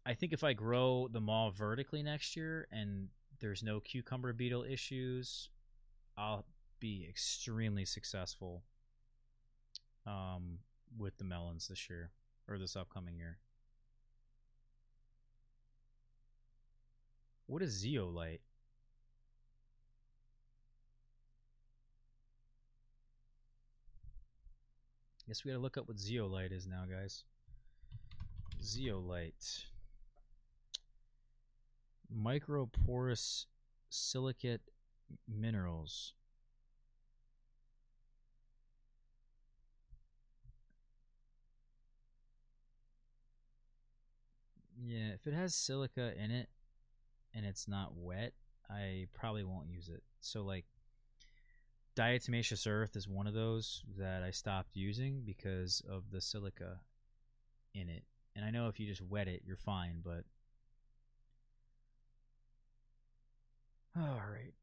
I think if I grow them all vertically next year and there's no cucumber beetle issues, I'll be extremely successful um, with the melons this year or this upcoming year. What is zeolite? Guess we gotta look up what zeolite is now, guys. Zeolite. Microporous silicate minerals. Yeah, if it has silica in it and it's not wet, I probably won't use it. So like diatomaceous earth is one of those that I stopped using because of the silica in it. And I know if you just wet it, you're fine, but all right.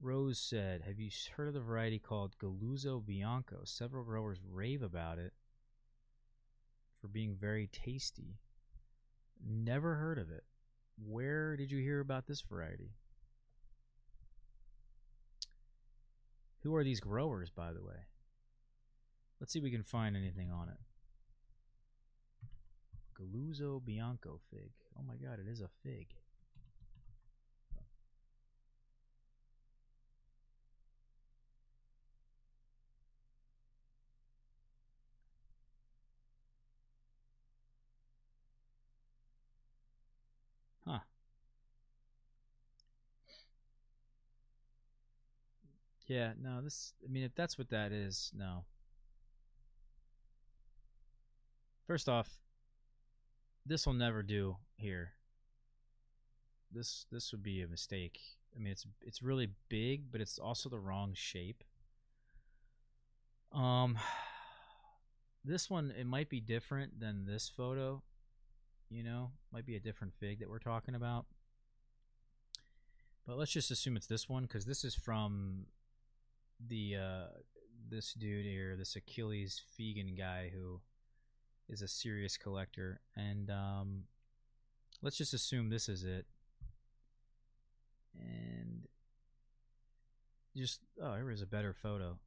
Rose said, Have you heard of the variety called Galuzzo Bianco? Several growers rave about it for being very tasty. Never heard of it. Where did you hear about this variety? Who are these growers, by the way? Let's see if we can find anything on it. Galluzzo Bianco fig. Oh my god, it is a fig. Yeah, no, this, I mean, if that's what that is, no. First off, this will never do here. This, this would be a mistake. I mean, it's, it's really big, but it's also the wrong shape. Um, this one, it might be different than this photo you know, might be a different fig that we're talking about. But let's just assume it's this one because this is from the uh, this dude here, this Achilles Fegan guy who is a serious collector, and um, let's just assume this is it. And just oh, here is a better photo.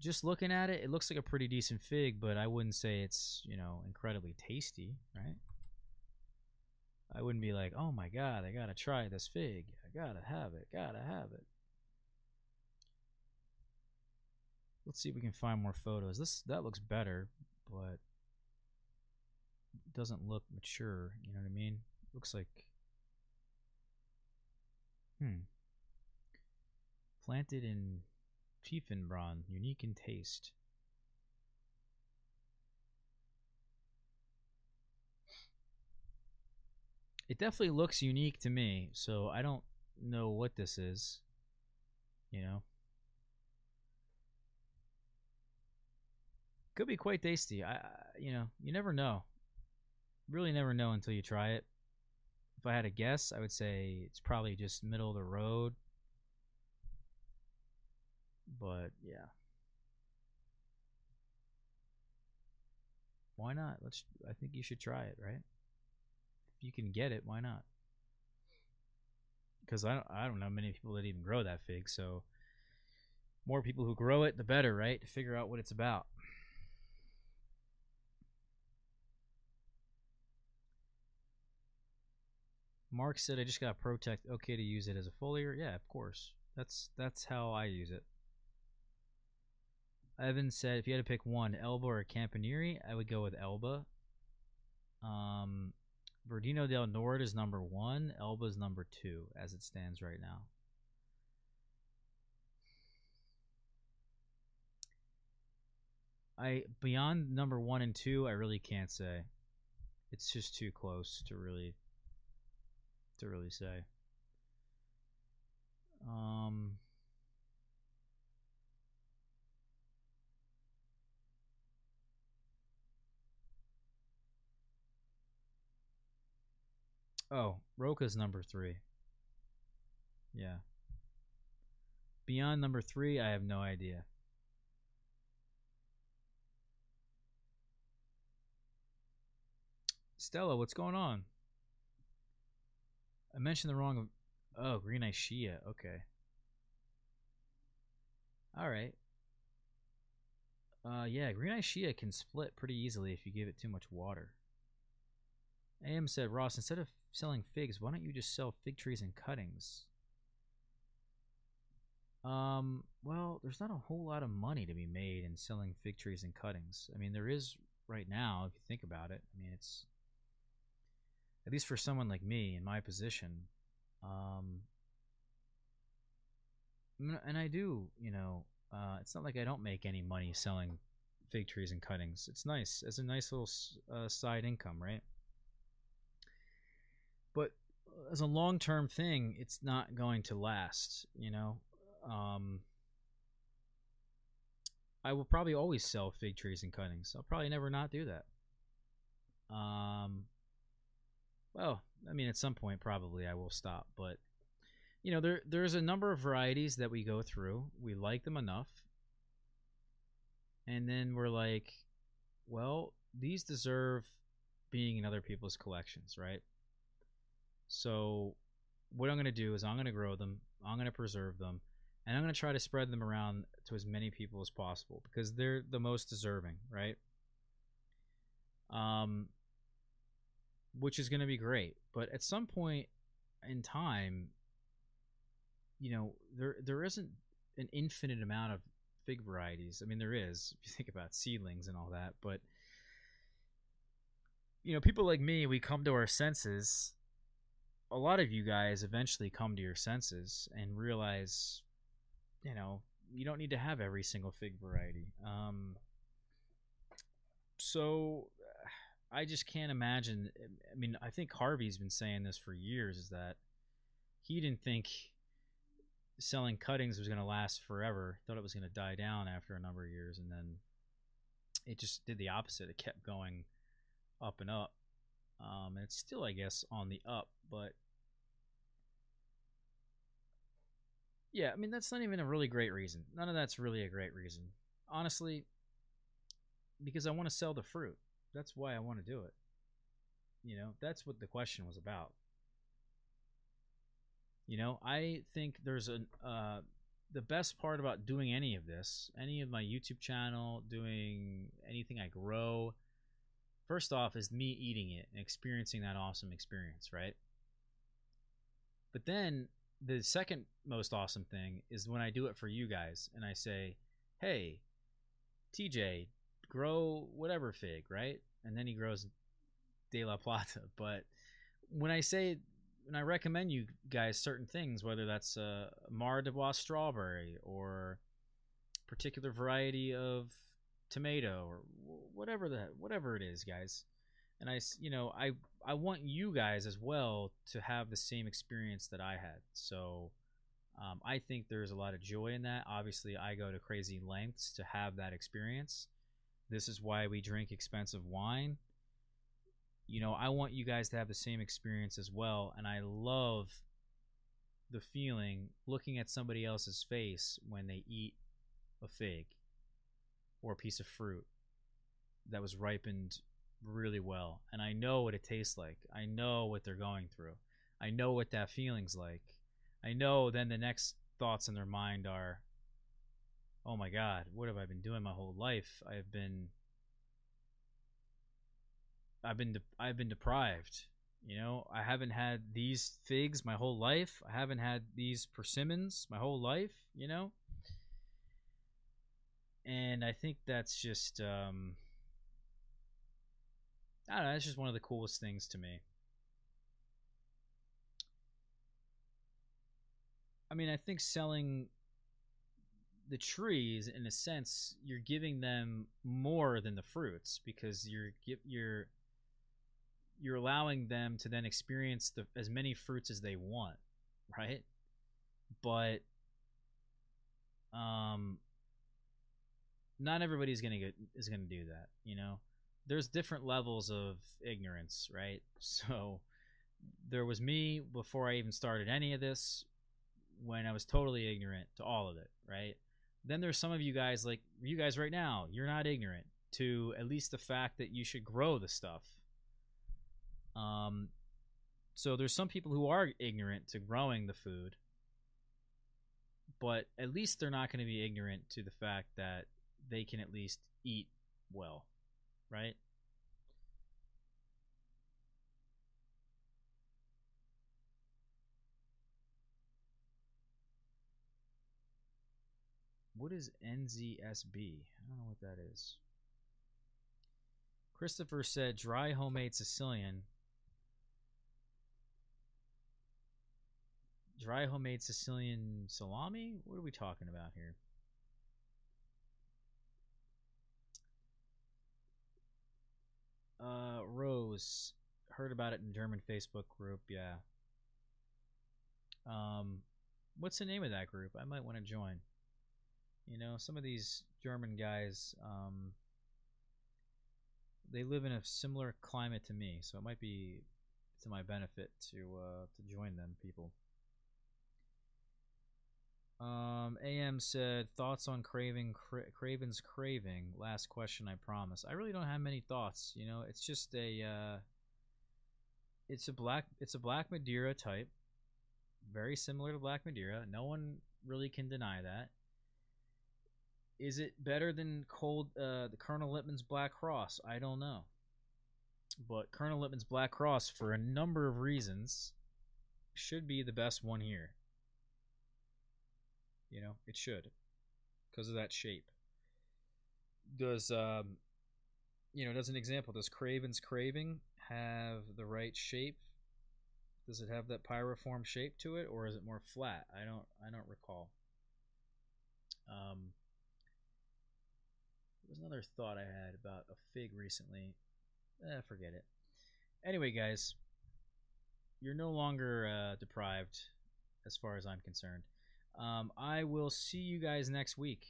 Just looking at it, it looks like a pretty decent fig, but I wouldn't say it's you know incredibly tasty, right? I wouldn't be like, oh my god, I gotta try this fig. I gotta have it. Gotta have it. Let's see if we can find more photos. This that looks better, but doesn't look mature. You know what I mean? Looks like. Hmm. Planted in Tiefenbraun, unique in taste. It definitely looks unique to me, so I don't know what this is. You know? Could be quite tasty. I, you know, you never know. Really never know until you try it. If I had a guess, I would say it's probably just middle of the road. But yeah. Why not? Let's I think you should try it, right? If you can get it, why not? Cuz I don't I don't know many people that even grow that fig, so more people who grow it, the better, right? To figure out what it's about. Mark said I just got Protect. Okay to use it as a foliar. Yeah, of course. That's that's how I use it. Evan said if you had to pick one, Elba or Campaniere, I would go with Elba. Um, Verdino del Nord is number one. Elba is number two as it stands right now. I beyond number one and two, I really can't say. It's just too close to really to really say. Um Oh, Roca's number three. Yeah. Beyond number three, I have no idea. Stella, what's going on? I mentioned the wrong. Oh, Green Ischia. Okay. All right. Uh, yeah, Green Ischia can split pretty easily if you give it too much water. AM said, Ross, instead of selling figs, why don't you just sell fig trees and cuttings? Um, well, there's not a whole lot of money to be made in selling fig trees and cuttings. I mean, there is right now, if you think about it. I mean, it's at least for someone like me in my position, um, and I do, you know, uh, it's not like I don't make any money selling fig trees and cuttings. It's nice It's a nice little uh, side income, right? But as a long term thing, it's not going to last, you know. Um, I will probably always sell fig trees and cuttings. I'll probably never not do that. Um, well, I mean, at some point probably I will stop, but you know, there there's a number of varieties that we go through. We like them enough, and then we're like, well, these deserve being in other people's collections, right? So, what I'm going to do is I'm going to grow them, I'm going to preserve them, and I'm going to try to spread them around to as many people as possible because they're the most deserving, right? Um, which is going to be great. But at some point in time, you know, there there isn't an infinite amount of fig varieties. I mean, there is if you think about seedlings and all that, but you know, people like me, we come to our senses. A lot of you guys eventually come to your senses and realize, you know, you don't need to have every single fig variety. Um, so I just can't imagine. I mean, I think Harvey's been saying this for years is that he didn't think selling cuttings was going to last forever. Thought it was going to die down after a number of years, and then it just did the opposite. It kept going up and up. Um, and it's still, I guess, on the up, but yeah, I mean, that's not even a really great reason. None of that's really a great reason, honestly, because I want to sell the fruit that's why I want to do it. You know, that's what the question was about. You know, I think there's a uh, the best part about doing any of this, any of my YouTube channel, doing anything I grow, first off, is me eating it and experiencing that awesome experience, right? But then the second most awesome thing is when I do it for you guys and I say, hey, TJ, grow whatever fig, right? And then he grows De La Plata. But when I say when I recommend you guys certain things, whether that's a Mara des Bois strawberry or particular variety of tomato or whatever the whatever it is, guys. And I, you know, I I want you guys as well to have the same experience that I had. So um, I think there's a lot of joy in that. Obviously, I go to crazy lengths to have that experience. This is why we drink expensive wine. You know, I want you guys to have the same experience as well. And I love the feeling looking at somebody else's face when they eat a fig or a piece of fruit that was ripened really well. And I know what it tastes like. I know what they're going through. I know what that feeling's like. I know then the next thoughts in their mind are, oh my God, what have I been doing my whole life? I've been. I've been de- I've been deprived. You know, I haven't had these figs my whole life. I haven't had these persimmons my whole life. You know, and I think that's just um, I don't know. It's just one of the coolest things to me. I mean, I think selling the trees, in a sense, you're giving them more than the fruits because you're you're you're allowing them to then experience the as many fruits as they want, right? But um, not everybody's gonna get is gonna do that, you know there's different levels of ignorance, right? So there was me before I even started any of this when I was totally ignorant to all of it, right? Then there's some of you guys like you guys right now, you're not ignorant to at least the fact that you should grow the stuff. Um so there's some people who are ignorant to growing the food, but at least they're not going to be ignorant to the fact that they can at least eat well right? What is NZSB? I don't know what that is. Christopher said dry homemade Sicilian. Dry homemade Sicilian salami? What are we talking about here? Uh, Rose heard about it in German Facebook group. Yeah. Um, what's the name of that group? I might want to join. You know, some of these German guys, um, they live in a similar climate to me, so it might be to my benefit to uh, to join them people. Um, AM said thoughts on craving Cra- Craven's craving. Last question, I promise. I really don't have many thoughts. You know, it's just a uh, it's a black it's a black Madeira type, very similar to black Madeira. No one really can deny that. Is it better than cold uh, the Colonel Lippmann's Black Cross? I don't know, but Colonel Lippmann's Black Cross, for a number of reasons, should be the best one here. You know, it should because of that shape. Does um, you know, does an example, does Craven's Craving have the right shape? Does it have that pyriform shape to it, or is it more flat? I don't, I don't recall. Um, there was another thought I had about a fig recently. Eh, forget it. Anyway, guys, you're no longer uh, deprived, as far as I'm concerned. Um, I will see you guys next week.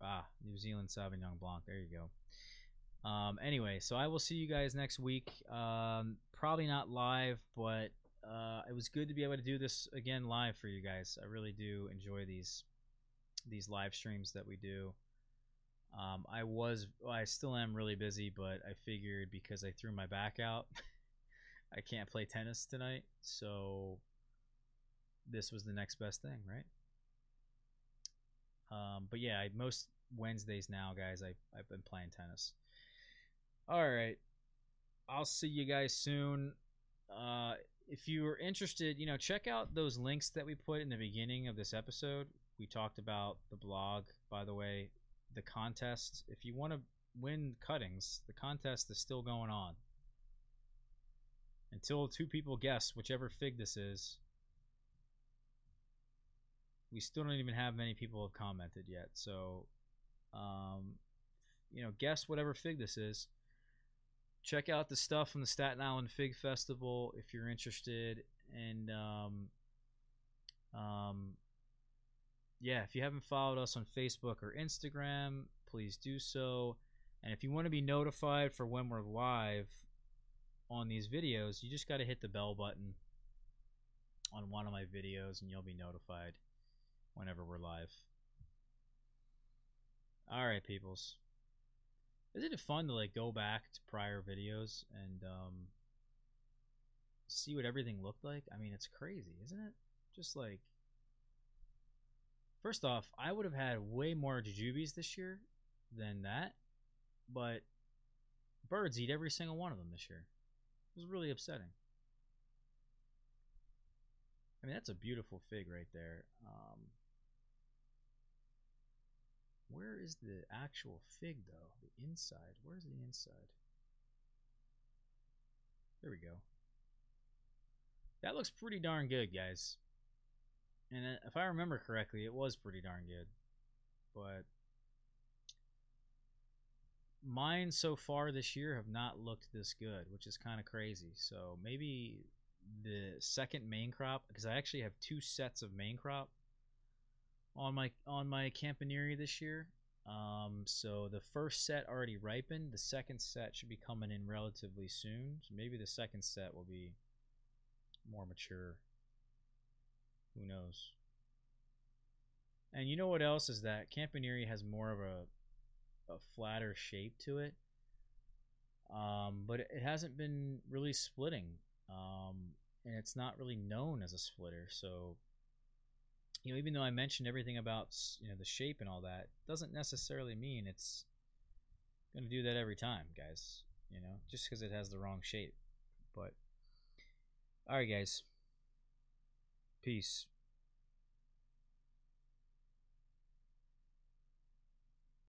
Ah, New Zealand Sauvignon Blanc. There you go. Um, anyway, so I will see you guys next week. Um, probably not live, but uh, it was good to be able to do this again live for you guys. I really do enjoy these these live streams that we do. Um, I was, well, I still am really busy, but I figured because I threw my back out, I can't play tennis tonight. So this was the next best thing, right? Um, but yeah, I, most Wednesdays now, guys, I, I've been playing tennis. All right. I'll see you guys soon. Uh, if you are interested, you know, check out those links that we put in the beginning of this episode. We talked about the blog, by the way, the contest. If you want to win cuttings, the contest is still going on. until two people guess whichever fig this is. We still don't even have many people have commented yet. So, um, you know, guess whatever fig this is. Check out the stuff from the Staten Island Fig Festival if you're interested. And um, um, yeah, if you haven't followed us on Facebook or Instagram, please do so. And if you want to be notified for when we're live on these videos, you just got to hit the bell button on one of my videos and you'll be notified whenever we're live. All right, peoples. Isn't it fun to like go back to prior videos and um, see what everything looked like? I mean, it's crazy, isn't it? Just like First off, I would have had way more jujubes this year than that, but birds eat every single one of them this year. It was really upsetting. I mean, that's a beautiful fig right there. Um, where is the actual fig, though? The inside. Where's the inside? There we go. That looks pretty darn good, guys. And if I remember correctly, it was pretty darn good. But mine so far this year have not looked this good, which is kind of crazy. So maybe the second main crop, because I actually have two sets of main crop on my on my Campaniere this year. Um, so the first set already ripened. The second set should be coming in relatively soon. So maybe the second set will be more mature. Who knows? And you know what else is that Campaniere has more of a a flatter shape to it. Um, but it hasn't been really splitting. Um, and it's not really known as a splitter. So, you know, even though I mentioned everything about you know the shape and all that, doesn't necessarily mean it's going to do that every time, guys. You know, just because it has the wrong shape. But all right, guys. Peace.